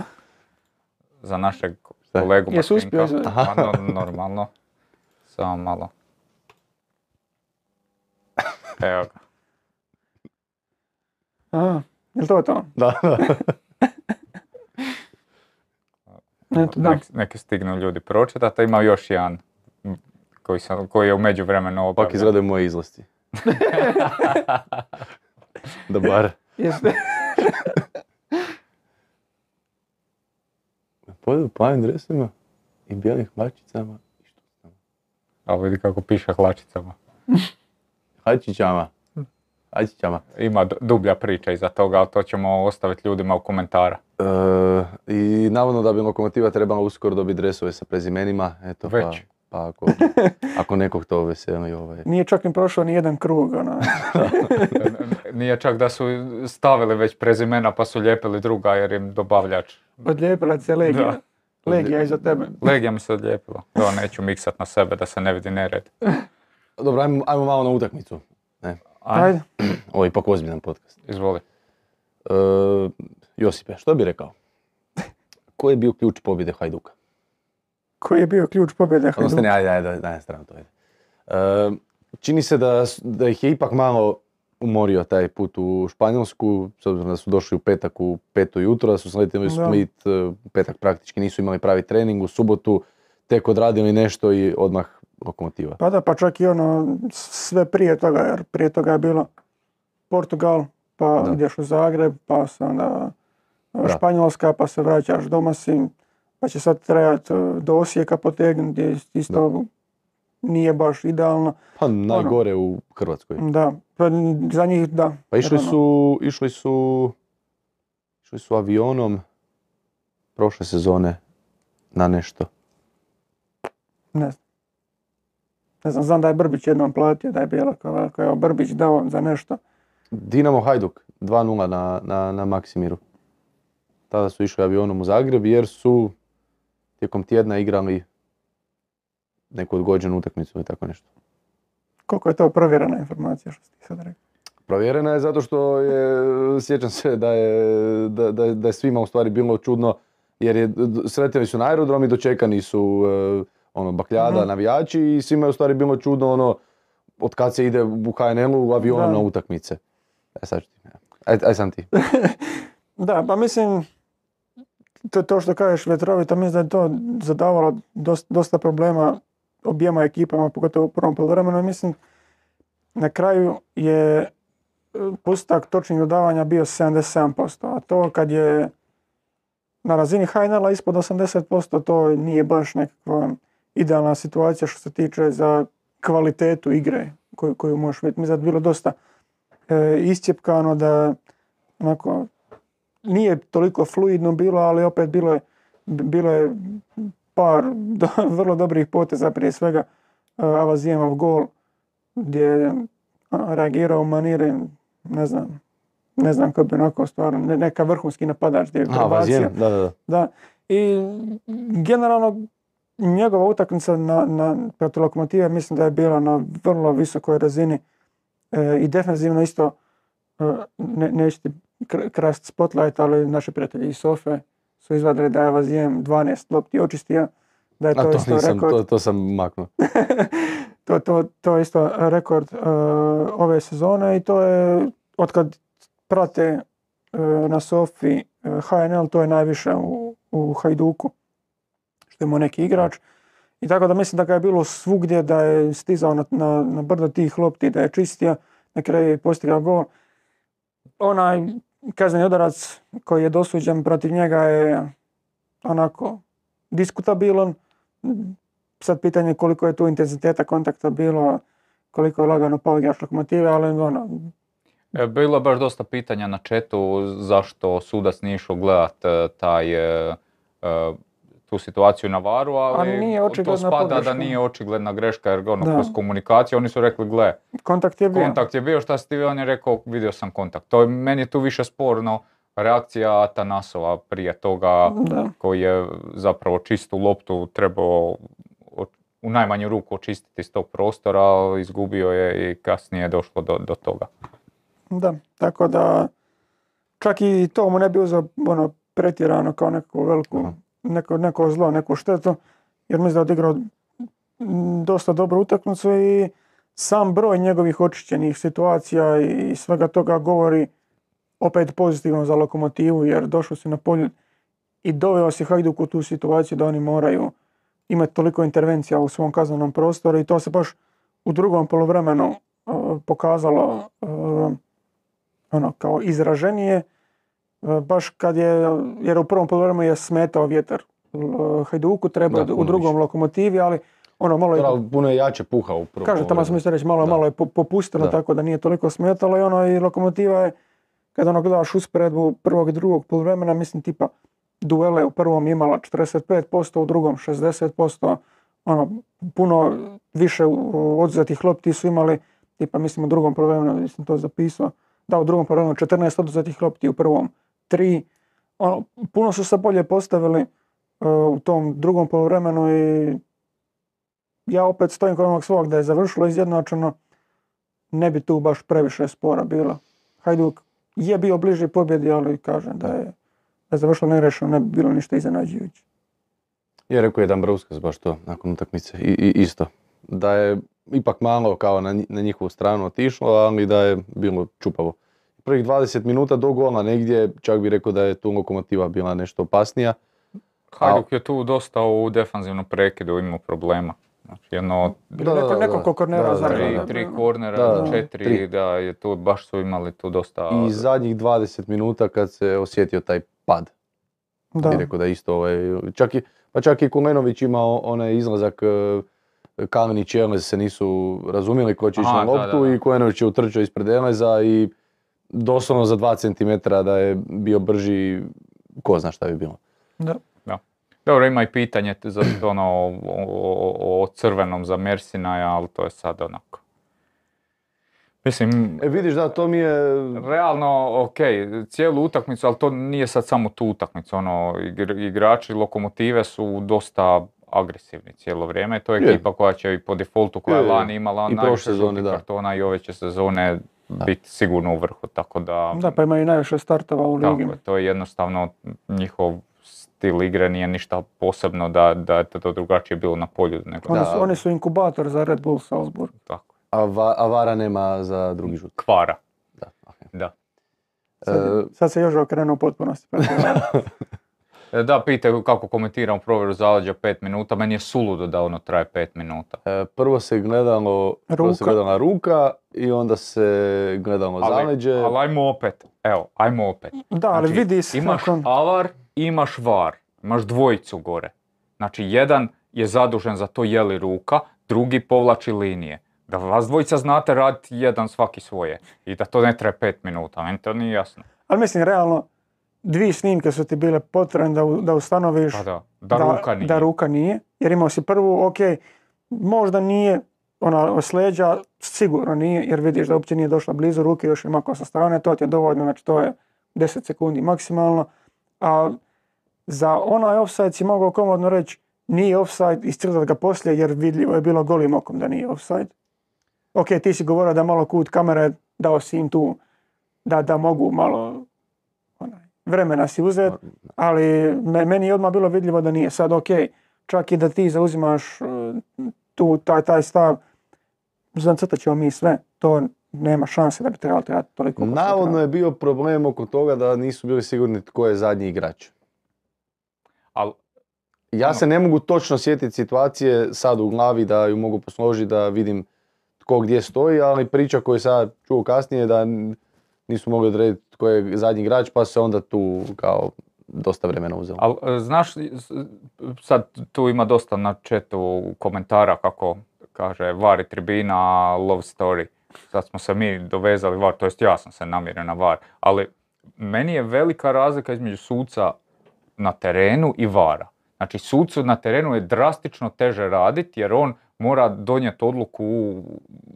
za našeg kolegu Jesu Martinka. uspio, Ma, no- normalno. Samo malo. Evo ga. Aha, je li to to? Da, da. Eto, da. Nek, neki stignu ljudi pročitati, a ima još jedan koji, sam, koji je u međuvremenu Pak obavljen. izgledaju moje izlasti. da bar. Jeste. Pojedu plavim dresima i bijelim štucama. Ali vidi kako piše hlačicama. Hajčićama. Hajčićama. Ima d- dublja priča iza toga, ali to ćemo ostaviti ljudima u komentara. E, I navodno da bi lokomotiva trebala uskoro dobiti dresove sa prezimenima. Eto, pa, Već. pa ako, ako nekog to veseli, ovaj. Nije čak ni prošao ni jedan krug. Ono. Nije čak da su stavili već prezimena pa su lijepili druga jer im dobavljač. Odlijepila se Legija. Legija iza tebe. Legija mi se odlijepila. To neću miksat na sebe da se ne vidi nered. Dobro, ajmo, ajmo malo na utakmicu. Ne, Ajde. ovo je ipak ozbiljan podcast. Izvoli. E, Josipe, što bi rekao? Koji je bio ključ pobjede Hajduka? Koji je bio ključ pobjede Odnosno, Hajduka? ne, ajde, ajde, ajde, na stranu to ajde. E, čini se da, da ih je ipak malo umorio taj put u Španjolsku, s obzirom da su došli u petak u peto jutro, da su sletili u. Split, e, u petak praktički nisu imali pravi trening, u subotu tek odradili nešto i odmah lokomotiva. Pa da, pa čak i ono sve prije toga, jer prije toga je bilo Portugal, pa Da. ideš u Zagreb, pa se onda Da. Španjolska, pa se vraćaš doma si, pa će sad trebati do Osijeka potegnuti, isto nije baš idealno. Pa najgore u Hrvatskoj. Da, pa za njih da. Pa išli ono, su, išli su, išli su avionom prošle sezone na nešto. Ne znam. Ne znam, znam da je Brbić jednom platio, da je bilo kao, kao je Brbić dao za nešto. Dinamo Hajduk 2-0 na, na, na Maksimiru. Tada su išli avionom u Zagreb jer su tijekom tjedna igrali neku odgođenu utakmicu ili tako nešto. Koliko je to provjerena informacija što si ti sad rekao? Provjerena je zato što je, sjećam se da je, da, da, da je svima u stvari bilo čudno jer je, sretili su na aerodrom i dočekani su e, ono, bakljada, Mhm. navijači i svima je u stvari bilo čudno ono od kad se ide u HNL-u avionom Da. na utakmice. E sad ti- Aj, aj sam ti. Da, pa mislim, to, to što kažeš vjetrovito, mislim da je to zadavalo dosta, dosta problema objema ekipama, pogotovo u prvom poluvremenu. Mislim, na kraju je e, postotak točnih dodavanja bio 77%, a to kad je na razini HNL-a ispod 80%, to nije baš nekakva idealna situacija što se tiče za kvalitetu igre koju, koju možeš vidjeti. Mislim da je bilo dosta e, iscijepkano da onako, nije toliko fluidno bilo, ali opet bilo je, bilo je par do- vrlo dobrih poteza, prije svega uh, Avazijemov gol gdje je reagirao u maniri, ne znam, ne znam kako bi onako stvarno, ne- neka vrhunski napadač gdje je A, da, da, da. Da. I generalno njegova utakmica na, na, protiv Lokomotive mislim da je bila na vrlo visokoj razini E, i defensivno isto e, ne, neću ti krast spotlight, ali naši prijatelji iz Sofe su izvadili da je Vazijem 12 lopti očistio, da je A to, to, isto nisam, rekord. to, to sam maknuo. to, to, to je isto rekord e, ove sezone i to je otkad prate e, na Sofi e, HNL, to je najviše u, u Hajduku što ima neki igrač. I tako da mislim da ga je bilo svugdje, da je stizao na, na, na brdo tih lopti, da je čistio, na kraju je postigao gol. Onaj kazneni udarac koji je dosuđen protiv njega je onako diskutabilan. Sad pitanje koliko je tu intenziteta kontakta bilo, koliko je lagano pao igrač lokomotive, ali ono, E, Bilo je baš dosta pitanja na chatu zašto sudac nije išao gledat e, taj, e, tu situaciju na varu, ali nije to spada da nije očigledna greška jer ono, Da. kroz komunikaciju oni su rekli gle, kontakt je bio. kontakt je bio, šta si ti vidio? on je rekao vidio sam kontakt. To je, meni je tu više sporno reakcija Atanasova prije toga Da. koji je zapravo čistu loptu trebao u najmanju ruku očistiti iz tog prostora, ali izgubio je i kasnije je došlo do, do toga. Da, tako da čak i to mu ne bi uzeo ono, pretjerano kao neku veliku, Aha. Neko, neko zlo, neku štetu, jer mislim da je odigrao dosta dobru utakmicu i sam broj njegovih očišćenih situacija i svega toga govori opet pozitivno za lokomotivu, jer došao si na polju i doveo si Hajduk u tu situaciju da oni moraju imati toliko intervencija u svom kaznenom prostoru i to se baš u drugom poluvremenu uh, pokazalo uh, ono kao izraženije baš kad je jer u prvom poluvremenu je smetao vjetar Hajduku treba Da, u drugom više. lokomotivi ali ono malo je Dobro, puno je jače puhao u prvom Kažem, tamo sam mislio reći, malo, Da. malo je po- popustilo Da. tako da nije toliko smetalo i ono i lokomotiva je, kada ono gledaš usporedbu prvog i drugog poluvremena, mislim tipa duele u prvom imala 45%, u drugom 60%, ono puno više oduzetih lopti su imali, tipa mislim u drugom poluvremenu, nisam to zapisao, da u drugom poluvremenu 14 oduzetih lopti, u prvom 3, ono, puno su se bolje postavili uh, u tom drugom poluvremenu i ja opet stojim kod onog svog da je završilo izjednačeno, ne bi tu baš previše spora bilo. Hajduk je bio bliži pobjedi, ali kažem da je, da je završilo nerešeno, ne bi bilo ništa iznenađujuće. Je rekao je Dambrauskas baš to nakon utakmice I, i isto. Da je ipak malo kao na, na njihovu stranu otišlo, ali da je bilo čupavo. Prvih 20 minuta do gola negdje, čak bi rekao da je tu lokomotiva bila nešto opasnija. Hajduk je tu dosta u defanzivnom prekidu imao problema. Znači jedno Da, neko, da, da. nekoliko kornera Da, da, da, tri, da. tri kornera, Da, da. četiri, Tri. da je tu baš su imali tu dosta... I zadnjih 20 minuta kad se osjetio taj pad. Da. Bi rekao da isto ovaj, čak i, pa čak i Kulenović imao onaj izlazak e, Kalinić i Elez se nisu razumjeli ko će ići na da, loptu da, da. i Kulenović je utrčao ispred Eleza i doslovno za 2 cm da je bio brži, ko zna šta bi bilo. Da. Dobro, ima i pitanje za ono o, o- o crvenom za Mersinaja, ali to je sad onako. Mislim, E vidiš da to mi je, realno, ok, cijelu utakmicu, ali to nije sad samo tu utakmicu, ono, igr- igrači lokomotive su dosta agresivni cijelo vrijeme, to je Je. ekipa koja će i po defaultu koja je lani imala najviše da. kartona i ove će sezone biti sigurno u vrhu, tako da... Da, pa imaju najviše startova u Tako ligi. je, to je jednostavno njihov stil igre nije ništa posebno da, da je to drugačije bilo na polju nego Oni, Da. su, oni su inkubator za Red Bull Salzburg. tako. a, va, a Vara nema za drugi žut. Kvara, Da, ok. da. Sad, sad se još okrenuo u potpunosti. E, Da, pite kako komentiram provjeru zaleđa 5 minuta, meni je suludo da ono traje 5 minuta. E, Prvo se gledalo, prvo se Ruka. gledala ruka i onda se gledalo zaleđe. ali ajmo opet, evo, ajmo opet. Da, ali Znači, vidi se Imaš nakon... avar, imaš var, imaš dvojicu gore. Znači, jedan je zadužen za to je li ruka, drugi povlači linije. Da vas dvojica znate raditi jedan svaki svoje i da to ne traje 5 minuta, meni to nije jasno. Ali mislim, realno, dvije snimke su ti bile potrebne da, da ustanoviš Pa da, da, ruka nije. da ruka nije. Jer imao si prvu, ok, možda nije, ona s leđa sigurno nije, jer vidiš da uopće nije došla blizu ruke, još ima sa strane, to ti je dovoljno, znači to je 10 sekundi maksimalno. A za onaj offside si mogao komodno reći nije offside, iscrtati ga poslije jer vidljivo je bilo golim okom da nije offside. Ok, ti si govorio da malo kut kamere dao si im tu da, da mogu malo vremena si uzeti, ali me- meni je odmah bilo vidljivo da nije. Sad ok, čak i da ti zauzimaš uh, tu taj, taj stav, zacrtat ćemo mi sve, to nema šanse da bi trebalo trebati toliko. Navodno je bio problem oko toga da nisu bili sigurni tko je zadnji igrač. Al, Ja Ono- se ne mogu točno sjetiti situacije sad u glavi da ju mogu posložiti da vidim tko gdje stoji, ali priča koju sad čuo kasnije da nisu mogli odrediti tko je zadnji igrač pa se onda tu kao dosta vremena uzelo. al, e, znaš, sad tu ima dosta na chatu komentara kako kaže var i tribina, love story. Sad smo se mi dovezali var, to jest ja sam se namjerio na var, ali meni je velika razlika između suca na terenu i vara. Znači sucu na terenu je drastično teže raditi jer on mora donijeti odluku u,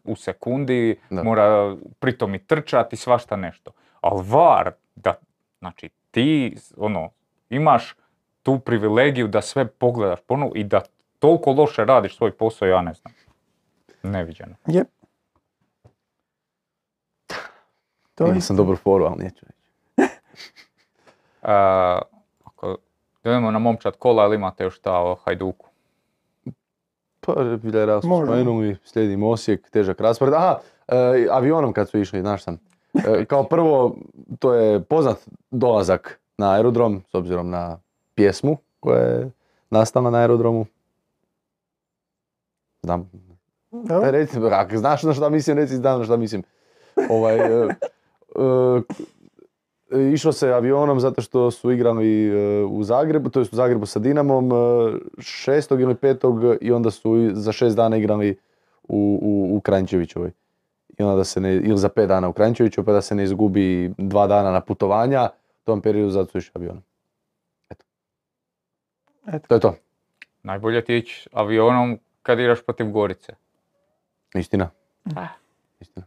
u sekundi, Da. mora pritom i trčati i svašta nešto. Ali var, da, znači ti ono, imaš tu privilegiju da sve pogledaš ponovo i da toliko loše radiš svoj posao, ja ne znam. Neviđeno. Je. To je sam dobru foru, ali neću reći. Ako idemo na momčad kola, ali imate još šta o Hajduku? Pa, Možemo. spomenuli, slijedimo Osijek, težak raspored. Aha, e, avionom kad su išli, znaš sam. E, kao prvo, to je poznat dolazak na aerodrom, s obzirom na pjesmu koja je nastala na aerodromu. Znam, Dobro. E, reci, ako znaš na šta mislim, reci znam na šta mislim. Ovaj, e, e, išlo se avionom zato što su igrali e, u Zagrebu, to jest u Zagrebu sa Dinamom, e, šestog ili petog i onda su za šest dana igrali u, u, u Kranjčevićevoj. I onda da se ne, ili za pet dana u Kranjčeviću, pa da se ne izgubi dva dana na putovanja, u tom periodu zato su išli avionom. Eto. Eto. To je to. Najbolje ti ići avionom kad igraš protiv Gorice. Istina. Ah. Istina.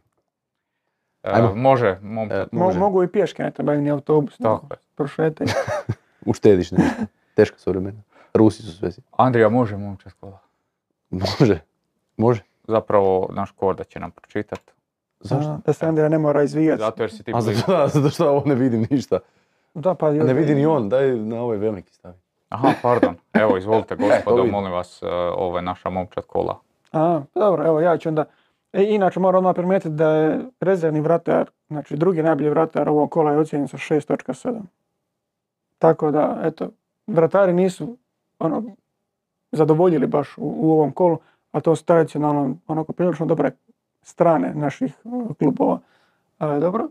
E, Ajmo. može. E, Mo- može. mogu i pješke, ne trebaju ni autobus. Tako je. Prošetaj. Uštediš nešto. Teška su vremena. Rusi su sve si. Andrija, može momčad kola. Može. Može. Zapravo naš Korda će nam pročitati. Zašto? A, Da se Andrija ne mora izvijati. Zato jer si ti A blizu. zato, zato što ovo ne vidim ništa. Da, pa ne vidi ni on, daj na ovaj veliki stavi. Aha, pardon. Evo, izvolite gospodo, molim vas, e, ovo je naša momčad kola. A, dobro, evo ja ću onda... E, inače moram odmah primijetiti da je rezervni vratar, znači drugi najbolji vratar ovog kola je ocijenjen sa 6.7. Tako da, eto, vratari nisu ono, zadovoljili baš u, u ovom kolu, a to su tradicionalno onako prilično dobre strane naših klubova. Dobro.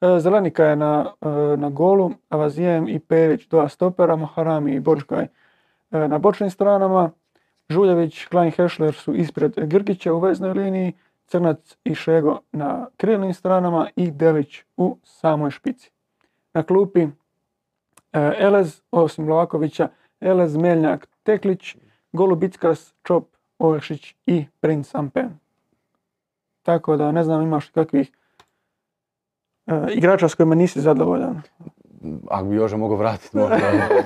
E, Zelenika je na, e, na golu, Avazijem i Perić dva stopera, Maharami i Bočkaj e, na bočnim stranama. Žuljević, Klein Hešler su ispred Grgića u veznoj liniji, Crnac i Šego na krilnim stranama i Delić u samoj špici. Na klupi Elez, osim Lovakovića, Elez, Meljnjak, Teklić, Golubickas, Čop, Olšić i Prince Ampen. Tako da ne znam imaš kakvih e, igrača s kojima nisi zadovoljan. Ako bi Jože mogao vratiti možda.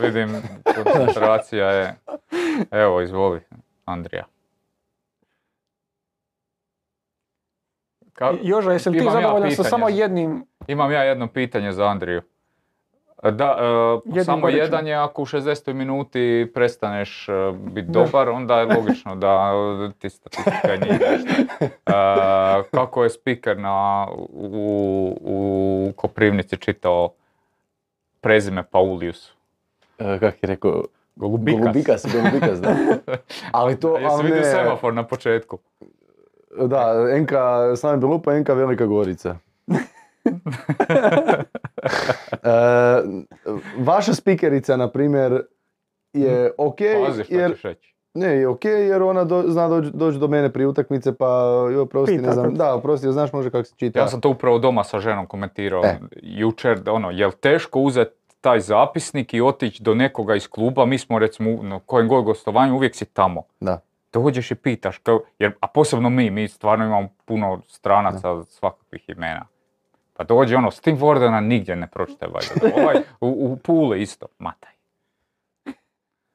Vidim, koncentracija je... Evo, izvoli, Andrija. Ka- Joža, jesi li ti Imam ja zadovoljan sa samo jednim? Imam ja jedno pitanje za Andriju. Da, e, samo jedan je ako u 60. minuti prestaneš e, biti dobar, onda je logično da e, ti statistika nije. E, kako je speaker na, u, u Koprivnici čitao prezime Paulius? E, kak je rekao? Golubikas. Golubikas, Golubikas, da. Ali to, Jesi ali vidio ne, semafor na početku? da, NK, Slaven Belupa, NK Velika Gorica. E, vaša spikerica, na primjer, je ok, Pazi šta jer, ćeš reći. ne, je ok jer ona do, zna doći doći do mene prije utakmice, pa joj, oprosti, Pita ne znam, kako- da, oprosti, znaš može kako se čita. Ja sam to upravo doma sa ženom komentirao E. jučer, ono, jel teško uzeti taj zapisnik i otići do nekoga iz kluba, mi smo recimo u- na kojem god gostovanju uvijek si tamo. Da. Dođeš i pitaš, kao, jer, a posebno mi, mi stvarno imamo puno stranaca svakakvih imena. Pa dođe ono, s tim Wordana nigdje ne pročite valjda. Ovaj, u, u Pule isto, mataj.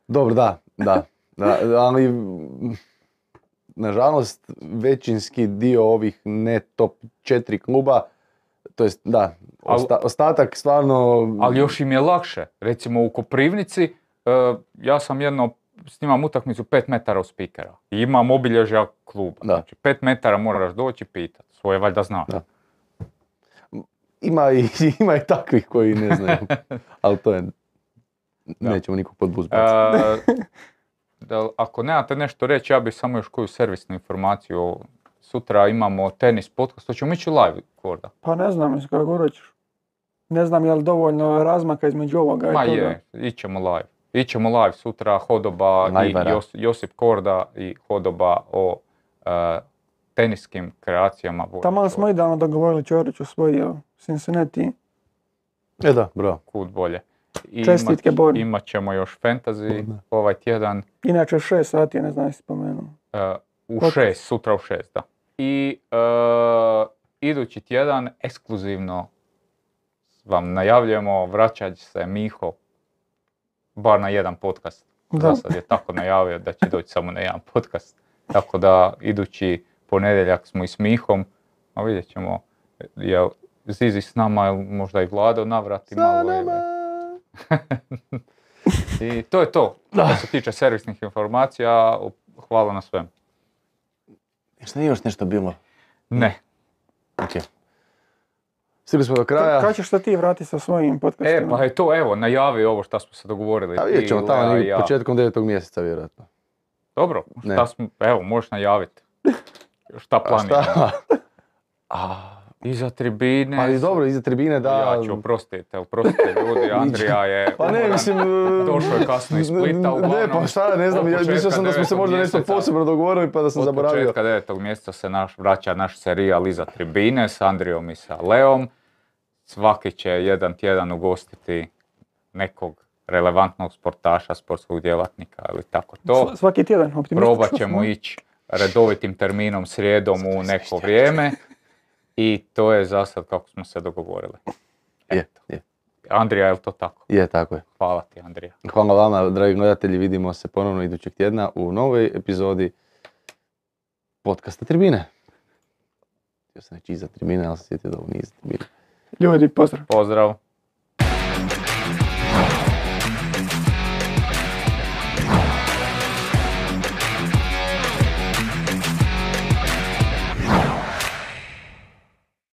Dobro, da, da, da, ali nažalost većinski dio ovih ne top 4 kluba, to jest da, osta- ostatak stvarno... Ali još im je lakše. Recimo u Koprivnici, e, ja sam jedno, snimam utakmicu 5 metara od spikera. I imam obilježja kluba. Da. Znači 5 metara moraš doći i pitat. Svoje valjda znaš. Ima i, ima i takvih koji ne znaju, ali to je, nećemo nikog pod bus. E, da, ako nemate nešto reći, ja bih samo još koju servisnu informaciju. Sutra imamo tenis podcast, hoćemo ići live, Korda. Pa ne znam, mislim, kako hoćeš. Ne znam je li dovoljno razmaka između ovoga Ma i toga. je, ićemo live. Ićemo live sutra, Hodoba i Lajvara. Jos- Josip Korda i Hodoba o e, teniskim kreacijama. Taman smo idealno dogovorili Ćorić osvojio Cincinnati. E da, bravo. kud bolje. I Čestitke, imat, ćemo još fantasy ovaj tjedan Inače 6 sati, ne znam jesi spomenuo. e, u šest, sutra u šest, da. I e, idući tjedan ekskluzivno vam najavljujemo, vraćat će se Miho bar na jedan podcast. Da. Za sad je tako najavio da će doći samo na jedan podcast. Tako da idući ponedjeljak smo i s Mihom, a vidjet ćemo jel Zizi s nama, jel možda i Vlado navrati malo. ili- I to je to. Što se tiče servisnih informacija, hvala na svem. Šta nije još nešto bilo? Ne. Ok. Stigli smo do kraja. Kad ćeš ti vratiti sa svojim podcastima? E, pa je to, evo, najavi ovo što smo se dogovorili. A vidjet ćemo tamo ja. početkom devetog mjeseca vjerojatno. Dobro, Ne. šta smo, evo, možeš najaviti. Šta A planiramo? šta? A, iza tribine. Ali dobro, iza tribine da... Ja ću, oprostite, oprostite ljudi, Andrija je Pa ne, umoran. mislim... Došao je kasno iz Splita, Ne, uglavnom, pa šta, ne znam, od ja mislio sam da smo se možda nešto posebno dogovorili pa da sam Od zaboravio. početka devetog mjeseca se naš, vraća naš serijal iza tribine s Andrijom i sa Leom. Svaki će jedan tjedan ugostiti nekog relevantnog sportaša, sportskog djelatnika ili tako to. Sva- Svaki tjedan, optimistično. Probat ćemo ići redovitim terminom srijedom u neko vrijeme i to je za sad kako smo se dogovorili. Je, je, Andrija, je li to tako? je, tako je. Hvala ti, Andrija. Hvala vama, dragi gledatelji, vidimo se ponovno idućeg tjedna u novoj epizodi podcasta Tribine. Htio sam reći iza tribine, ali sam sjetio da ovo nije iza tribine. Ljudi, pozdrav. Pozdrav.